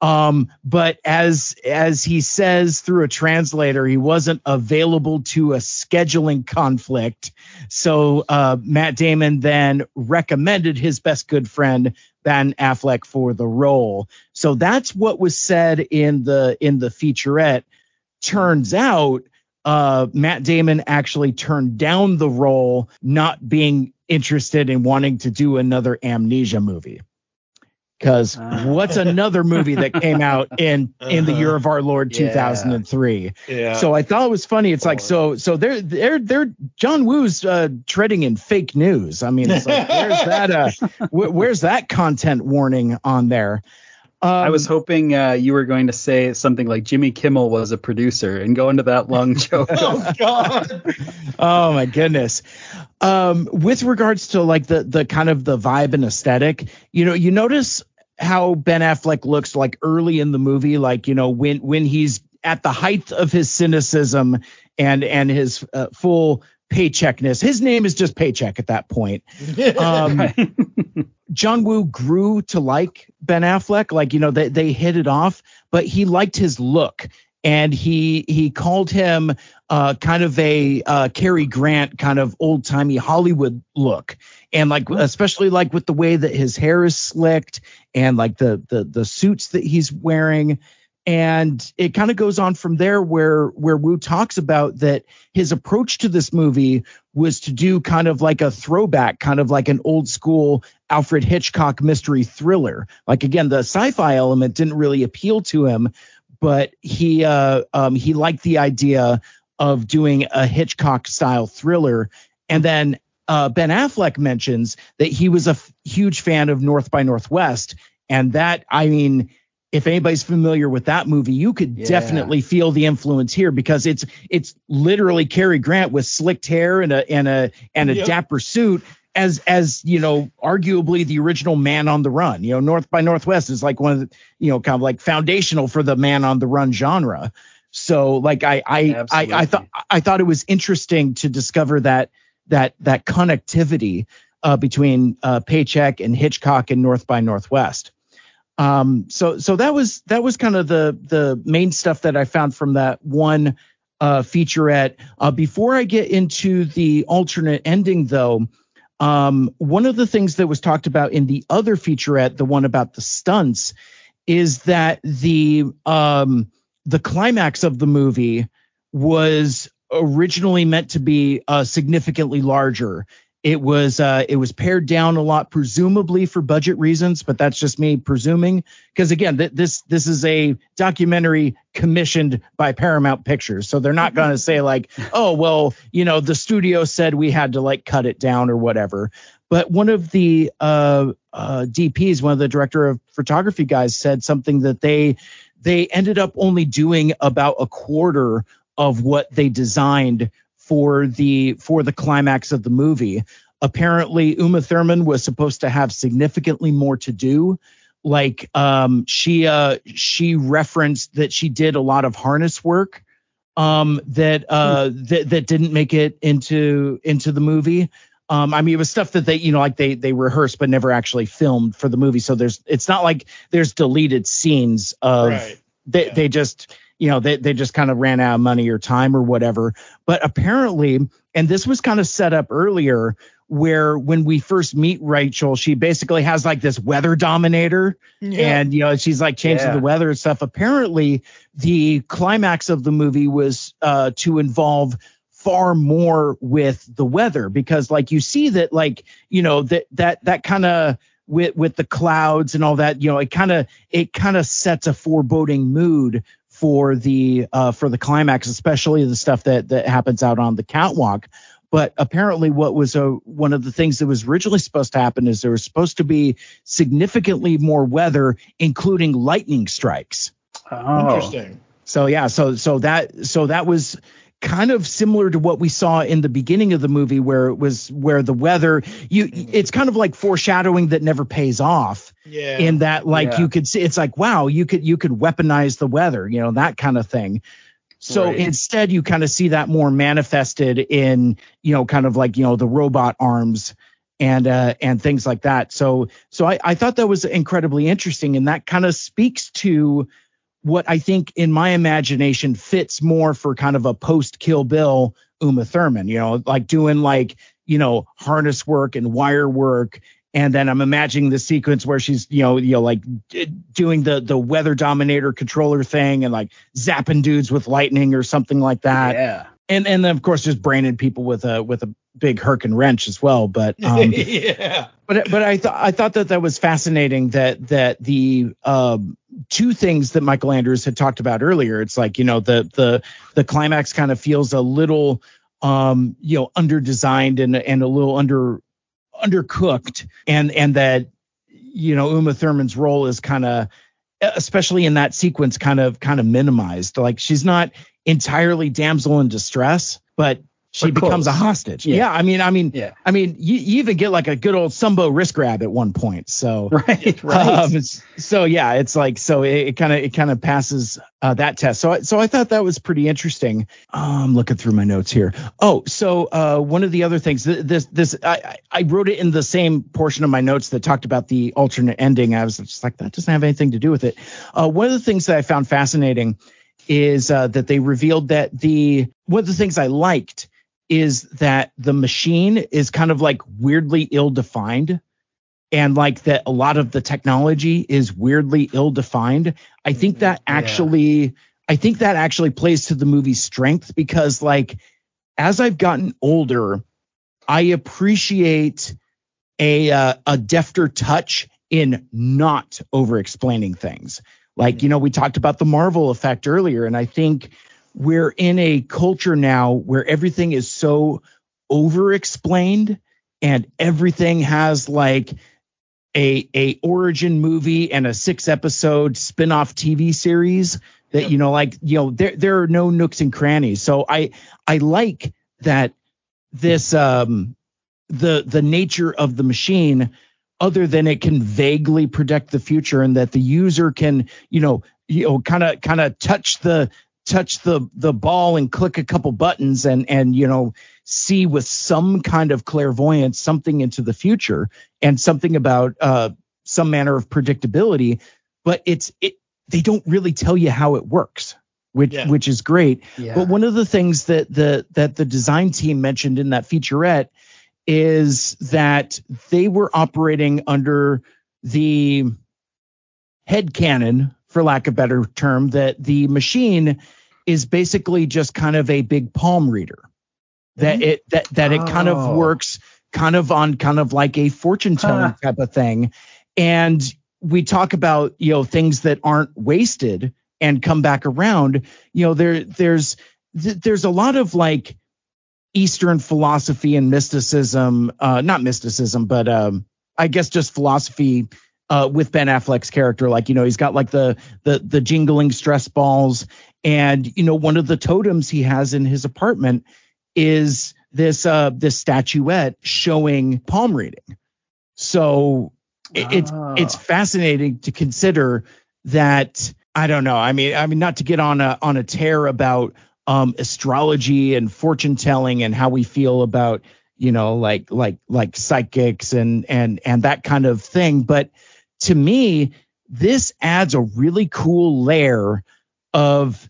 Speaker 4: Um, but as as he says through a translator, he wasn't available to a scheduling conflict. So uh, Matt Damon then recommended his best good friend Ben Affleck for the role. So that's what was said in the in the featurette. Turns out uh, Matt Damon actually turned down the role, not being interested in wanting to do another amnesia movie. Because
Speaker 5: Ah.
Speaker 4: what's another movie that came out in in the year of our Lord 2003?
Speaker 3: yeah.
Speaker 4: So I thought it was funny. It's like so so they're they're they're John Woo's uh, treading in fake news. I mean, it's like where's that uh wh- where's that content warning on there? Um,
Speaker 5: I was hoping uh, you were going to say something like Jimmy Kimmel was a producer and go into that long joke.
Speaker 3: oh God.
Speaker 4: oh my goodness. Um, with regards to like the the kind of the vibe and aesthetic, you know, you notice how Ben Affleck looks like early in the movie, like you know when when he's at the height of his cynicism and and his uh, full paycheckness. His name is just paycheck at that point. Um, John Woo grew to like Ben Affleck, like you know they they hit it off, but he liked his look and he he called him uh, kind of a uh, Cary Grant kind of old timey Hollywood look, and like especially like with the way that his hair is slicked and like the the the suits that he's wearing. And it kind of goes on from there where where Woo talks about that his approach to this movie was to do kind of like a throwback, kind of like an old school Alfred Hitchcock mystery thriller. Like again, the sci-fi element didn't really appeal to him, but he uh, um, he liked the idea of doing a Hitchcock style thriller. And then uh, Ben Affleck mentions that he was a f- huge fan of North by Northwest, and that I mean if anybody's familiar with that movie, you could
Speaker 5: Yeah.
Speaker 4: definitely feel the influence here because it's it's literally Cary Grant with slicked hair and a and a and a
Speaker 3: Yep.
Speaker 4: dapper suit as as you know arguably the original Man on the Run. You know, North by Northwest is like one of the you know kind of like foundational for the Man on the Run genre. So like I I I, I thought I thought it was interesting to discover that that that connectivity uh, between uh, Paycheck and Hitchcock and North by Northwest. Um, so so that was that was kind of the the main stuff that I found from that one uh, featurette. Uh, before I get into the alternate ending, though, um, one of the things that was talked about in the other featurette, the one about the stunts, is that the um, the climax of the movie was originally meant to be uh, significantly larger. It was uh, it was pared down a lot, presumably for budget reasons, but that's just me presuming. Because again, th- this this is a documentary commissioned by Paramount Pictures, so they're not going to say like, oh well, you know, the studio said we had to like cut it down or whatever. But one of the uh, uh, DPs, one of the director of photography guys, said something that they they ended up only doing about a quarter of what they designed for the for the climax of the movie. Apparently, Uma Thurman was supposed to have significantly more to do. Like um, she uh, she referenced that she did a lot of harness work um, that uh, that that didn't make it into into the movie. Um, I mean, it was stuff that they, you know, like they they rehearsed but never actually filmed for the movie. So there's, it's not like there's deleted scenes of
Speaker 3: Right.
Speaker 4: they they just, you know, they they just kind of ran out of money or time or whatever. But apparently, and this was kind of set up earlier, where when we first meet Rachel, she basically has like this weather dominator,
Speaker 3: Yeah.
Speaker 4: and you know she's like changing
Speaker 5: Yeah.
Speaker 4: the weather and stuff. Apparently, the climax of the movie was uh, to involve far more with the weather because like you see that like you know that that that kind of with with the clouds and all that you know it kind of it kind of sets a foreboding mood for the uh for the climax especially the stuff that that happens out on the catwalk. But apparently what was a one of the things that was originally supposed to happen is there was supposed to be significantly more weather including lightning strikes.
Speaker 5: Oh,
Speaker 3: Interesting.
Speaker 4: so yeah, so so that so that was kind of similar to what we saw in the beginning of the movie where it was where the weather you it's kind of like foreshadowing that never pays off
Speaker 3: Yeah.
Speaker 4: in that like
Speaker 5: Yeah.
Speaker 4: you could see it's like wow you could you could weaponize the weather you know that kind of thing so
Speaker 5: Right.
Speaker 4: instead you kind of see that more manifested in you know kind of like you know the robot arms and uh and things like that so so i i thought that was incredibly interesting and that kind of speaks to what I think in my imagination fits more for kind of a post Kill Bill Uma Thurman, you know, like doing like, you know, harness work and wire work. And then I'm imagining the sequence where she's, you know, you know, like doing the the weather dominator controller thing and like zapping dudes with lightning or something like that.
Speaker 5: yeah.
Speaker 4: And and then of course just braining people with a with a big Herkin wrench as well. But um,
Speaker 3: yeah.
Speaker 4: but but I thought I thought that that was fascinating that that the um, two things that Michael Andrews had talked about earlier. It's like you know the the the climax kind of feels a little um you know underdesigned and and a little under undercooked and and that you know Uma Thurman's role is kind of especially in that sequence kind of kind of minimized like she's not entirely damsel in distress but she becomes a hostage
Speaker 5: Yeah.
Speaker 4: yeah i mean i mean
Speaker 5: Yeah.
Speaker 4: I mean, you, you even get like a good old Sumbo wrist grab at one point. So,
Speaker 5: Right. Right.
Speaker 4: um, so yeah, it's like so it kind of it kind of passes uh, that test. So I- so I thought that was pretty interesting. I'm um, looking through my notes here. Oh, so uh, one of the other things th- this this I I I wrote it in the same portion of my notes that talked about the alternate ending. I was just like that doesn't have anything to do with it. Uh, one of the things that I found fascinating is uh, that they revealed that the one of the things I liked is that the machine is kind of like weirdly ill defined and like that a lot of the technology is weirdly ill defined. I think that actually I think that actually plays to the movie's strength because like as I've gotten older, I appreciate a uh, a defter touch in not over explaining things. Like, you know, we talked about the Marvel effect earlier, and I think we're in a culture now where everything is so over explained and everything has like a a origin movie and a six episode spin-off TV series that you know like you know there there are no nooks and crannies. So I I like that this um the the nature of the machine other than it can vaguely predict the future and that the user can you know you know kind of kind of touch the touch the the ball and click a couple buttons and and you know see with some kind of clairvoyance something into the future and something about uh some manner of predictability but it's it they don't really tell you how it works which
Speaker 3: Yeah.
Speaker 4: which is great
Speaker 5: Yeah.
Speaker 4: but one of the things that the that the design team mentioned in that featurette is that they were operating under the head canon for lack of a better term that the machine is basically just kind of a big palm reader that mm-hmm. it that that it kind of
Speaker 5: Oh.
Speaker 4: works kind of on kind of like a fortune telling
Speaker 5: Huh.
Speaker 4: type of thing and we talk about you know things that aren't wasted and come back around you know there there's there's a lot of like eastern philosophy and mysticism uh not mysticism but um i guess just philosophy uh with ben affleck's character like you know he's got like the the the jingling stress balls and you know one of the totems he has in his apartment is this uh this statuette showing palm reading so it, it's
Speaker 5: Ah.
Speaker 4: it's fascinating to consider that I don't know. I mean, I mean, not to get on a on a tear about um astrology and fortune telling and how we feel about you know like like like psychics and and and that kind of thing, but to me, this adds a really cool layer of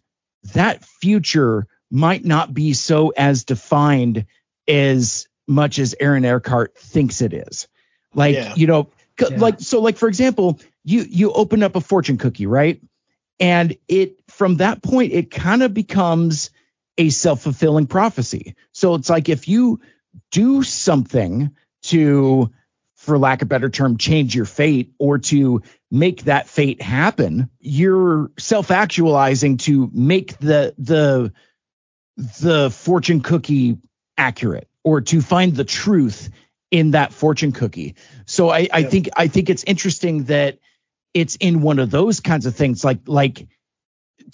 Speaker 4: that future might not be so as defined as much as Aaron Eckhart thinks it is. Like,
Speaker 3: Yeah.
Speaker 4: you know,
Speaker 5: Yeah.
Speaker 4: like so like for example, you you open up a fortune cookie, right? And it from that point it kind of becomes a self-fulfilling prophecy. So it's like if you do something to for lack of a better term change your fate or to make that fate happen, you're self-actualizing to make the the the fortune cookie accurate or to find the truth in that fortune cookie. So I, I
Speaker 3: Yeah.
Speaker 4: think I think it's interesting that it's in one of those kinds of things like like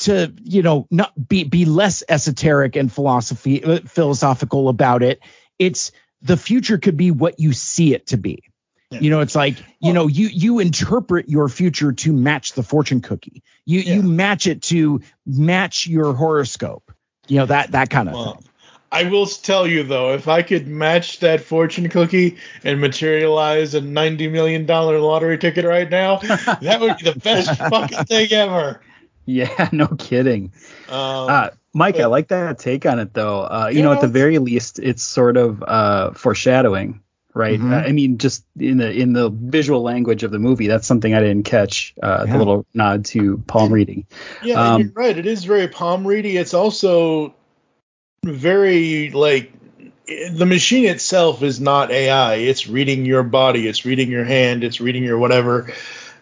Speaker 4: to you know not be be less esoteric and philosophy uh, philosophical about it. It's the future could be what you see it to be.
Speaker 3: Yeah.
Speaker 4: You know, it's like you know you you interpret your future to match the fortune cookie. You
Speaker 3: Yeah.
Speaker 4: you match it to match your horoscope. You know that that kind of
Speaker 3: Well,
Speaker 4: thing.
Speaker 3: I will tell you though, if I could match that fortune cookie and materialize a ninety million dollar lottery ticket right now, that would be the best fucking thing ever.
Speaker 5: Yeah, no kidding.
Speaker 3: Um,
Speaker 5: Uh, Mike, I like that take on it though. Uh, you know, at the very least, it's sort of uh, foreshadowing, right?
Speaker 4: Mhm.
Speaker 5: Uh, I mean, just in the in the visual language of the movie, that's something I didn't catch. Uh,
Speaker 4: Yeah.
Speaker 5: The little nod to palm reading.
Speaker 3: Yeah,
Speaker 5: Um,
Speaker 3: and you're right. It is very palm reading. It's also very like the machine itself is not AI. It's reading your body. It's reading your hand. It's reading your whatever,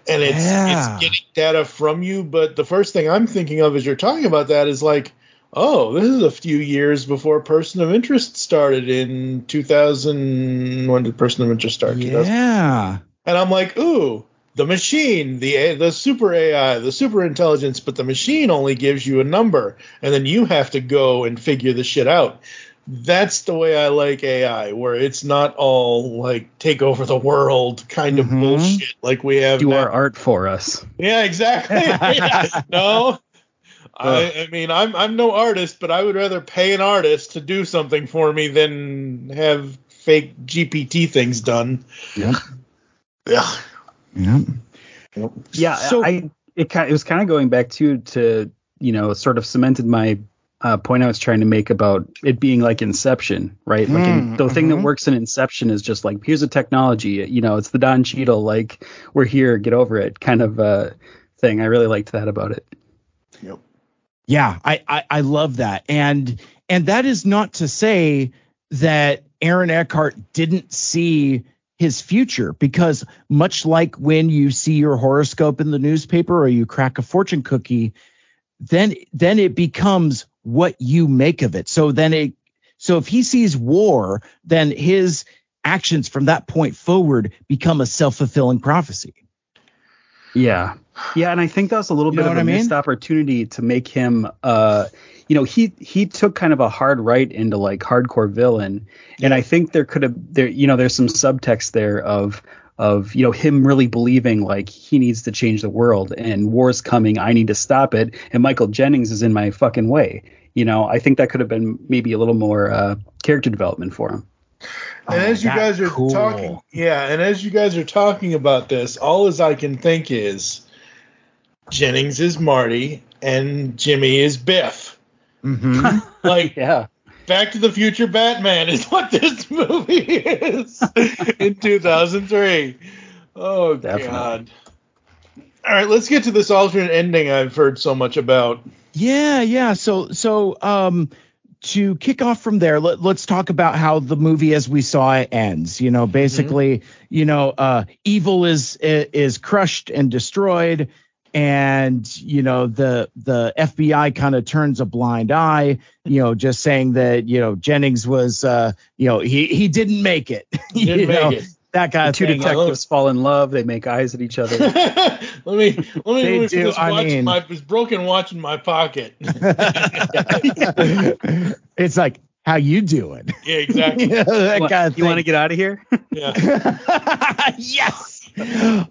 Speaker 3: and it's
Speaker 4: Yeah.
Speaker 3: it's getting data from you. But the first thing I'm thinking of as you're talking about that is like, oh, this is a few years before Person of Interest started in 2000. When did Person of Interest start? 2000?
Speaker 4: Yeah.
Speaker 3: And I'm like, ooh, the machine, the the super AI, the super intelligence, but the machine only gives you a number, and then you have to go and figure the shit out. That's the way I like AI, where it's not all like take over the world kind of
Speaker 4: Mhm.
Speaker 3: bullshit like we have.
Speaker 5: Do
Speaker 3: now.
Speaker 5: our art for us.
Speaker 3: Yeah, exactly. Yeah, no. I, I mean, I'm I'm no artist, but I would rather pay an artist to do something for me than have fake GPT things done.
Speaker 4: Yeah.
Speaker 3: Yeah.
Speaker 4: Yep.
Speaker 5: Yeah,
Speaker 4: So-
Speaker 5: I it kind it was kind of going back to to you know, sort of cemented my uh, point I was trying to make about it being like Inception, right? Like in,
Speaker 4: Mm,
Speaker 5: the thing that
Speaker 4: mhm.
Speaker 5: works in Inception is just like here's a technology, you know, it's the Don Cheadle, like we're here, get over it, kind of uh, thing. I really liked that about it. Yep.
Speaker 4: Yeah, I, I I love that, and and that is not to say that Aaron Eckhart didn't see his future, because much like when you see your horoscope in the newspaper or you crack a fortune cookie, then then it becomes what you make of it. So then it so if he sees war, then his actions from that point forward become a self fulfilling prophecy.
Speaker 5: Yeah. Yeah, and I think that was a little
Speaker 4: You
Speaker 5: bit of
Speaker 4: what
Speaker 5: a
Speaker 4: I mean?
Speaker 5: missed opportunity to make him uh you know, he he took kind of a hard right into like hardcore villain. And I think there could have there you know, there's some subtext there of of you know him really believing like he needs to change the world and war's coming, I need to stop it, and Michael Jennings is in my fucking way. You know, I think that could have been maybe a little more uh character development for him.
Speaker 3: And as you guys are talking, yeah, and as you guys are talking about this, all as I can think is Jennings is Marty and Jimmy is Biff.
Speaker 4: Mm-hmm.
Speaker 3: like,
Speaker 5: yeah,
Speaker 3: Back to the Future Batman is what this movie is in 2003. Oh God! All right, let's get to this alternate ending I've heard so much about.
Speaker 4: Yeah, yeah. So so um to kick off from there, let, let's talk about how the movie as we saw it ends. You know, basically, you know, uh evil is is crushed and destroyed and you know the the FBI kind of turns a blind eye, you know, just saying that, you know, Jennings was uh you know, he he didn't make it.
Speaker 5: Didn't
Speaker 4: you
Speaker 5: make
Speaker 4: know,
Speaker 5: it.
Speaker 4: That guy
Speaker 5: The two detectives fall in love, they make eyes at each other.
Speaker 3: let me let me
Speaker 4: They
Speaker 3: let me put
Speaker 4: do,
Speaker 3: this
Speaker 4: I
Speaker 3: watch in
Speaker 4: mean-
Speaker 3: my this broken watch in my pocket.
Speaker 4: it's like how you doing?
Speaker 3: Yeah, exactly.
Speaker 4: You know, that
Speaker 5: You
Speaker 4: kind of
Speaker 5: you want to get out of here? Yeah.
Speaker 4: yes.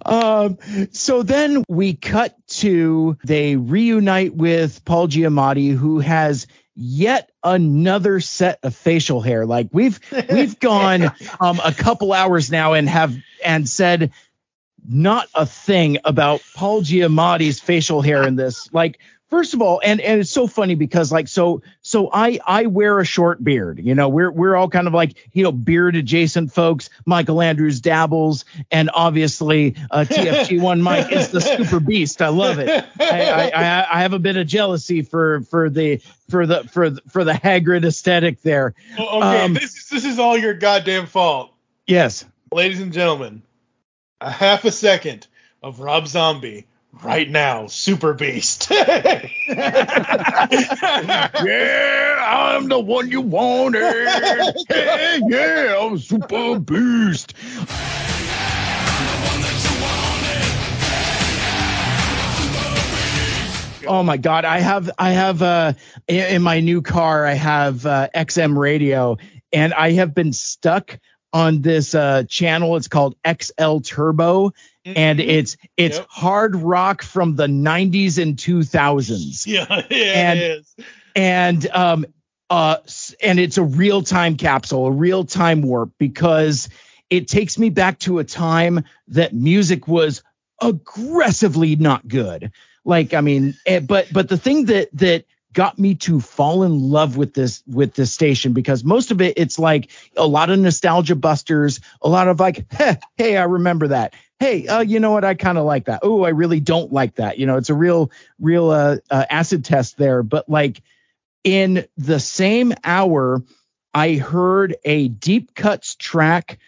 Speaker 4: Um, so then we cut to they reunite with Paul Giamatti, who has yet another set of facial hair. Like we've we've gone um, a couple hours now and have and said not a thing about Paul Giamatti's facial hair in this. Like, first of all, and and it's so funny because like so so I I wear a short beard. You know, we're we're all kind of like you know beard adjacent folks. Michael Andrews dabbles, and obviously uh, TFG one Mike is the super beast. I love it. I, I I I have a bit of jealousy for for the for the for the, for the Hagrid aesthetic there.
Speaker 3: Oh, okay,
Speaker 4: Um,
Speaker 3: this is this is all your goddamn fault,
Speaker 4: Yes.
Speaker 3: ladies and gentlemen. A half a second of Rob Zombie right now, Super Beast.
Speaker 4: yeah, I'm the one you wanted. yeah, yeah, I'm super beast. Oh my god, I have I have uh in in my new car I have uh, XM radio and I have been stuck on this uh channel it's called XL Turbo and it's it's hard rock from the 90s and 2000s
Speaker 3: yeah, yeah,
Speaker 4: And-
Speaker 3: it is.
Speaker 4: and um uh and it's a real time capsule a real time warp because it takes me back to a time that music was aggressively not good. Like i mean eh, but but the thing that that got me to fall in love with this with this station because most of it it's like a lot of nostalgia busters a lot of like hey, i remember that. Hey uh, you know what? I kind of like that. Oh i really don't like that. You know it's a real real uh, uh, acid test there. But like in the same hour i heard a deep cuts track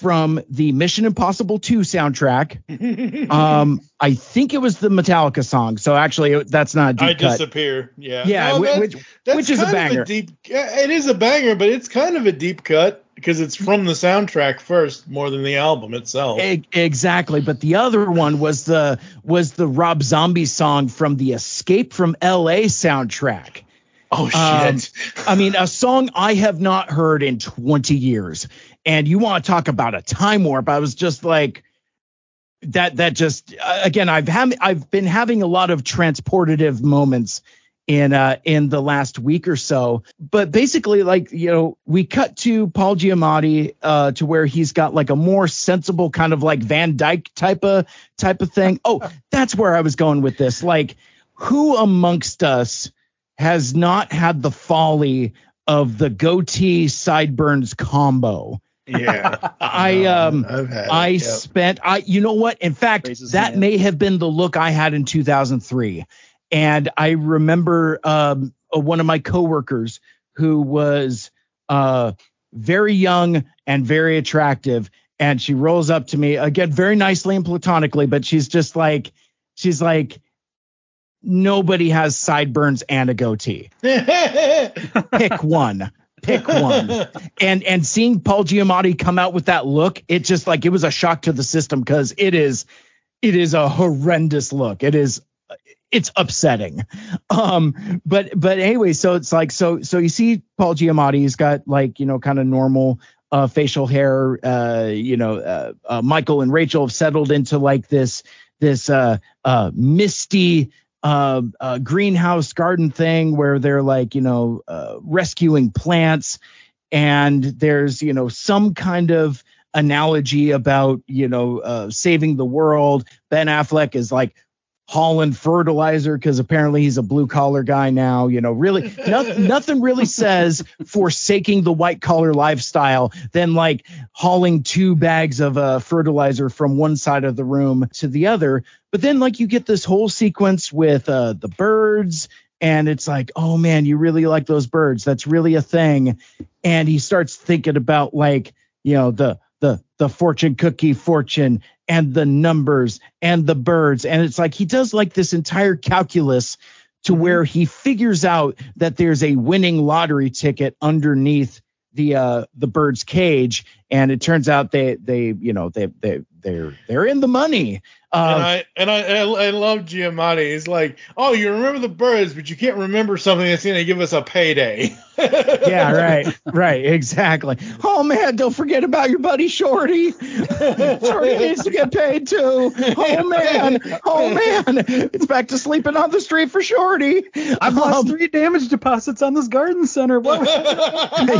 Speaker 4: from the mission impossible 2 soundtrack. Um i think it was the metallica song. So actually that's not a deep
Speaker 3: I
Speaker 4: cut.
Speaker 3: disappear. Yeah,
Speaker 4: Yeah,
Speaker 3: No,
Speaker 4: whi-
Speaker 3: that-
Speaker 4: which-
Speaker 3: that's
Speaker 4: which is a
Speaker 3: kind of
Speaker 4: banger.
Speaker 3: deep, it is a banger, but it's kind of a deep cut because it's from the soundtrack first more than the album itself.
Speaker 4: E- exactly but the other one was the was the rob zombie song from the escape from la soundtrack.
Speaker 3: Oh shit.
Speaker 4: Um, i mean a song i have not heard in 20 years and you want to talk about a time warp i was just like that that just uh, again i've had i've been having a lot of transportative moments in uh in the last week or so but basically like you know we cut to paul giamatti uh to where he's got like a more sensible kind of like van dyke type of type of thing oh that's where i was going with this like who amongst us has not had the folly of the goatee sideburns combo?
Speaker 3: Yeah.
Speaker 4: I um
Speaker 3: I've had it,
Speaker 4: I
Speaker 3: yep.
Speaker 4: spent I you know what? In fact, that may have been the look I had in 2003. And I remember um uh, one of my coworkers who was uh very young and very attractive and she rolls up to me again very nicely and platonically but she's just like she's like nobody has sideburns and a goatee pick one pick one. And and seeing paul giamatti come out with that look it just like it was a shock to the system because it is it is a horrendous look. It is it's upsetting. Um but but anyway so it's like so so you see paul giamatti he's got like you know kind of normal uh facial hair uh you know uh, uh michael and rachel have settled into like this this uh uh misty uh, uh greenhouse garden thing where they're like you know uh rescuing plants and there's you know some kind of analogy about you know uh saving the world ben affleck is like hauling fertilizer because apparently he's a blue collar guy now. You know, really no, nothing really says forsaking the white collar lifestyle than like hauling two bags of uh, fertilizer from one side of the room to the other. But then like you get this whole sequence with uh, the birds. And it's like, oh man, you really like those birds. That's really a thing. And he starts thinking about like, you know, the the the fortune cookie fortune and the numbers and the birds and it's like he does like this entire calculus to where he figures out that there's a winning lottery ticket underneath the uh the bird's cage and it turns out they they you know they they they're they're in the money
Speaker 3: and
Speaker 4: uh,
Speaker 3: I and I and I I love Giamatti. He's like, oh, you remember the birds, but you can't remember something that's going to give us a payday.
Speaker 4: yeah right right exactly oh man don't forget about your buddy shorty shorty needs to get paid too oh man oh man it's back to sleeping on the street for shorty
Speaker 5: I've lost
Speaker 4: Um,
Speaker 5: three damage deposits on this garden center.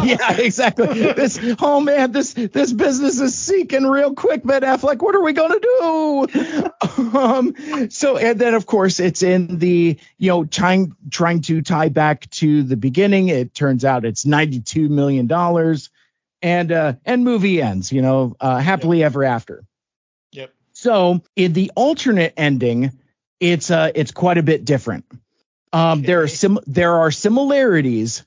Speaker 4: Yeah, exactly. This oh man, this this business is sinking real quick, Ben Affleck. What are we gonna do? Um, so and then of course it's in the you know trying trying to tie back to the beginning. It turns out it's ninety two million dollars, and uh and movie ends. You know, uh, happily ever after.
Speaker 3: Yep.
Speaker 4: So in the alternate ending, it's uh it's quite a bit different. Um, there are sim there are similarities,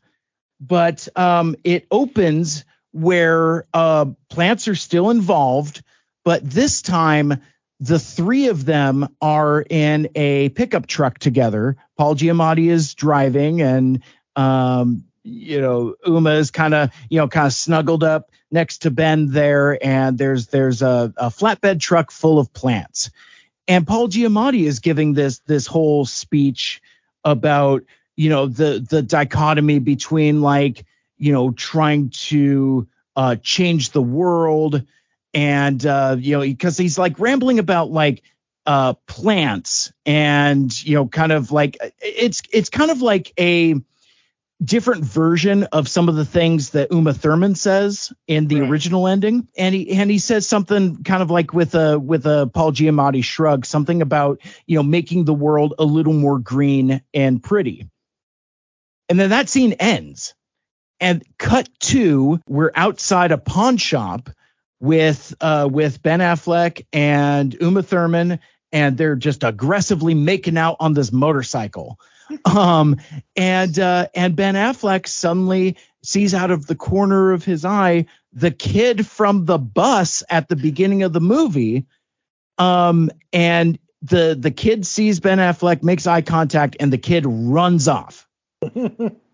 Speaker 4: but um, it opens where uh, plants are still involved, but this time the three of them are in a pickup truck together. Paul Giamatti is driving, and um, you know Uma is kind of you know kind of snuggled up next to Ben there, and there's there's a, a flatbed truck full of plants, and Paul Giamatti is giving this this whole speech about you know the the dichotomy between like you know trying to uh change the world. And uh you know because he's like rambling about like uh plants and you know kind of like it's it's kind of like a different version of some of the things that Uma Thurman says in the original ending. And he and he says something kind of like with a with a Paul Giamatti shrug something about you know making the world a little more green and pretty. And then that scene ends and cut two, we're outside a pawn shop with uh with Ben Affleck and Uma Thurman and they're just aggressively making out on this motorcycle. Um and uh and Ben Affleck suddenly sees out of the corner of his eye the kid from the bus at the beginning of the movie. Um and the the kid sees Ben Affleck makes eye contact and the kid runs off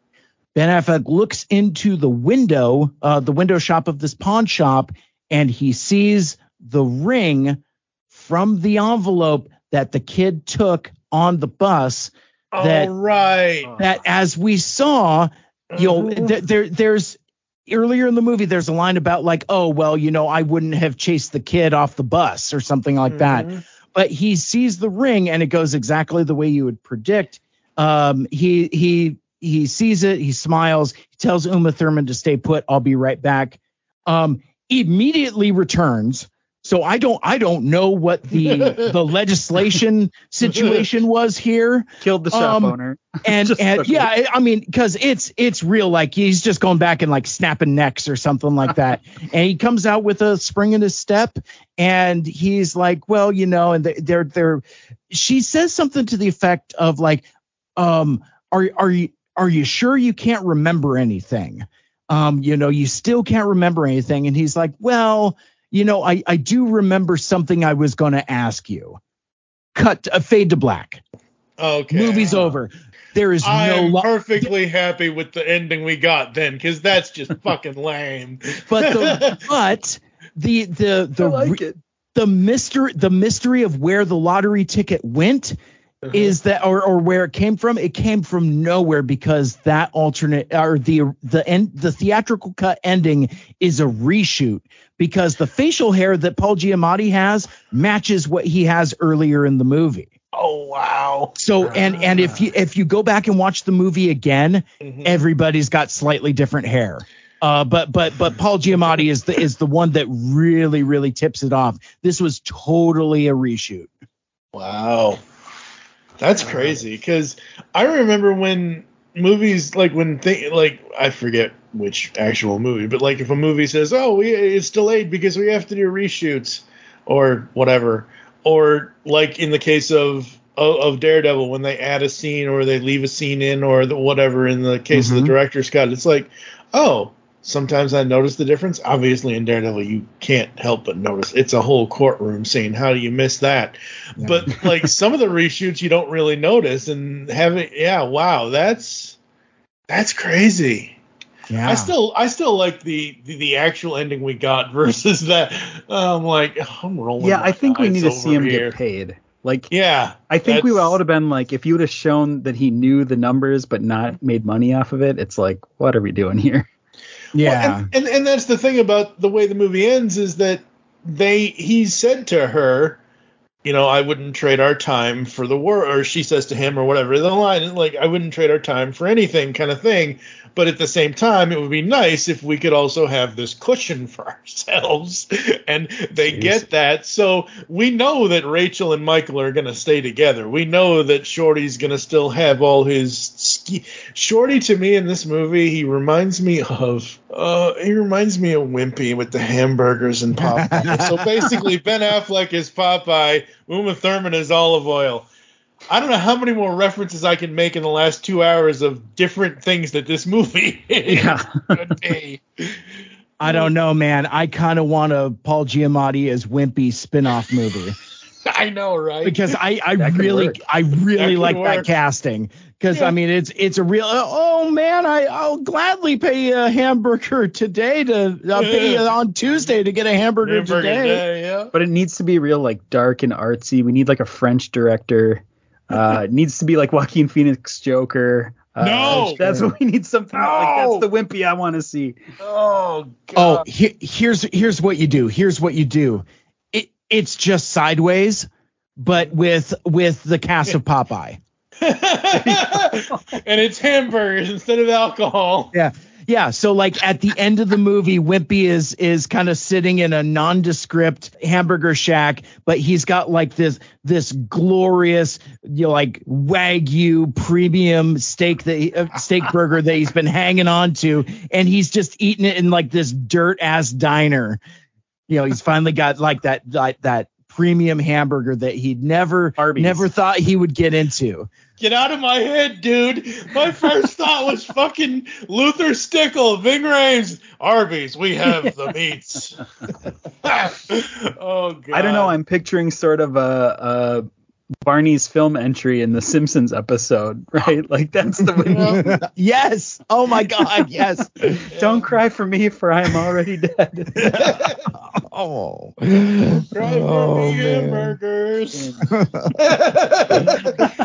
Speaker 4: Ben Affleck looks into the window, uh, the window shop of this pawn shop, and he sees the ring from the envelope that the kid took on the bus. That,
Speaker 3: All right.
Speaker 4: that as we saw, you know, th- there there's earlier in the movie there's a line about like, oh well, you know, I wouldn't have chased the kid off the bus or something like that. But he sees the ring and it goes exactly the way you would predict. Um, he he he sees it, he smiles, he tells Uma Thurman to stay put. I'll be right back. Um, immediately returns, So I don't I don't know what the the legislation situation was here.
Speaker 5: Killed the shop
Speaker 4: Um,
Speaker 5: owner.
Speaker 4: And and
Speaker 5: took it.
Speaker 4: yeah, I- I mean, because it's it's real. Like he's just going back and like snapping necks or something like that. and he comes out with a spring in his step, and he's like, well, you know, and they- they're they're. She says something to the effect of like, um, are are you are you sure you can't remember anything? Um, you know, you still can't remember anything. And he's like, well, you know, I I do remember something I was going to ask you. Cut a fade to black.
Speaker 3: Okay.
Speaker 4: Movie's over. There is no
Speaker 3: I'm
Speaker 4: lo-
Speaker 3: perfectly happy with the ending we got then, because that's just fucking lame.
Speaker 4: but the but the the the
Speaker 5: like
Speaker 4: re- the mystery the mystery of where the lottery ticket went
Speaker 3: Uh-huh.
Speaker 4: is that or or where it came from it came from nowhere because that alternate or the the end the theatrical cut ending is a reshoot because the facial hair that Paul Giamatti has matches what he has earlier in the movie
Speaker 3: oh wow.
Speaker 4: so and and if you if you go back and watch the movie again,
Speaker 3: Mm-hmm.
Speaker 4: everybody's got slightly different hair. Uh, but but but Paul Giamatti is the is the one that really really tips it off. This was totally a reshoot.
Speaker 3: Wow. That's uh-huh. crazy because I remember when movies like when they like I forget which actual movie, but like if a movie says, "Oh, we it's delayed because we have to do reshoots," or whatever, or like in the case of of, Daredevil when they add a scene or they leave a scene in or the, whatever in the case of the mm-hmm. director's cut, it's like, oh. Sometimes I notice the difference. Obviously, in Daredevil, you can't help but notice. It's a whole courtroom scene. How do you miss that? But like some of the reshoots, you don't really notice. And having, yeah, wow, that's that's crazy.
Speaker 4: Yeah.
Speaker 3: I still I still like the, the the actual ending we got versus that. I'm like oh, I'm rolling.
Speaker 5: Yeah, I think we need to see him
Speaker 3: here.
Speaker 5: get paid. Like,
Speaker 3: Yeah,
Speaker 5: I think we all would have been like, if you would have shown that he knew the numbers but not made money off of it, it's like, what are we doing here?
Speaker 4: Yeah.
Speaker 3: and, and and that's the thing about the way the movie ends is that they he said to her, you know, I wouldn't trade our time for the war, or she says to him, or whatever the line like, I wouldn't trade our time for anything, kind of thing. But at the same time, it would be nice if we could also have this cushion for ourselves, and they get that. So we know that Rachel and Michael are going to stay together. We know that Shorty's going to still have all his. Shorty to me in this movie, he reminds me of uh, he reminds me of Wimpy with the hamburgers and Popeye. so basically, Ben Affleck is Popeye, Uma Thurman is Olive Oyl. I don't know how many more references I can make in the last two hours of different things that this movie
Speaker 5: Yeah.
Speaker 3: could be.
Speaker 4: I don't know, man. I kind of want a Paul Giamatti as Wimpy spin-off movie
Speaker 3: I know, right?
Speaker 4: because I I
Speaker 5: That
Speaker 4: really
Speaker 5: work.
Speaker 4: I really
Speaker 3: could
Speaker 4: like that casting because
Speaker 3: Yeah.
Speaker 4: I mean it's it's a real oh man I I'll gladly pay a hamburger today to I'll pay
Speaker 3: Yeah.
Speaker 4: on Tuesday to get a hamburger,
Speaker 3: Hamburger
Speaker 4: today.
Speaker 3: Day, yeah.
Speaker 5: But it needs to be real, like dark and artsy. We need like a French director. Uh, it needs to be like Joaquin Phoenix Joker. Uh,
Speaker 3: No!
Speaker 5: that's what we need. Something like that's the wimpy I want to see.
Speaker 3: Oh
Speaker 4: Oh, he, here's here's what you do. Here's what you do. It it's just sideways, but with with the cast of Popeye.
Speaker 3: and it's hamburgers instead of alcohol.
Speaker 4: Yeah. Yeah, so like at the end of the movie, Wimpy is is kind of sitting in a nondescript hamburger shack, but he's got like this this glorious, you know, like wagyu premium steak that he, uh, steak burger that he's been hanging on to, and he's just eating it in like this dirt ass diner. You know, he's finally got like that that that premium hamburger that he'd never
Speaker 5: Arby's.
Speaker 4: never thought he would get into.
Speaker 3: Get out of my head, dude. My first thought was fucking Luther Stickell, Ving Rhames, Arby's. We have the meats. oh god.
Speaker 5: I don't know. I'm picturing sort of a, a Barney's film entry in the Simpsons episode, right? Like that's the wimpy.
Speaker 4: yes. Oh my God. Yes.
Speaker 5: Don't cry for me, for I am already dead.
Speaker 4: Oh.
Speaker 3: Try for
Speaker 4: Oh,
Speaker 3: me
Speaker 4: man.
Speaker 3: hamburgers.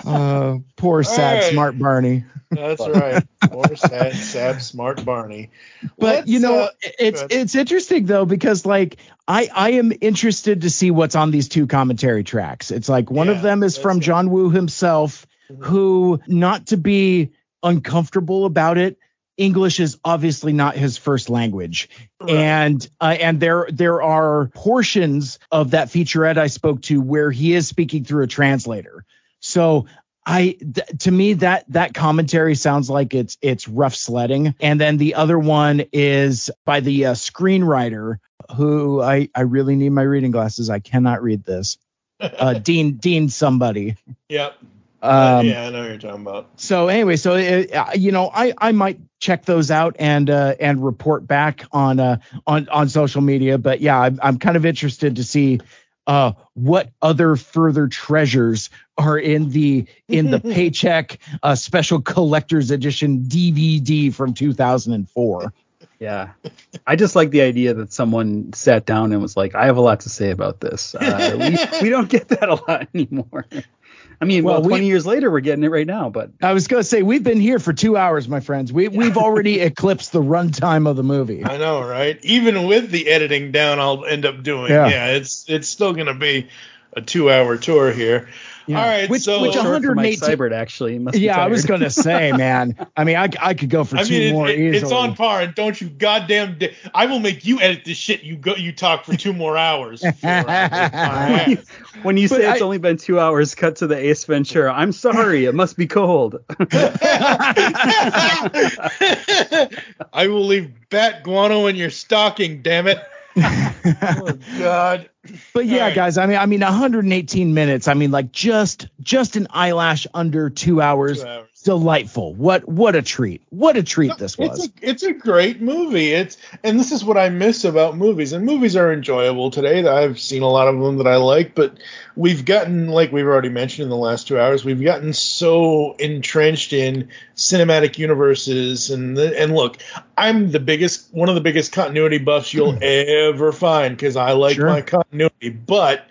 Speaker 4: Uh, poor sad
Speaker 3: All right.
Speaker 4: smart Barney.
Speaker 3: That's right. Poor sad, sad, smart Barney.
Speaker 4: But
Speaker 3: Let's,
Speaker 4: you know,
Speaker 3: uh,
Speaker 4: it's it's interesting though because like I I am interested to see what's on these two commentary tracks. It's like one of them is from. John Woo himself, who not to be uncomfortable about it English is obviously not his first language, right. and uh, and there there are portions of that featurette I spoke to where he is speaking through a translator. So I th- to me that that commentary sounds like it's it's rough sledding, and then the other one is by the uh, screenwriter who I I really need my reading glasses. I cannot read this. Uh, Dean Dean somebody.
Speaker 3: Yep.
Speaker 4: Um,
Speaker 3: yeah, I know what you're talking about.
Speaker 4: So anyway, so it, uh, you know, I I might check those out and uh, and report back on uh, on on social media. But yeah, I'm, I'm kind of interested to see uh, what other further treasures are in the in the paycheck uh, special collector's edition DVD from 2004.
Speaker 5: Yeah, I just like the idea that someone sat down and was like, "I have a lot to say about this." Uh, we we don't get that a lot anymore. I mean, well, well 20 we, years later, we're getting it right now. But
Speaker 4: I was going to say, we've been here for two hours, my friends. We, we've already eclipsed the runtime of the movie.
Speaker 3: I know, right? Even with the editing down, I'll end up doing. Yeah, yeah it's it's still going to be a two hour tour here. Yeah. All right,
Speaker 4: which,
Speaker 3: so
Speaker 4: which 118
Speaker 5: Seibert actually.
Speaker 4: yeah, I was going to say, man. I mean, I, I could go for I two mean, more
Speaker 3: it,
Speaker 4: easily.
Speaker 3: It's on par, and don't you goddamn! Di- I will make you edit this shit. You go, you talk for two more hours.
Speaker 5: when you, when you say I, it's only been two hours, cut to the Ace Ventura. I'm sorry, it must be cold.
Speaker 3: I will leave bat guano in your stocking. Damn it oh God.
Speaker 4: But yeah, right. guys. I mean, I mean, 118 minutes. I mean, like just just an eyelash under two hours. Two hours delightful. What what a treat. What a treat this was.
Speaker 3: It's a, it's a great movie. It's and this is what I miss about movies. And movies are enjoyable today. I've seen a lot of them that I like, but we've gotten like we've already mentioned in the last 2 hours, we've gotten so entrenched in cinematic universes and the, and look, I'm the biggest one of the biggest continuity buffs you'll ever find cuz I like sure. my continuity, but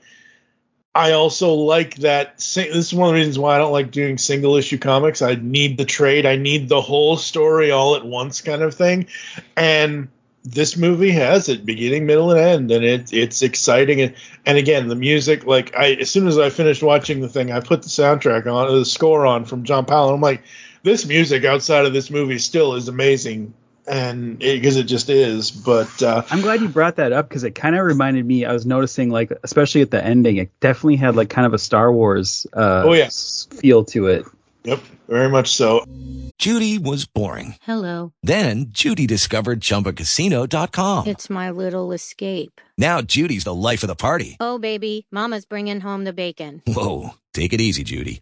Speaker 3: I also like that. This is one of the reasons why I don't like doing single issue comics. I need the trade. I need the whole story all at once, kind of thing. And this movie has it, beginning, middle, and end, and it, it's exciting. And, and again, the music. Like I, as soon as I finished watching the thing, I put the soundtrack on, the score on from John Powell. I'm like, this music outside of this movie still is amazing and because it, it, just is. But uh,
Speaker 5: I'm glad you brought that up because it kind of reminded me. I was noticing, like, especially at the ending, it definitely had like kind of a Star Wars uh,
Speaker 3: oh yes
Speaker 5: feel to it.
Speaker 3: Yep, very much so.
Speaker 12: Judy was boring.
Speaker 13: Hello.
Speaker 12: Then Judy discovered ChumbaCasino.com.
Speaker 13: It's my little escape.
Speaker 12: Now Judy's the life of the party.
Speaker 13: Oh baby, Mama's bringing home the bacon.
Speaker 12: Whoa, take it easy, Judy.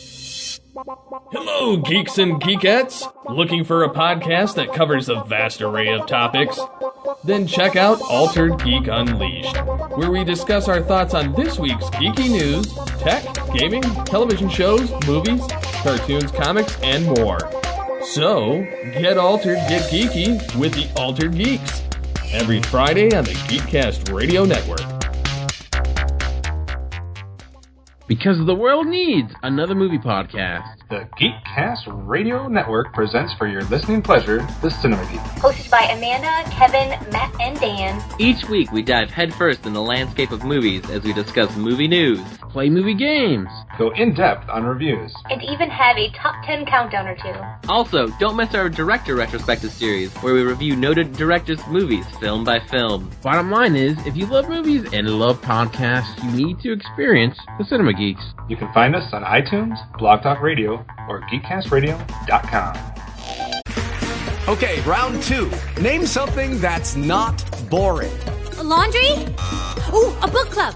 Speaker 14: Hello, geeks and geekettes. Looking for a podcast that covers a vast array of topics? Then check out Altered Geek Unleashed, where we discuss our thoughts on this week's geeky news, tech, gaming, television shows, movies, cartoons, comics, and more. So, get altered, get geeky with the Altered Geeks. Every Friday on the Geekcast Radio Network.
Speaker 15: Because the world needs another movie podcast.
Speaker 16: The Geekcast Radio Network presents for your listening pleasure the Cinema Geek.
Speaker 17: Hosted by Amanda, Kevin, Matt, and Dan.
Speaker 18: Each week we dive headfirst in the landscape of movies as we discuss movie news,
Speaker 15: play movie games,
Speaker 16: go in depth on reviews,
Speaker 17: and even have a top 10 countdown or two.
Speaker 18: Also, don't miss our director retrospective series where we review noted directors' movies film by film.
Speaker 15: Bottom line is, if you love movies and love podcasts, you need to experience the Cinema Geeks.
Speaker 16: You can find us on iTunes, Blog Talk Radio, or geekcastradio.com.
Speaker 19: Okay, round two. Name something that's not boring.
Speaker 20: A laundry? Ooh, a book club.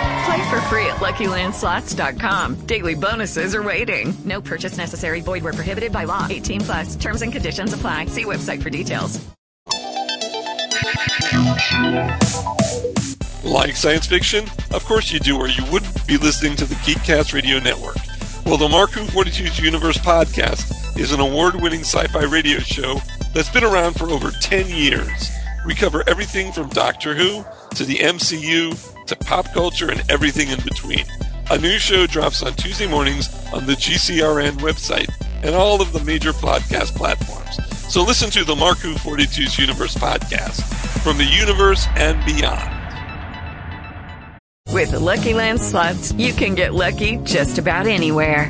Speaker 21: Play for free at LuckyLandSlots.com. Daily bonuses are waiting. No purchase necessary. Void where prohibited by law. 18 plus. Terms and conditions apply. See website for details.
Speaker 22: Like science fiction? Of course you do, or you wouldn't be listening to the Geekcast Radio Network. Well, the Marku 42's Universe podcast is an award winning sci fi radio show that's been around for over 10 years. We cover everything from Doctor Who to the MCU to pop culture and everything in between. A new show drops on Tuesday mornings on the GCRN website and all of the major podcast platforms. So listen to the Marku 42's Universe podcast from the universe and beyond.
Speaker 21: With the Lucky Land slots, you can get lucky just about anywhere.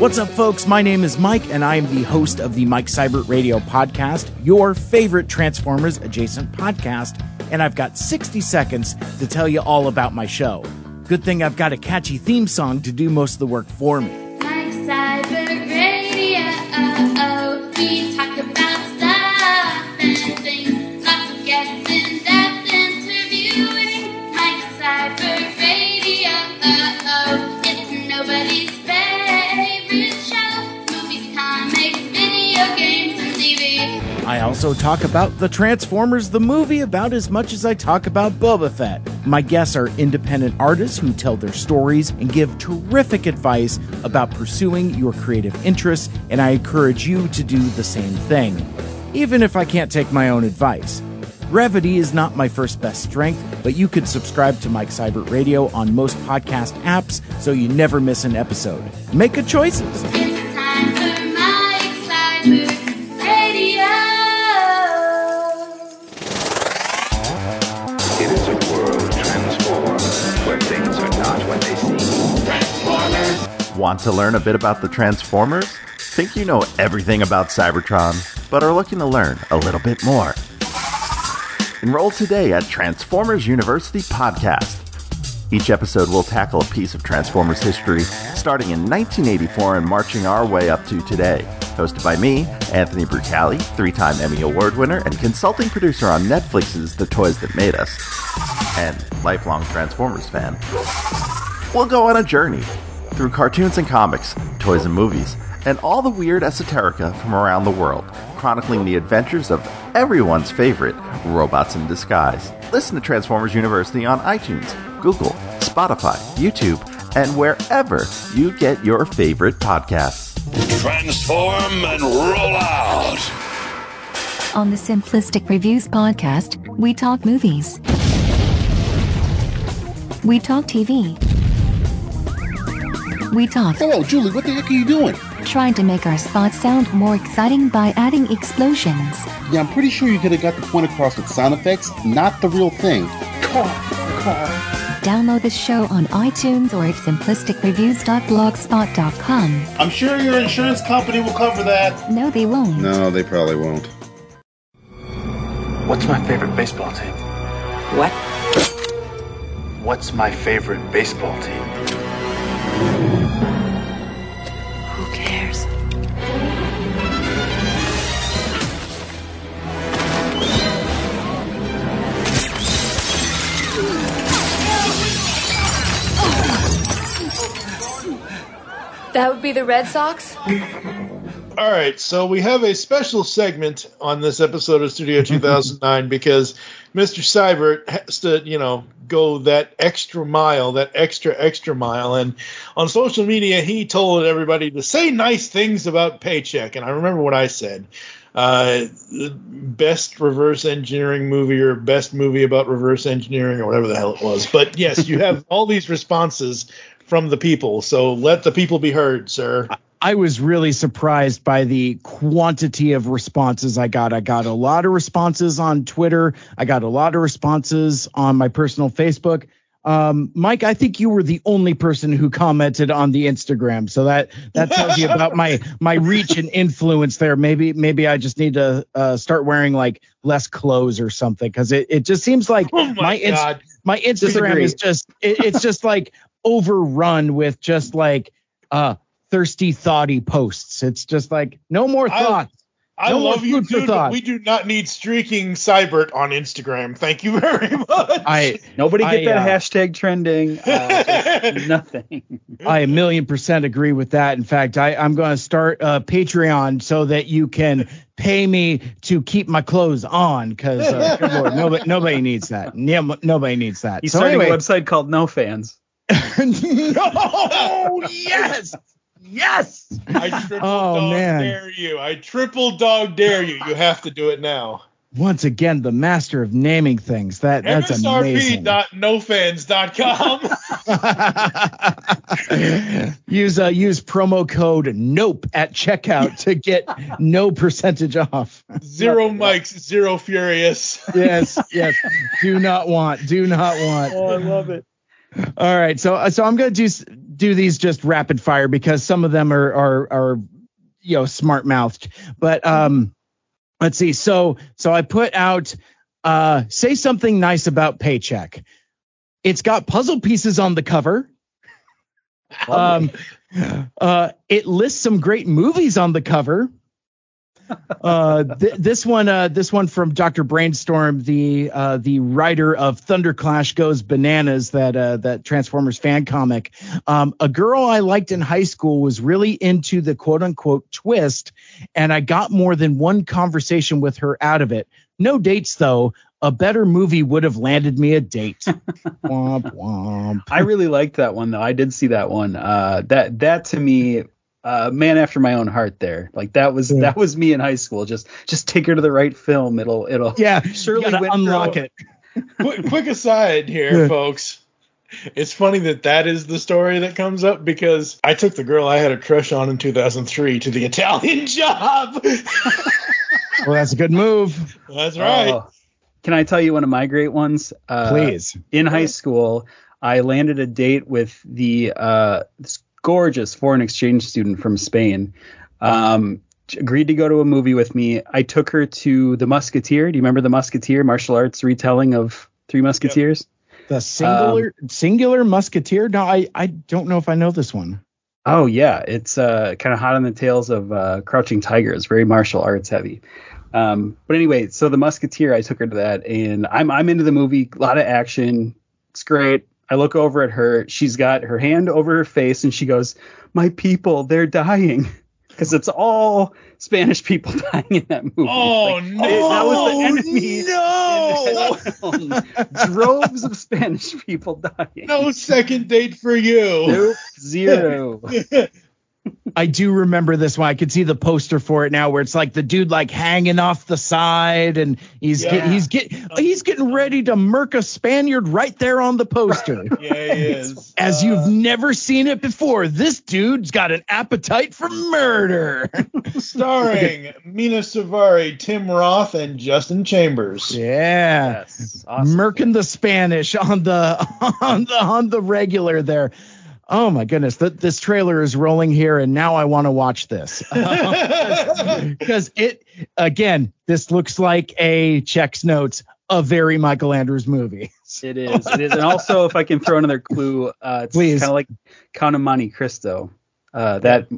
Speaker 4: What's up, folks? My name is Mike, and I am the host of the Mike Seibert Radio Podcast, your favorite Transformers adjacent podcast. And I've got 60 seconds to tell you all about my show. Good thing I've got a catchy theme song to do most of the work for me. Also talk about the Transformers the movie about as much as I talk about Boba Fett. My guests are independent artists who tell their stories and give terrific advice about pursuing your creative interests, and I encourage you to do the same thing, even if I can't take my own advice. Brevity is not my first best strength, but you can subscribe to Mike Seibert Radio on most podcast apps so you never miss an episode. Make good choices.
Speaker 23: Want to learn a bit about the Transformers? Think you know everything about Cybertron, but are looking to learn a little bit more? Enroll today at Transformers University Podcast. Each episode will tackle a piece of Transformers history, starting in 1984 and marching our way up to today. Hosted by me, Anthony Brucali, three time Emmy Award winner and consulting producer on Netflix's The Toys That Made Us, and lifelong Transformers fan. We'll go on a journey through cartoons and comics, toys and movies, and all the weird esoterica from around the world, chronicling the adventures of everyone's favorite robots in disguise. Listen to Transformers University on iTunes, Google, Spotify, YouTube, and wherever you get your favorite podcasts.
Speaker 7: Transform and roll out.
Speaker 24: On the Simplistic Reviews podcast, we talk movies. We talk TV. We talk.
Speaker 25: Hello, Julie, what the heck are you doing?
Speaker 24: Trying to make our spot sound more exciting by adding explosions.
Speaker 25: Yeah, I'm pretty sure you could have got the point across with sound effects, not the real thing.
Speaker 24: Car, car. Download the show on iTunes or at simplisticreviews.blogspot.com.
Speaker 3: I'm sure your insurance company will cover that.
Speaker 24: No, they won't.
Speaker 9: No, they probably won't.
Speaker 16: What's my favorite baseball team?
Speaker 26: What?
Speaker 16: What's my favorite baseball team?
Speaker 27: That would be the Red Sox?
Speaker 3: All right, so we have a special segment on this episode of Studio 2009 because Mr. Seibert has to, you know, go that extra mile, that extra extra mile, and on social media he told everybody to say nice things about Paycheck, and I remember what I said. Uh, best reverse engineering movie or best movie about reverse engineering or whatever the hell it was. But yes, you have all these responses from the people, so let the people be heard, sir.
Speaker 4: I was really surprised by the quantity of responses I got. I got a lot of responses on Twitter. I got a lot of responses on my personal Facebook. Um, Mike, I think you were the only person who commented on the Instagram, so that that tells you about my my reach and influence there. Maybe maybe I just need to uh, start wearing like less clothes or something because it, it just seems like
Speaker 3: Oh my
Speaker 4: my ins-
Speaker 3: God.
Speaker 4: my Instagram
Speaker 3: Disagree.
Speaker 4: is just it, it's just like overrun with just like uh thirsty thoughty posts. It's just like no more thoughts.
Speaker 3: I
Speaker 4: No
Speaker 3: love you, dude, but we do not need streaking Seibert on Instagram. Thank you very much.
Speaker 4: I
Speaker 5: Nobody get
Speaker 4: I,
Speaker 5: that
Speaker 4: uh,
Speaker 5: hashtag trending. Uh, nothing.
Speaker 4: I a million percent agree with that. In fact, I, I'm going to start a Patreon so that you can pay me to keep my clothes on because uh, nobody, nobody needs that. Yeah, nobody needs that.
Speaker 5: He's
Speaker 4: so
Speaker 5: starting
Speaker 4: anyway,
Speaker 5: a website called No Fans.
Speaker 4: No, yes, yes.
Speaker 3: I triple
Speaker 4: Oh,
Speaker 3: dog
Speaker 4: man.
Speaker 3: dare you. I triple dog dare you. You have to do it now.
Speaker 4: Once again, the master of naming things. That that's amazing.
Speaker 3: MSRP.nofans.com.
Speaker 4: use uh, use promo code Nope at checkout to get no percentage off.
Speaker 3: zero Mikes, zero furious.
Speaker 4: yes, yes. Do not want. Do not want.
Speaker 5: Oh, I love it.
Speaker 4: All right, so so I'm gonna do do these just rapid fire because some of them are are are you know smart mouthed. But um, let's see. So so I put out uh say something nice about paycheck. It's got puzzle pieces on the cover. Um, uh, it lists some great movies on the cover. Uh, th- this one, uh, this one from Dr. Brainstorm, the uh, the writer of Thunderclash Goes Bananas, that uh, that Transformers fan comic. Um, a girl I liked in high school was really into the quote unquote twist, and I got more than one conversation with her out of it. No dates though. A better movie would have landed me a date. womp womp.
Speaker 5: I really liked that one though. I did see that one. Uh, that that to me, uh, man after my own heart. There, like that was that was me in high school. Just just take her to the right film. It'll it'll
Speaker 4: Yeah,
Speaker 5: surely
Speaker 4: you gotta unlock it.
Speaker 3: quick, quick aside here,
Speaker 4: Yeah.
Speaker 3: folks. It's funny that that is the story that comes up because I took the girl I had a crush on in 2003 to the Italian job.
Speaker 4: Well, that's a good move.
Speaker 3: That's right.
Speaker 5: Oh. Can I tell you one of my great ones? Uh,
Speaker 4: Please.
Speaker 5: In high school, I landed a date with the uh, this gorgeous foreign exchange student from Spain. Um, agreed to go to a movie with me. I took her to The Musketeer. Do you remember The Musketeer, martial arts retelling of Three Musketeers?
Speaker 4: The singular singular musketeer. No, I I don't know if I know this one.
Speaker 5: Oh yeah, it's uh, kind of hot on the tails of uh, Crouching Tiger. It's very martial arts heavy. Um, but anyway, so the Musketeer, I took her to that, and I'm I'm into the movie. A lot of action. It's great. I look over at her. She's got her hand over her face, and she goes, "My people, they're dying." Because it's all Spanish people dying in that movie.
Speaker 3: Oh,
Speaker 5: Like,
Speaker 3: no.
Speaker 5: That was the enemy.
Speaker 3: No.
Speaker 5: Droves of Spanish people dying.
Speaker 3: No second date for you.
Speaker 5: Nope, zero.
Speaker 4: I do remember this one. I could see the poster for it now, where it's like the dude like hanging off the side, and he's
Speaker 3: Yeah.
Speaker 4: get, he's get he's getting ready to murk a Spaniard right there on the poster.
Speaker 3: Yeah, he is.
Speaker 4: As uh, you've never seen it before, this dude's got an appetite for murder.
Speaker 3: Starring Mena Suvari, Tim Roth, and Justin Chambers.
Speaker 4: Yeah, murking the Spanish on the on the on the regular there. Oh my goodness, th- this trailer is rolling here, and now I want to watch this because it again, this looks like a checks notes a very Michael Andrews movie.
Speaker 5: It is. It is. And also, if I can throw another clue, uh, it's
Speaker 4: Please.
Speaker 5: kind of like Count of Monte Cristo. Uh, that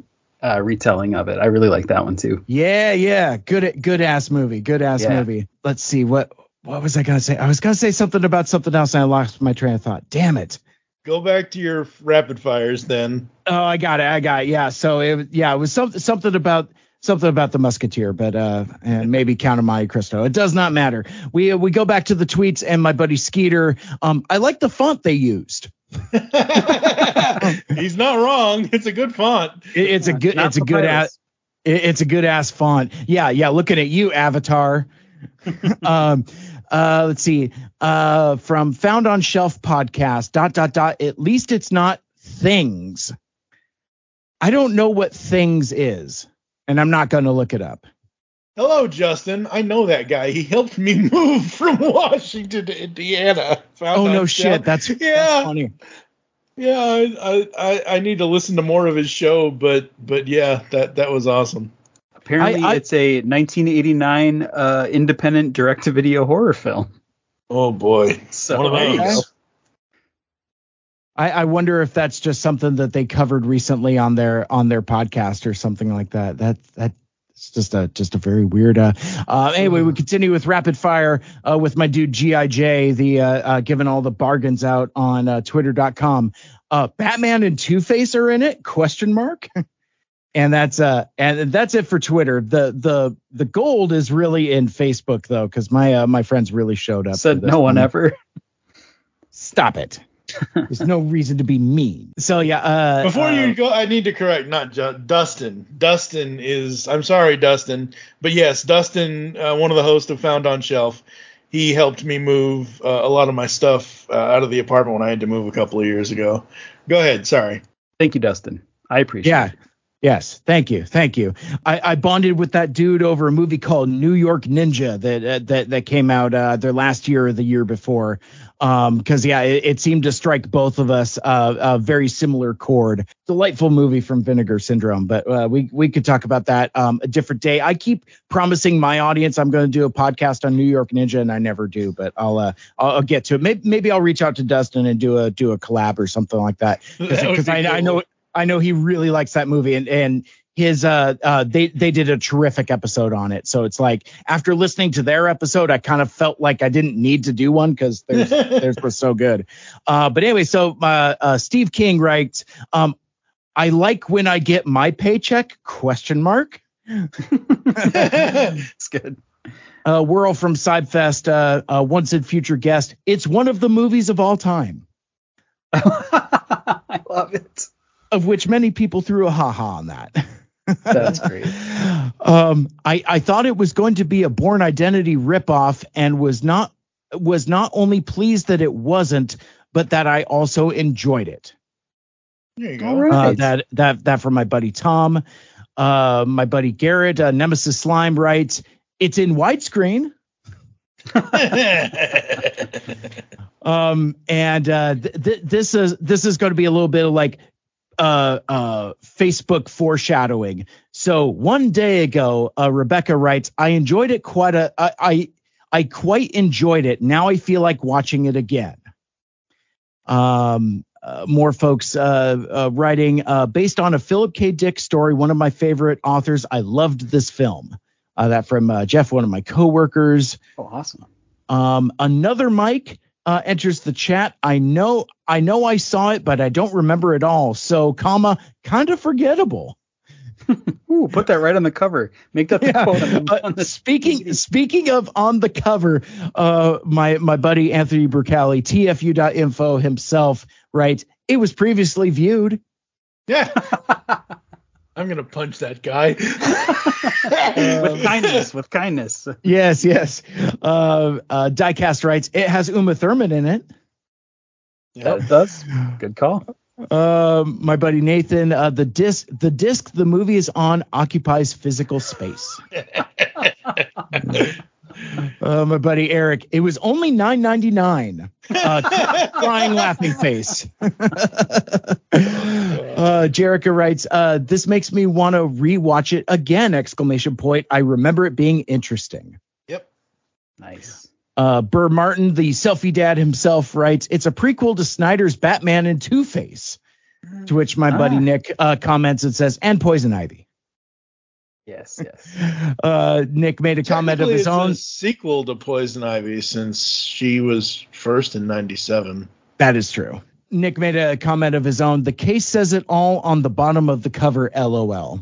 Speaker 5: uh, retelling of it, I really like that one too.
Speaker 4: Yeah, yeah, good good ass movie, good ass
Speaker 5: Yeah.
Speaker 4: movie. Let's see what what was I gonna say? I was gonna say something about something else, and I lost my train of thought. Damn it.
Speaker 3: Go back to your rapid fires then.
Speaker 4: Oh, I got it. I got it. Yeah. So it yeah, it was something something about something about the musketeer, but uh and maybe Count of Monte Cristo. It does not matter. We uh, we go back to the tweets and my buddy Skeeter. Um, I like the font they used.
Speaker 3: He's not wrong. It's a good font.
Speaker 4: It- it's a good
Speaker 3: Not
Speaker 4: it's a good ass it- it's a good ass font. Yeah, yeah. Looking at you, Avatar. um, uh, let's see. Uh, from Found on Shelf podcast. Dot dot dot. At least it's not things. I don't know what things is, and I'm not going to look it up.
Speaker 3: Hello, Justin. I know that guy. He helped me move from Washington to Indiana. Found
Speaker 4: oh no
Speaker 3: Shelf.
Speaker 4: shit. That's,
Speaker 3: yeah.
Speaker 4: that's funny.
Speaker 3: Yeah, I, I I need to listen to more of his show, but but yeah, that that was awesome.
Speaker 5: Apparently,
Speaker 4: I- I-
Speaker 5: it's a 1989 uh, independent direct-to-video horror film.
Speaker 3: Oh boy,
Speaker 5: So
Speaker 3: one of those.
Speaker 5: go.
Speaker 4: I, I wonder if that's just something that they covered recently on their on their podcast or something like that. That that it's just a just a very weird. Uh, uh, anyway, we continue with rapid fire uh, with my dude Gi the uh, uh, giving all the bargains out on uh, Twitter.com. Uh, Batman and Two Face are in it? Question mark. And that's uh and that's it for Twitter. The the the gold is really in Facebook though, because my uh, my friends really showed up.
Speaker 5: Said no one
Speaker 4: one.
Speaker 5: ever.
Speaker 4: Stop it. There's no reason to be mean. So yeah. Uh,
Speaker 3: Before
Speaker 4: uh,
Speaker 3: you go, I need to correct not Ju- Dustin. Dustin is. I'm sorry, Dustin, but yes, Dustin, uh, one of the hosts of Found on Shelf. He helped me move uh, a lot of my stuff uh, out of the apartment when I had to move a couple of years ago. Go ahead. Sorry.
Speaker 5: Thank you, Dustin. I appreciate
Speaker 4: Yeah.
Speaker 5: it.
Speaker 4: Yes. Thank you. Thank you. I, I bonded with that dude over a movie called New York Ninja that uh, that that came out uh, their last year or the year before. Um, because yeah, it, it seemed to strike both of us uh, a very similar chord. Delightful movie from Vinegar Syndrome, but uh, we we could talk about that um, a different day. I keep promising my audience I'm going to do a podcast on New York Ninja, and I never do. But I'll uh, I'll, get to it. Maybe, maybe I'll reach out to Dustin and do a do a collab or something like that because
Speaker 3: be
Speaker 4: I, I know I know he really likes that movie and and his uh uh they they did a terrific episode on it. So it's like after listening to their episode, I kind of felt like I didn't need to do one because theirs theirs was so good. Uh, but anyway, so uh, uh, Steve King writes, um, I like when I get my paycheck? Question mark.
Speaker 5: it's good.
Speaker 4: Uh, Whirl from Sidefest, uh, uh, once and future guest. It's one of the movies of all time.
Speaker 5: I love it.
Speaker 4: Of which many people threw a ha ha on that.
Speaker 5: That's great.
Speaker 4: um, I, I thought it was going to be a Bourne Identity ripoff and was not was not only pleased that it wasn't, but that I also enjoyed it.
Speaker 3: There you go.
Speaker 5: All right.
Speaker 4: Uh, that that that from my buddy Tom, uh, my buddy Garrett, uh, Nemesis Slime writes, it's in widescreen. Um, and uh, th- th- this is this is going to be a little bit of like uh, uh, Facebook foreshadowing. So one day ago, uh, Rebecca writes, "I enjoyed it quite a I, I I quite enjoyed it. Now I feel like watching it again." Um, uh, more folks uh, uh, writing uh, based on a Philip K. Dick story, one of my favorite authors. I loved this film. Uh, that from uh, Jeff, one of my coworkers.
Speaker 5: Oh, awesome.
Speaker 4: Um, another Mike uh, enters the chat. I know, I know, I saw it, but I don't remember it all. So, comma, kind of forgettable.
Speaker 5: Ooh, put that right on the cover. Make that the
Speaker 4: Yeah.
Speaker 5: quote on the,
Speaker 4: Uh, speaking speaking of on the cover, uh, my my buddy Anthony Burcali, TFU.info himself, writes, it was previously viewed.
Speaker 3: Yeah. I'm gonna punch that guy.
Speaker 5: with kindness, with kindness.
Speaker 4: Yes, yes. Uh, uh, Diecast writes it has Uma Thurman in it.
Speaker 5: Yeah, it does. Good call.
Speaker 4: Um, my buddy Nathan, uh, the disc, the disc, the movie is on occupies physical space. uh, my buddy Eric, it was only nine ninety nine. Uh, crying laughing face. Uh, Jerica writes, uh, this makes me want to rewatch it again! Exclamation point. I remember it being interesting.
Speaker 3: Yep.
Speaker 5: Nice.
Speaker 4: Uh, Burr Martin, the selfie dad himself, writes, "It's a prequel to Snyder's Batman and Two Face." To which my buddy
Speaker 5: Ah.
Speaker 4: Nick uh, comments and says, "And Poison Ivy."
Speaker 5: Yes, yes.
Speaker 4: Uh, Nick made a comment of
Speaker 3: Technically,
Speaker 4: his
Speaker 3: it's
Speaker 4: own.
Speaker 3: A sequel to Poison Ivy since she was first in '97.
Speaker 4: That is true. Nick made a comment of his own. The case says it all on the bottom of the cover. LOL.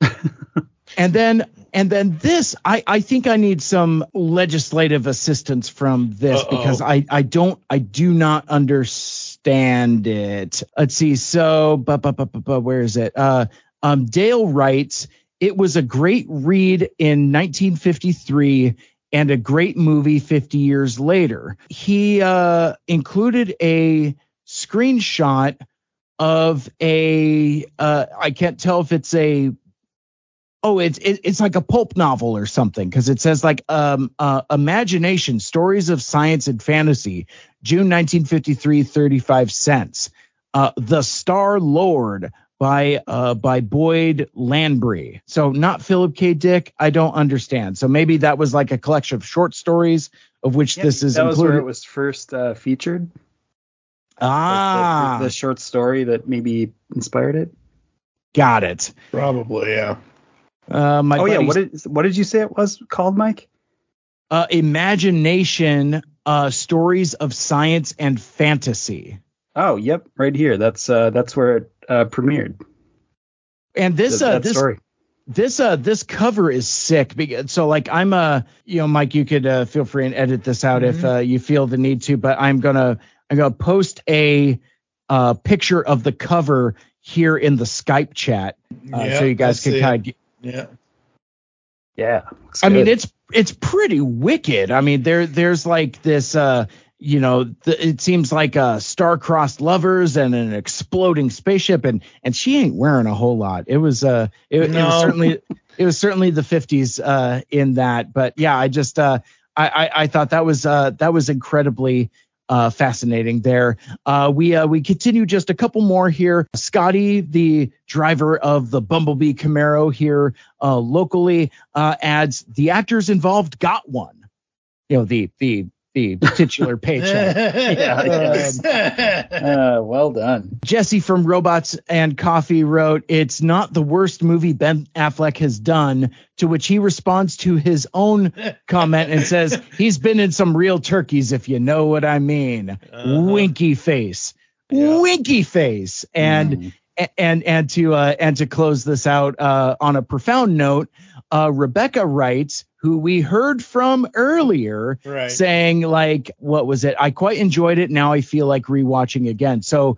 Speaker 4: and then and then this, I I think I need some legislative assistance from this
Speaker 3: Uh-oh.
Speaker 4: because I I don't I do not understand it. Let's see. So, bu- bu- bu- bu- bu- where is it? Uh, um, Dale writes. It was a great read in 1953 and a great movie 50 years later. He uh, included a screenshot of a uh, I can't tell if it's a oh it's it, it's like a pulp novel or something because it says like um uh, imagination stories of science and fantasy June 1953 35 cents uh the Star Lord by uh by Boyd Landry so not Philip K Dick I don't understand so maybe that was like a collection of short stories of which
Speaker 5: Yeah,
Speaker 4: this is
Speaker 5: that was where it was first uh, featured.
Speaker 4: ah
Speaker 5: The, the short story that maybe inspired it.
Speaker 4: got it
Speaker 3: Probably, yeah.
Speaker 4: uh my
Speaker 5: oh yeah, what did what did you say it was called, Mike?
Speaker 4: uh, imagination uh, stories of science and fantasy.
Speaker 5: Oh, yep, right here. That's uh, that's where it uh, premiered.
Speaker 4: And this
Speaker 5: That-
Speaker 4: uh,
Speaker 5: that
Speaker 4: this
Speaker 5: story.
Speaker 4: this uh this cover is sick because so like I'm uh you know Mike you could uh, feel free and edit this out if uh, you feel the need to but I'm gonna I'm gonna post a uh picture of the cover here in the Skype chat uh,
Speaker 3: Yeah,
Speaker 4: so you guys can kind of get.
Speaker 3: Yeah.
Speaker 5: Yeah.
Speaker 4: I mean, it's it's pretty wicked. I mean, there there's like this, uh, you know, th- it seems like uh, star-crossed lovers and an exploding spaceship, and and she ain't wearing a whole lot. It was uh, it, it was certainly it was certainly the 50s uh, in that, but yeah, I just uh, I, I I thought that was uh that was incredibly uh, fascinating there. Uh, we uh, we continue just a couple more here. Scotty, the driver of the Bumblebee Camaro here uh, locally, uh, adds the actors involved got one. You know the the the titular paycheck.
Speaker 5: yeah, yes. Um, uh, well done.
Speaker 4: Jesse from Robots and Coffee wrote, It's not the worst movie Ben Affleck has done, to which he responds to his own comment and says, He's been in some real turkeys, if you know what I mean. Uh-huh. Winky face. Winky face. And mm. And and to uh, and to close this out uh, on a profound note, uh, Rebecca writes, who we heard from earlier,
Speaker 3: Right.
Speaker 4: saying like, what was it? I quite enjoyed it. Now I feel like rewatching again. So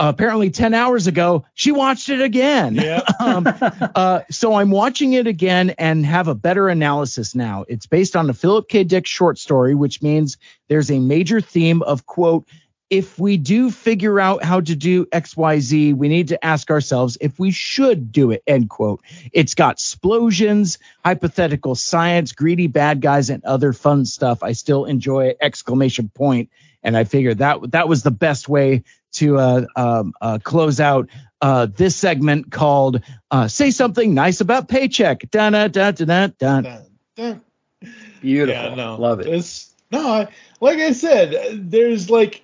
Speaker 4: apparently 10 hours ago, she watched it again.
Speaker 3: Yeah.
Speaker 4: um, uh, so I'm watching it again and have a better analysis now. It's based on a Philip K. Dick short story, which means there's a major theme of quote, if we do figure out how to do XYZ, we need to ask ourselves if we should do it, end quote. It's got explosions, hypothetical science, greedy bad guys, and other fun stuff. I still enjoy it, exclamation point. And I figured that that was the best way to uh, um, uh, close out uh, this segment called uh, "Say Something Nice About Paycheck." Dun, dun, dun, dun, dun, dun.
Speaker 5: Beautiful.
Speaker 3: Yeah, no,
Speaker 5: Love it.
Speaker 3: It's, no, I, like I said, there's like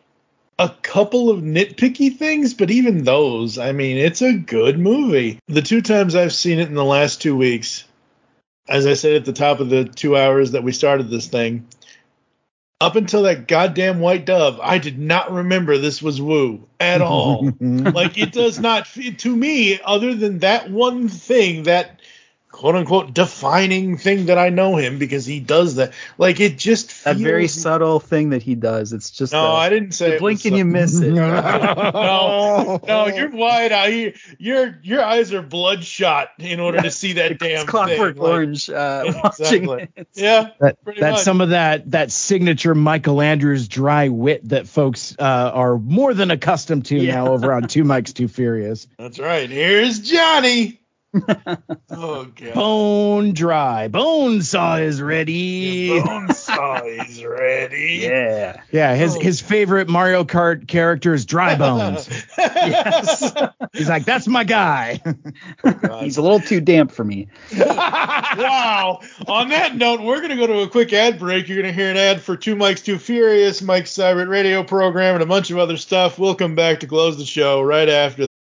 Speaker 3: a couple of nitpicky things, but even those, I mean, it's a good movie. The two times I've seen it in the last two weeks, as I said at the top of the two hours that we started this thing, up until that goddamn white dove, I did not remember this was Woo at all. like it does not to me, other than that one thing, that quote unquote defining thing that I know him because he does that. Like it just
Speaker 5: That
Speaker 3: feels
Speaker 5: very subtle thing that he does. It's just
Speaker 3: No,
Speaker 5: the-
Speaker 3: I didn't say
Speaker 5: you blink and you miss it.
Speaker 3: no, no, you're wide eyed. Your your eyes are bloodshot in order to see that damn
Speaker 5: It's Clockwork
Speaker 3: thing. Like,
Speaker 5: Orange. Uh,
Speaker 3: exactly.
Speaker 5: it.
Speaker 3: Yeah,
Speaker 4: That, that's
Speaker 3: much.
Speaker 4: some of that that signature Michael Andrews dry wit that folks uh, are more than accustomed to
Speaker 5: Yeah.
Speaker 4: now over on Two Mics Too Furious.
Speaker 3: That's right. Here's Johnny. Oh god.
Speaker 4: Bone dry. Bone saw is ready.
Speaker 3: Bone saw is ready.
Speaker 5: Yeah.
Speaker 4: Yeah,
Speaker 3: Oh.
Speaker 4: his his favorite Mario Kart character is Dry Bones.
Speaker 5: yes.
Speaker 4: He's like, that's my guy.
Speaker 5: Oh, He's a little too damp for me.
Speaker 3: wow. On that note, we're going to go to a quick ad break. You're going to hear an ad for Two Mics Too Furious, Mike's Seibert radio program, and a bunch of other stuff. We'll come back to close the show right after.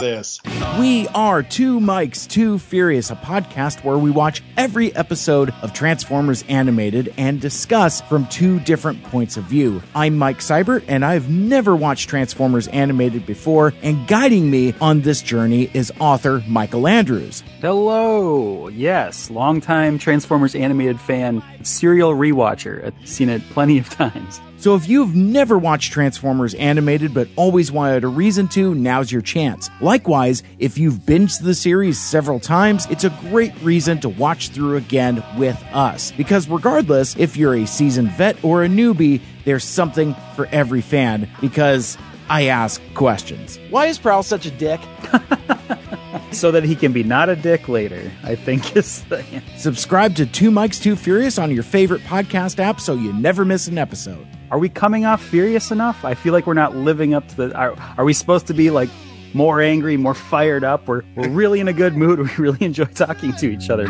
Speaker 3: This.
Speaker 4: We are Two Mics, Too Furious, a podcast where we watch every episode of Transformers Animated and discuss from two different points of view. I'm Mike Seibert, and I've never watched Transformers Animated before, and guiding me on this journey is author Michael Andrews.
Speaker 5: Hello. Yes, longtime Transformers animated fan, serial rewatcher. I've seen it plenty of times.
Speaker 4: So if you've never watched Transformers Animated but always wanted a reason to, now's your chance. Likewise, if you've binged the series several times, it's a great reason to watch through again with us. Because regardless if you're a seasoned vet or a newbie, there's something for every fan because I ask questions. Why is Prowl such a dick?
Speaker 5: So that he can be not a dick later, I think is the answer.
Speaker 4: Subscribe to Two Mics Too Furious on your favorite podcast app so you never miss an episode.
Speaker 5: Are we coming off furious enough? I feel like we're not living up to the. Are, are we supposed to be like more angry, more fired up? We're, we're really in a good mood. We really enjoy talking to each other.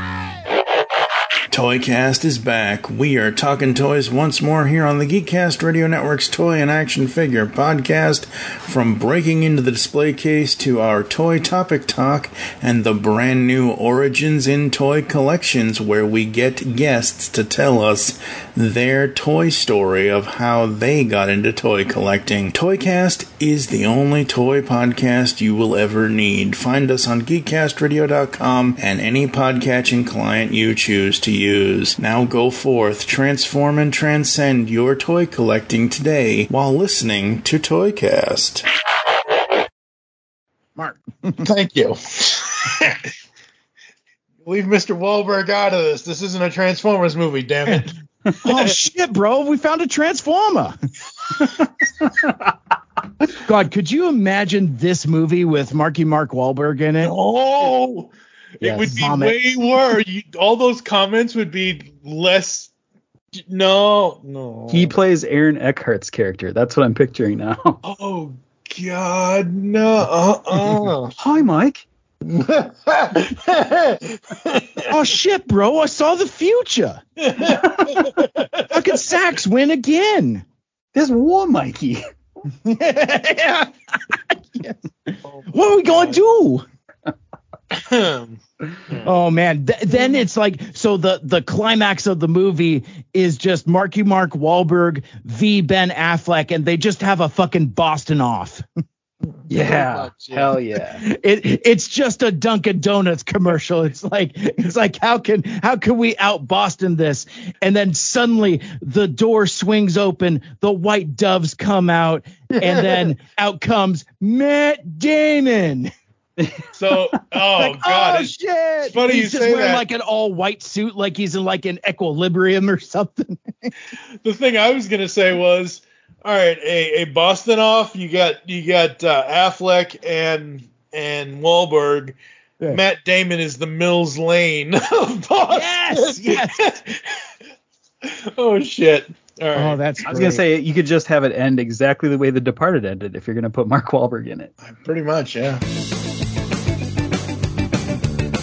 Speaker 28: Toycast is back. We are talking toys once more here on the Geekcast Radio Network's Toy and Action Figure podcast. From breaking into the display case to our toy topic talk and the brand new Origins in Toy collections, where we get guests to tell us their toy story of how they got into toy collecting. Toycast is the only toy podcast you will ever need. Find us on geekcastradio.com and any podcatching client you choose to use. Now go forth, transform and transcend your toy collecting today while listening to Toycast.
Speaker 4: Mark.
Speaker 3: Thank you. Leave Mr. Wahlberg out of this. This isn't a Transformers movie, damn it.
Speaker 4: oh shit, bro! We found a transformer. God, could you imagine this movie with Marky Mark Wahlberg in it?
Speaker 3: Oh,
Speaker 4: Yes.
Speaker 3: it would be
Speaker 4: Vomit.
Speaker 3: way worse. You, all those comments would be less. No, no.
Speaker 5: He plays Aaron Eckhart's character. That's what I'm picturing now.
Speaker 3: Oh God, no. Uh-uh.
Speaker 5: Hi, Mike.
Speaker 4: oh shit, bro! I saw the future. How could Sax win again?
Speaker 5: There's war, Mikey.
Speaker 4: Yeah. What are we gonna do? oh man, Th- then it's like so the the climax of the movie is just Marky Mark Wahlberg v Ben Affleck, and they just have a fucking Boston off.
Speaker 5: Yeah, hell yeah.
Speaker 4: It it's just a Dunkin' Donuts commercial. It's like it's like how can how can we out Boston this? And then suddenly the door swings open, the white doves come out, and then out comes Matt Damon.
Speaker 3: So, oh
Speaker 4: Like,
Speaker 3: God,
Speaker 4: oh
Speaker 3: it's-
Speaker 4: shit!
Speaker 3: it's funny
Speaker 4: he's
Speaker 3: you
Speaker 4: just
Speaker 3: say
Speaker 4: wearing
Speaker 3: that.
Speaker 4: like an all white suit, like he's in like an equilibrium or something.
Speaker 3: the thing I was gonna say was, all right, a, a Boston off. You got you got uh, Affleck and and Wahlberg. Matt Damon is the Mills Lane of Boston.
Speaker 4: Yes, yes.
Speaker 3: oh shit! All right.
Speaker 4: Oh, that's
Speaker 5: I was gonna say you could just have it end exactly the way The Departed ended if you're gonna put Mark Wahlberg in it.
Speaker 3: pretty much, yeah.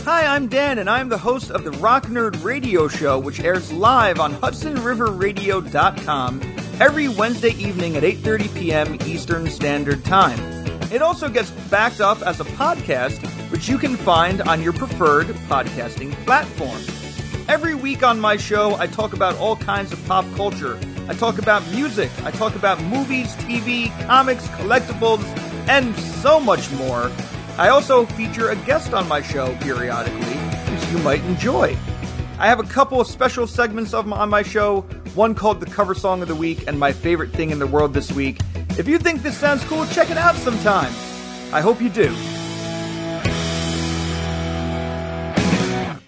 Speaker 29: Hi, I'm Dan, and I'm the host of the Rock Nerd Radio Show, which airs live on HudsonRiverRadio.com every Wednesday evening at 8:30 p.m. Eastern Standard Time. It also gets backed up as a podcast, which you can find on your preferred podcasting platform. Every week on my show, I talk about all kinds of pop culture. I talk about music, I talk about movies, TV, comics, collectibles, and so much more. I also feature a guest on my show periodically, which you might enjoy. I have a couple of special segments of my, on my show, one called the cover song of the week and my favorite thing in the world this week. If you think this sounds cool, check it out sometime. I hope you do.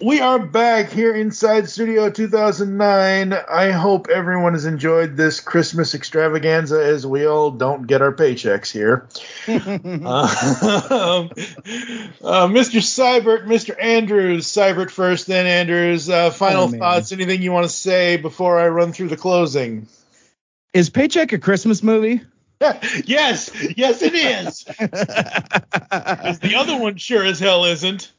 Speaker 3: We are back here inside Studio 2009. I hope everyone has enjoyed this Christmas extravaganza as we all don't get our paychecks here. uh, uh, Mr. Seibert, Mr. Andrews, Seibert first, then Andrews. Uh, final
Speaker 4: Oh,
Speaker 3: thoughts, anything you want to say before I run through the closing?
Speaker 4: Is Paycheck a Christmas movie?
Speaker 3: yes, yes, it is. the other one sure as hell isn't.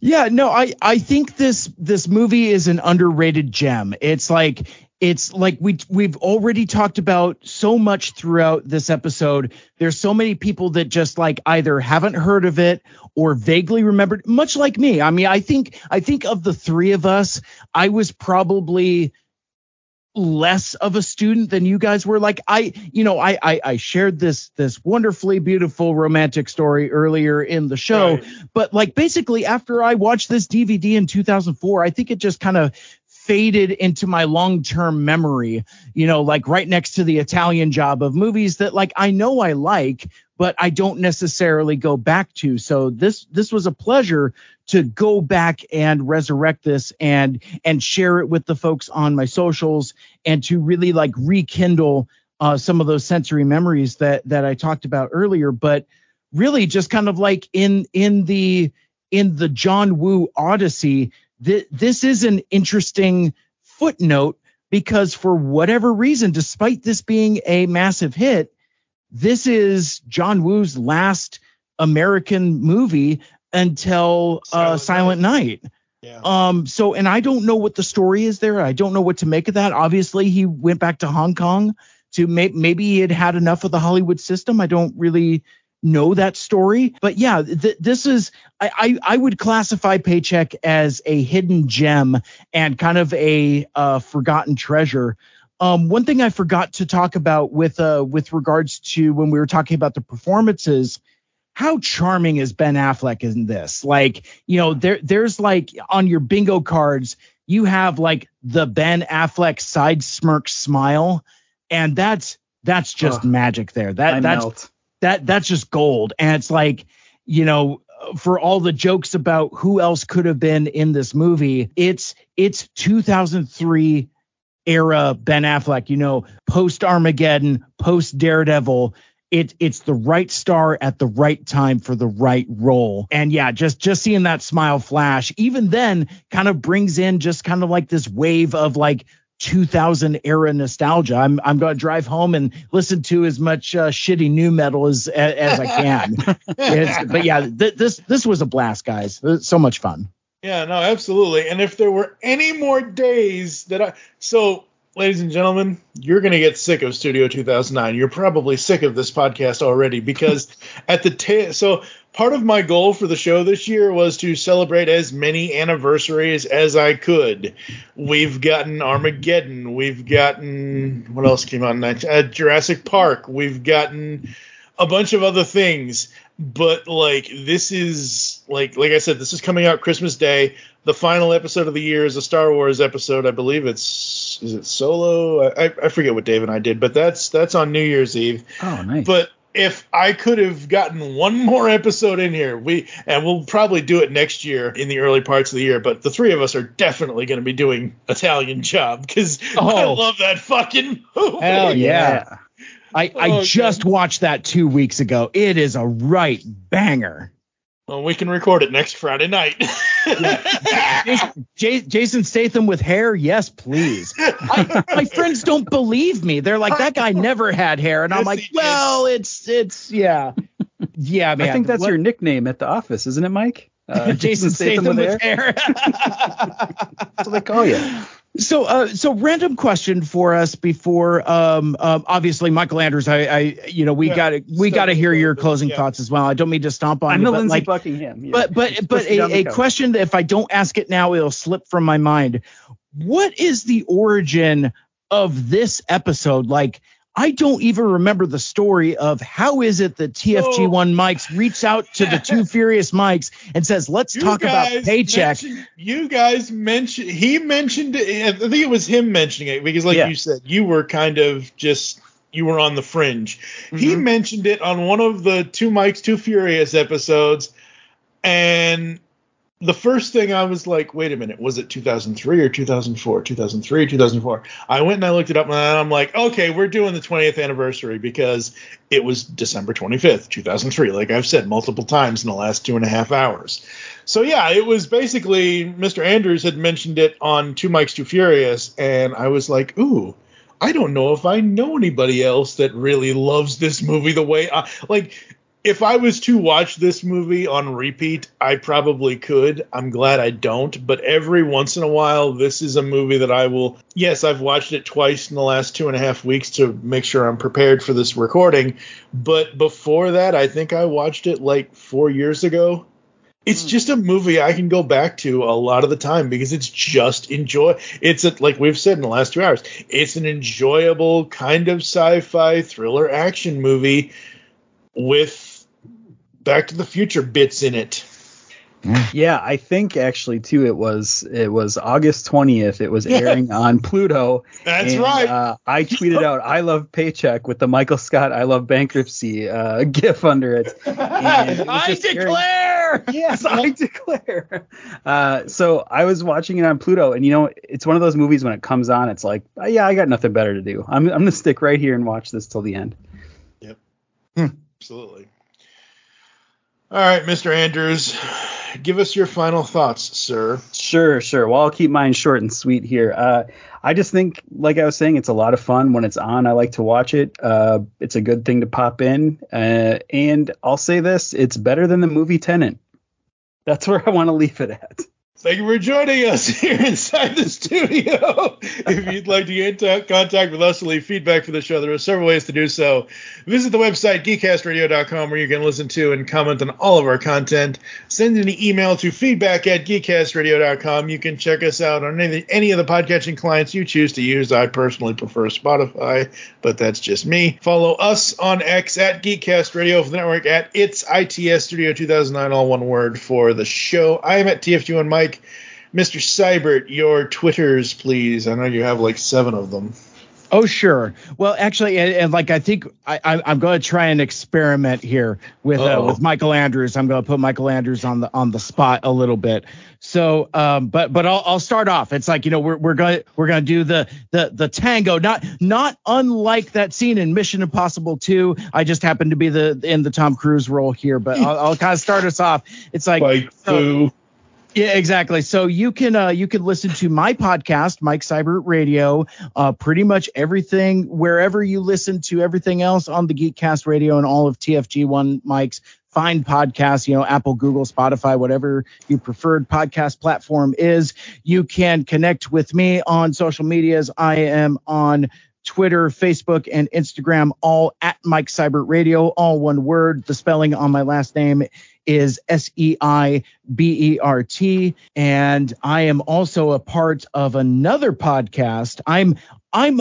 Speaker 4: Yeah, no, I I think this this movie is an underrated gem. It's like it's like we we've already talked about so much throughout this episode. There's so many people that just like either haven't heard of it or vaguely remembered much like me. I mean, I think I think of the three of us, I was probably less of a student than you guys were. Like i you know i i, I shared this this wonderfully beautiful romantic story earlier in the show. But like basically after i watched this dvd in 2004 i think it just kind of faded into my long-term memory you know like right next to the italian job of movies that like i know i like but i don't necessarily go back to. So this this was a pleasure to go back and resurrect this and and share it with the folks on my socials and to really like rekindle uh, some of those sensory memories that that I talked about earlier but really just kind of like in in the in the John Woo Odyssey th- this is an interesting footnote because for whatever reason despite this being a massive hit this is John Woo's last American movie until uh, Silent Night. Um. So, and I don't know what the story is there. I don't know what to make of that. Obviously, he went back to Hong Kong to may- maybe he had had enough of the Hollywood system. I don't really know that story, but yeah, th- this is I, I I would classify Paycheck as a hidden gem and kind of a uh, forgotten treasure. Um, one thing I forgot to talk about with uh with regards to when we were talking about the performances, how charming is Ben Affleck in this? Like, you know, there there's like on your bingo cards, you have like the Ben Affleck side smirk smile, and that's that's just magic there. That
Speaker 5: I
Speaker 4: that's
Speaker 5: melt.
Speaker 4: that that's just gold. And it's like, you know, for all the jokes about who else could have been in this movie, it's it's 2003 era Ben Affleck, you know, post Armageddon, post Daredevil. It it's the right star at the right time for the right role. And yeah, just just seeing that smile flash, even then kind of brings in just kind of like this wave of like 2000 era nostalgia. I'm I'm going to drive home and listen to as much uh, shitty nu metal as as, I can. But yeah, th- this this was a blast, guys. So much fun.
Speaker 3: Yeah, no, absolutely. And if there were any more days that I so ladies and gentlemen, you're going to get sick of Studio 2009. You're probably sick of this podcast already because at the ta- so part of my goal for the show this year was to celebrate as many anniversaries as I could. We've gotten Armageddon, we've gotten what else came out in 19 uh, Jurassic Park, we've gotten a bunch of other things but like this is like like I said, this is coming out Christmas Day. The final episode of the year is a Star Wars episode. I believe it's is it Solo? I, I forget what Dave and I did, but that's that's on New Year's Eve.
Speaker 5: Oh, nice.
Speaker 3: But if I could have gotten one more episode in here, we and we'll probably do it next year in the early parts of the year. But the three of us are definitely going to be doing Italian Job because oh. I
Speaker 4: Oh.
Speaker 3: love that fucking movie.
Speaker 4: Hell yeah. I, I
Speaker 3: Oh,
Speaker 4: just watched that two weeks ago. It is a right banger.
Speaker 3: Well, we can record it next Friday night.
Speaker 4: Jason, J- Jason Statham with hair, yes, please. I, my friends don't believe me. They're like, that guy never had hair, and I'm like, well, it's it's yeah, yeah, man.
Speaker 5: I think that's
Speaker 4: What-
Speaker 5: your nickname at the office, isn't it, Mike? Uh,
Speaker 4: Jason Statham with hair.
Speaker 5: That's what they call you.
Speaker 4: So, uh, so random question for us before, um, um, obviously Michael Andrews. I, I, you know, we
Speaker 3: Yeah,
Speaker 4: got to, we
Speaker 3: so-
Speaker 4: got to hear your closing thoughts as well. I don't mean to stomp on
Speaker 5: I'm
Speaker 4: you,
Speaker 5: the
Speaker 4: but
Speaker 5: Lindsay
Speaker 4: like,
Speaker 5: Buckingham. yeah.
Speaker 4: but, but, but
Speaker 5: push me down
Speaker 4: a, a question that if I don't ask it now, it'll slip from my mind. What is the origin of this episode? Like, I don't even remember the story of how is it that TFG one mics reached out to the two furious mics and says, let's
Speaker 3: You
Speaker 4: talk about paycheck.
Speaker 3: you guys mentioned he mentioned it. I think it was him mentioning it because, like
Speaker 5: Yeah.
Speaker 3: you said, you were kind of just you were on the fringe. He
Speaker 4: Mm-hmm.
Speaker 3: mentioned it on one of the Two Mikes Two Furious episodes, and the first thing I was like, wait a minute, was it 2003 or 2004? 2003, 2004. I went and I looked it up and I'm like, okay, we're doing the 20th anniversary because it was December 25th, 2003, like I've said multiple times in the last two and a half hours. So yeah, it was basically Mr. Andrews had mentioned it on Two Mikes Too Furious, and I was like, ooh. I don't know if I know anybody else that really loves this movie the way I like if I was to watch this movie on repeat, I probably could. I'm glad I don't, but every once in a while, this is a movie that I will. Yes, I've watched it twice in the last two and a half weeks to make sure I'm prepared for this recording. But before that, I think I watched it like four years ago. It's hmm. just a movie I can go back to a lot of the time because it's just enjoy. It's a, like we've said in the last two hours. It's an enjoyable kind of sci-fi thriller action movie with Back to the Future bits in it.
Speaker 5: Yeah, I think actually too. It was it was August twentieth. It was airing on Pluto.
Speaker 3: That's
Speaker 5: and,
Speaker 3: right.
Speaker 5: Uh, I tweeted out "I love paycheck" with the Michael Scott "I love bankruptcy" uh, gif under it. It
Speaker 4: I
Speaker 5: just airing-
Speaker 4: declare.
Speaker 5: Yes, I declare. Uh, so I was watching it on Pluto, and you know, it's one of those movies when it comes on, it's like, oh, yeah, I got nothing better to do. I'm I'm gonna stick right here and watch this till the end. Yep.
Speaker 3: Absolutely. All right, Mr. Andrews, give us your final thoughts, sir.
Speaker 5: Sure, sure. Well, I'll keep mine short and sweet here. Uh, I just think, like I was saying, it's a lot of fun when it's on. I like to watch it. Uh, it's a good thing to pop in. Uh, and I'll say this: it's better than the movie Tenet. That's where I want to leave it at.
Speaker 3: Thank you for joining us here inside the studio. if you'd like to get in contact with us to leave feedback for the show, there are several ways to do so. Visit the website, geekcastradio.com, where you can listen to and comment on all of our content. Send an email to feedback at geekcastradio.com. You can check us out on any, any of the podcatching clients you choose to use. I personally prefer Spotify, but that's just me. Follow us on X at Geekcast Radio for the network at It's ITS Studio 2009, all one word for the show. I am at TFG1 Mike. Mr. Seibert, your Twitters, please. I know you have like seven of them.
Speaker 4: Oh sure. Well, actually, and, and like I think I, I, I'm going to try and experiment here with uh, with Michael Andrews. I'm going to put Michael Andrews on the on the spot a little bit. So, um, but but I'll I'll start off. It's like you know we're we're going we're going to do the the the tango. Not not unlike that scene in Mission Impossible 2. I just happen to be the in the Tom Cruise role here, but I'll, I'll kind of start us off. It's like
Speaker 3: Like
Speaker 4: so-. Yeah, exactly. So you can uh, you can listen to my podcast, Mike Seibert Radio, uh, pretty much everything wherever you listen to everything else on the Geekcast Radio and all of TFG One Mike's fine podcasts. You know, Apple, Google, Spotify, whatever your preferred podcast platform is. You can connect with me on social medias. I am on Twitter, Facebook, and Instagram, all at Mike Seibert Radio, all one word. The spelling on my last name is S E I B E R T. And I am also a part of another podcast. I'm I'm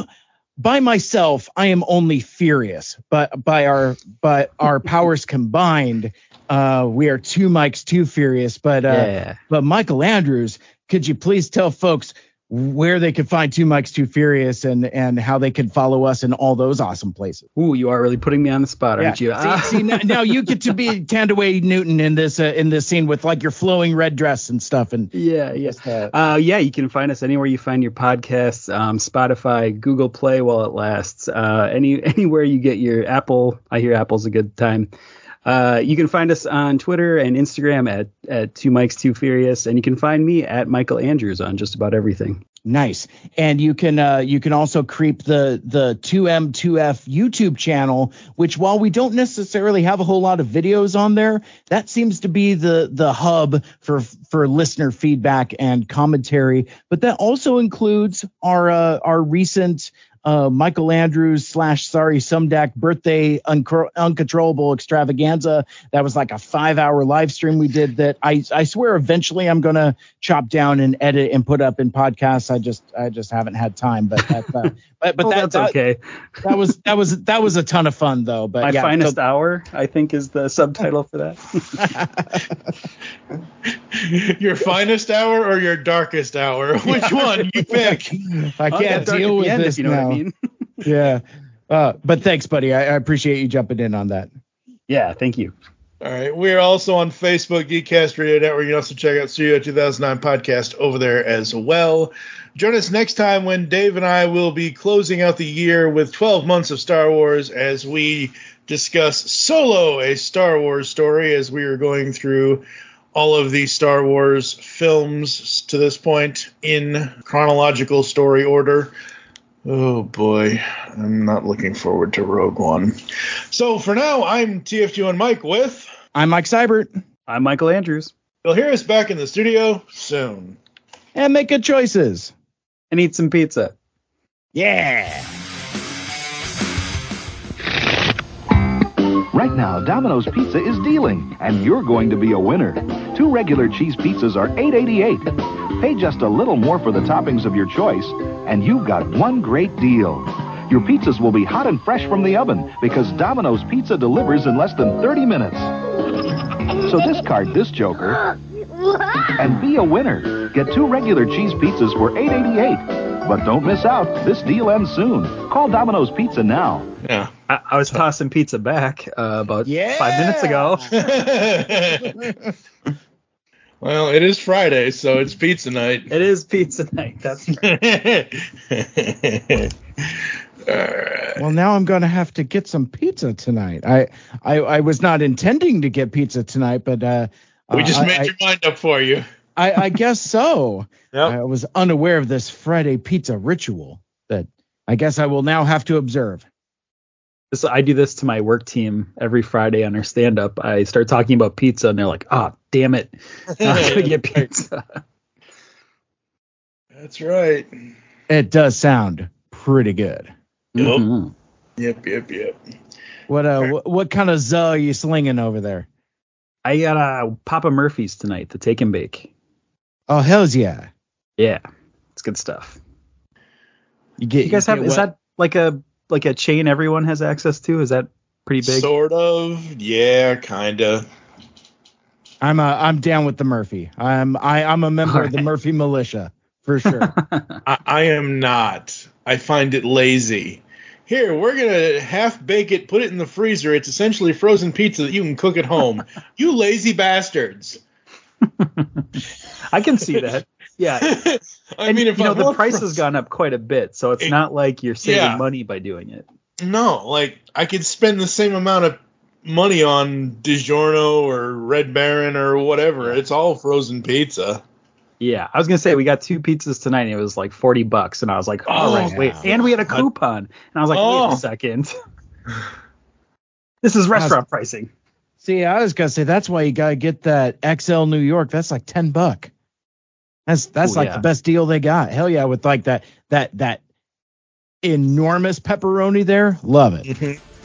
Speaker 4: by myself, I am only furious, but by our by our powers combined, uh, we are two mics too furious. But uh,
Speaker 5: Yeah.
Speaker 4: but Michael Andrews, could you please tell folks where they could find two mics too furious and and how they could follow us in all those awesome places?
Speaker 5: Ooh, you are really putting me on the spot, aren't you?
Speaker 4: See, see, now, now you get to be Thandiwe Newton in this uh, in this scene with like your flowing red dress and stuff and
Speaker 5: Yeah, yeah. Uh, yeah, you can find us anywhere you find your podcasts, um, Spotify, Google Play while it lasts, uh, any anywhere you get your Apple. I hear Apple's a good time. Uh, you can find us on Twitter and Instagram at, at Two Mics Two Furious, and you can find me at Michael Andrews on just about everything.
Speaker 4: Nice. And you can uh, you can also creep the the 2M2F YouTube channel, which while we don't necessarily have a whole lot of videos on there, that seems to be the the hub for for listener feedback and commentary. But that also includes our uh, our recent uh, Michael Andrews slash sorry Sumdac birthday uncro- uncontrollable extravaganza. That was like a five hour live stream we did that I I swear eventually I'm gonna chop down and edit and put up in podcasts. I just I just haven't had time, but that, uh, but but
Speaker 5: Oh,
Speaker 4: that,
Speaker 5: that's
Speaker 4: that-
Speaker 5: okay.
Speaker 4: That was that was that was a ton of fun though. But
Speaker 5: My
Speaker 4: yeah,
Speaker 5: finest
Speaker 4: so-
Speaker 5: hour, I think, is the subtitle for that.
Speaker 3: Your finest hour or your darkest hour? Which one you pick?
Speaker 4: I can't deal with this
Speaker 5: if you know what I
Speaker 4: now.
Speaker 5: Mean.
Speaker 4: yeah. Uh, but thanks, buddy. I, I appreciate you jumping in on that.
Speaker 5: Yeah, thank you.
Speaker 3: All right. We're also on Facebook, Geekcast Radio Network. You can also check out Studio 2009 podcast over there as well. Join us next time when Dave and I will be closing out the year with 12 months of Star Wars as we discuss Solo, a Star Wars story, as we are going through all of the Star Wars films to this point in chronological story order. Oh boy, I'm not looking forward to Rogue One. So for now, I'm TF2 and Mike with.
Speaker 4: I'm Mike Seibert.
Speaker 5: I'm Michael Andrews.
Speaker 3: You'll hear us back in the studio soon.
Speaker 4: And make good choices.
Speaker 5: And eat some pizza.
Speaker 4: Yeah.
Speaker 30: Right now, Domino's Pizza is dealing, and you're going to be a winner. Two regular cheese pizzas are $8.88. Pay just a little more for the toppings of your choice, and you've got one great deal. Your pizzas will be hot and fresh from the oven because Domino's Pizza delivers in less than 30 minutes. So discard this joker and be a winner. Get two regular cheese pizzas for $8.88. But don't miss out. This deal ends soon. Call Domino's Pizza now.
Speaker 3: Yeah.
Speaker 5: I, I was tossing pizza back uh, about five minutes ago.
Speaker 3: Well, it is Friday, so it's pizza night.
Speaker 5: It is pizza night. That's right.
Speaker 4: Well, now I'm going to have to get some pizza tonight. I, I I was not intending to get pizza tonight, but uh,
Speaker 3: we just
Speaker 4: uh,
Speaker 3: made
Speaker 4: I,
Speaker 3: your mind up for you.
Speaker 4: I, I guess so. I was unaware of this Friday pizza ritual that I guess I will now have to observe.
Speaker 5: This, I do this to my work team every Friday on our stand up. I start talking about pizza and they're like, oh, damn it. I'm going to get pizza.
Speaker 3: That's right.
Speaker 4: It does sound pretty good.
Speaker 3: Yep.
Speaker 5: Mhm.
Speaker 3: Yep, yep, yep.
Speaker 4: What uh, what, what kind of za are you slinging over there?
Speaker 5: I got uh, Papa Murphy's tonight, the take and bake.
Speaker 4: Oh hell's yeah!
Speaker 5: Yeah, it's good stuff.
Speaker 4: You get
Speaker 5: You guys have
Speaker 4: get
Speaker 5: is
Speaker 4: what-
Speaker 5: that like a like a chain everyone has access to? Is that pretty big?
Speaker 3: Sort of. Yeah, kinda.
Speaker 4: I'm uh, I'm down with the Murphy. I'm I, I'm a member of the Murphy militia for sure.
Speaker 3: I, I am not. I find it lazy. Here, we're gonna half bake it, put it in the freezer. It's essentially frozen pizza that you can cook at home. you lazy bastards.
Speaker 5: I can see that. Yeah.
Speaker 3: I mean, if
Speaker 5: you know
Speaker 3: I
Speaker 5: the price
Speaker 3: fro-
Speaker 5: has gone up quite a bit, so it's
Speaker 3: It-
Speaker 5: not like you're saving
Speaker 3: yeah.
Speaker 5: money by doing it.
Speaker 3: No, like I could spend the same amount of money on DiGiorno or Red Baron or whatever. It's all frozen pizza.
Speaker 5: Yeah, I was gonna say we got two pizzas tonight, and it was like forty bucks, and I was like, oh,
Speaker 3: Oh,
Speaker 5: wait, and we had a coupon, and I was like,
Speaker 3: Oh.
Speaker 5: wait a oh. second, this is restaurant pricing.
Speaker 4: See, I was gonna say that's why you gotta get that XL New York. That's like ten buck. That's that's
Speaker 5: Ooh,
Speaker 4: like
Speaker 5: yeah.
Speaker 4: the best deal they got. Hell yeah, with like that that that enormous pepperoni there. Love it. Mm-hmm.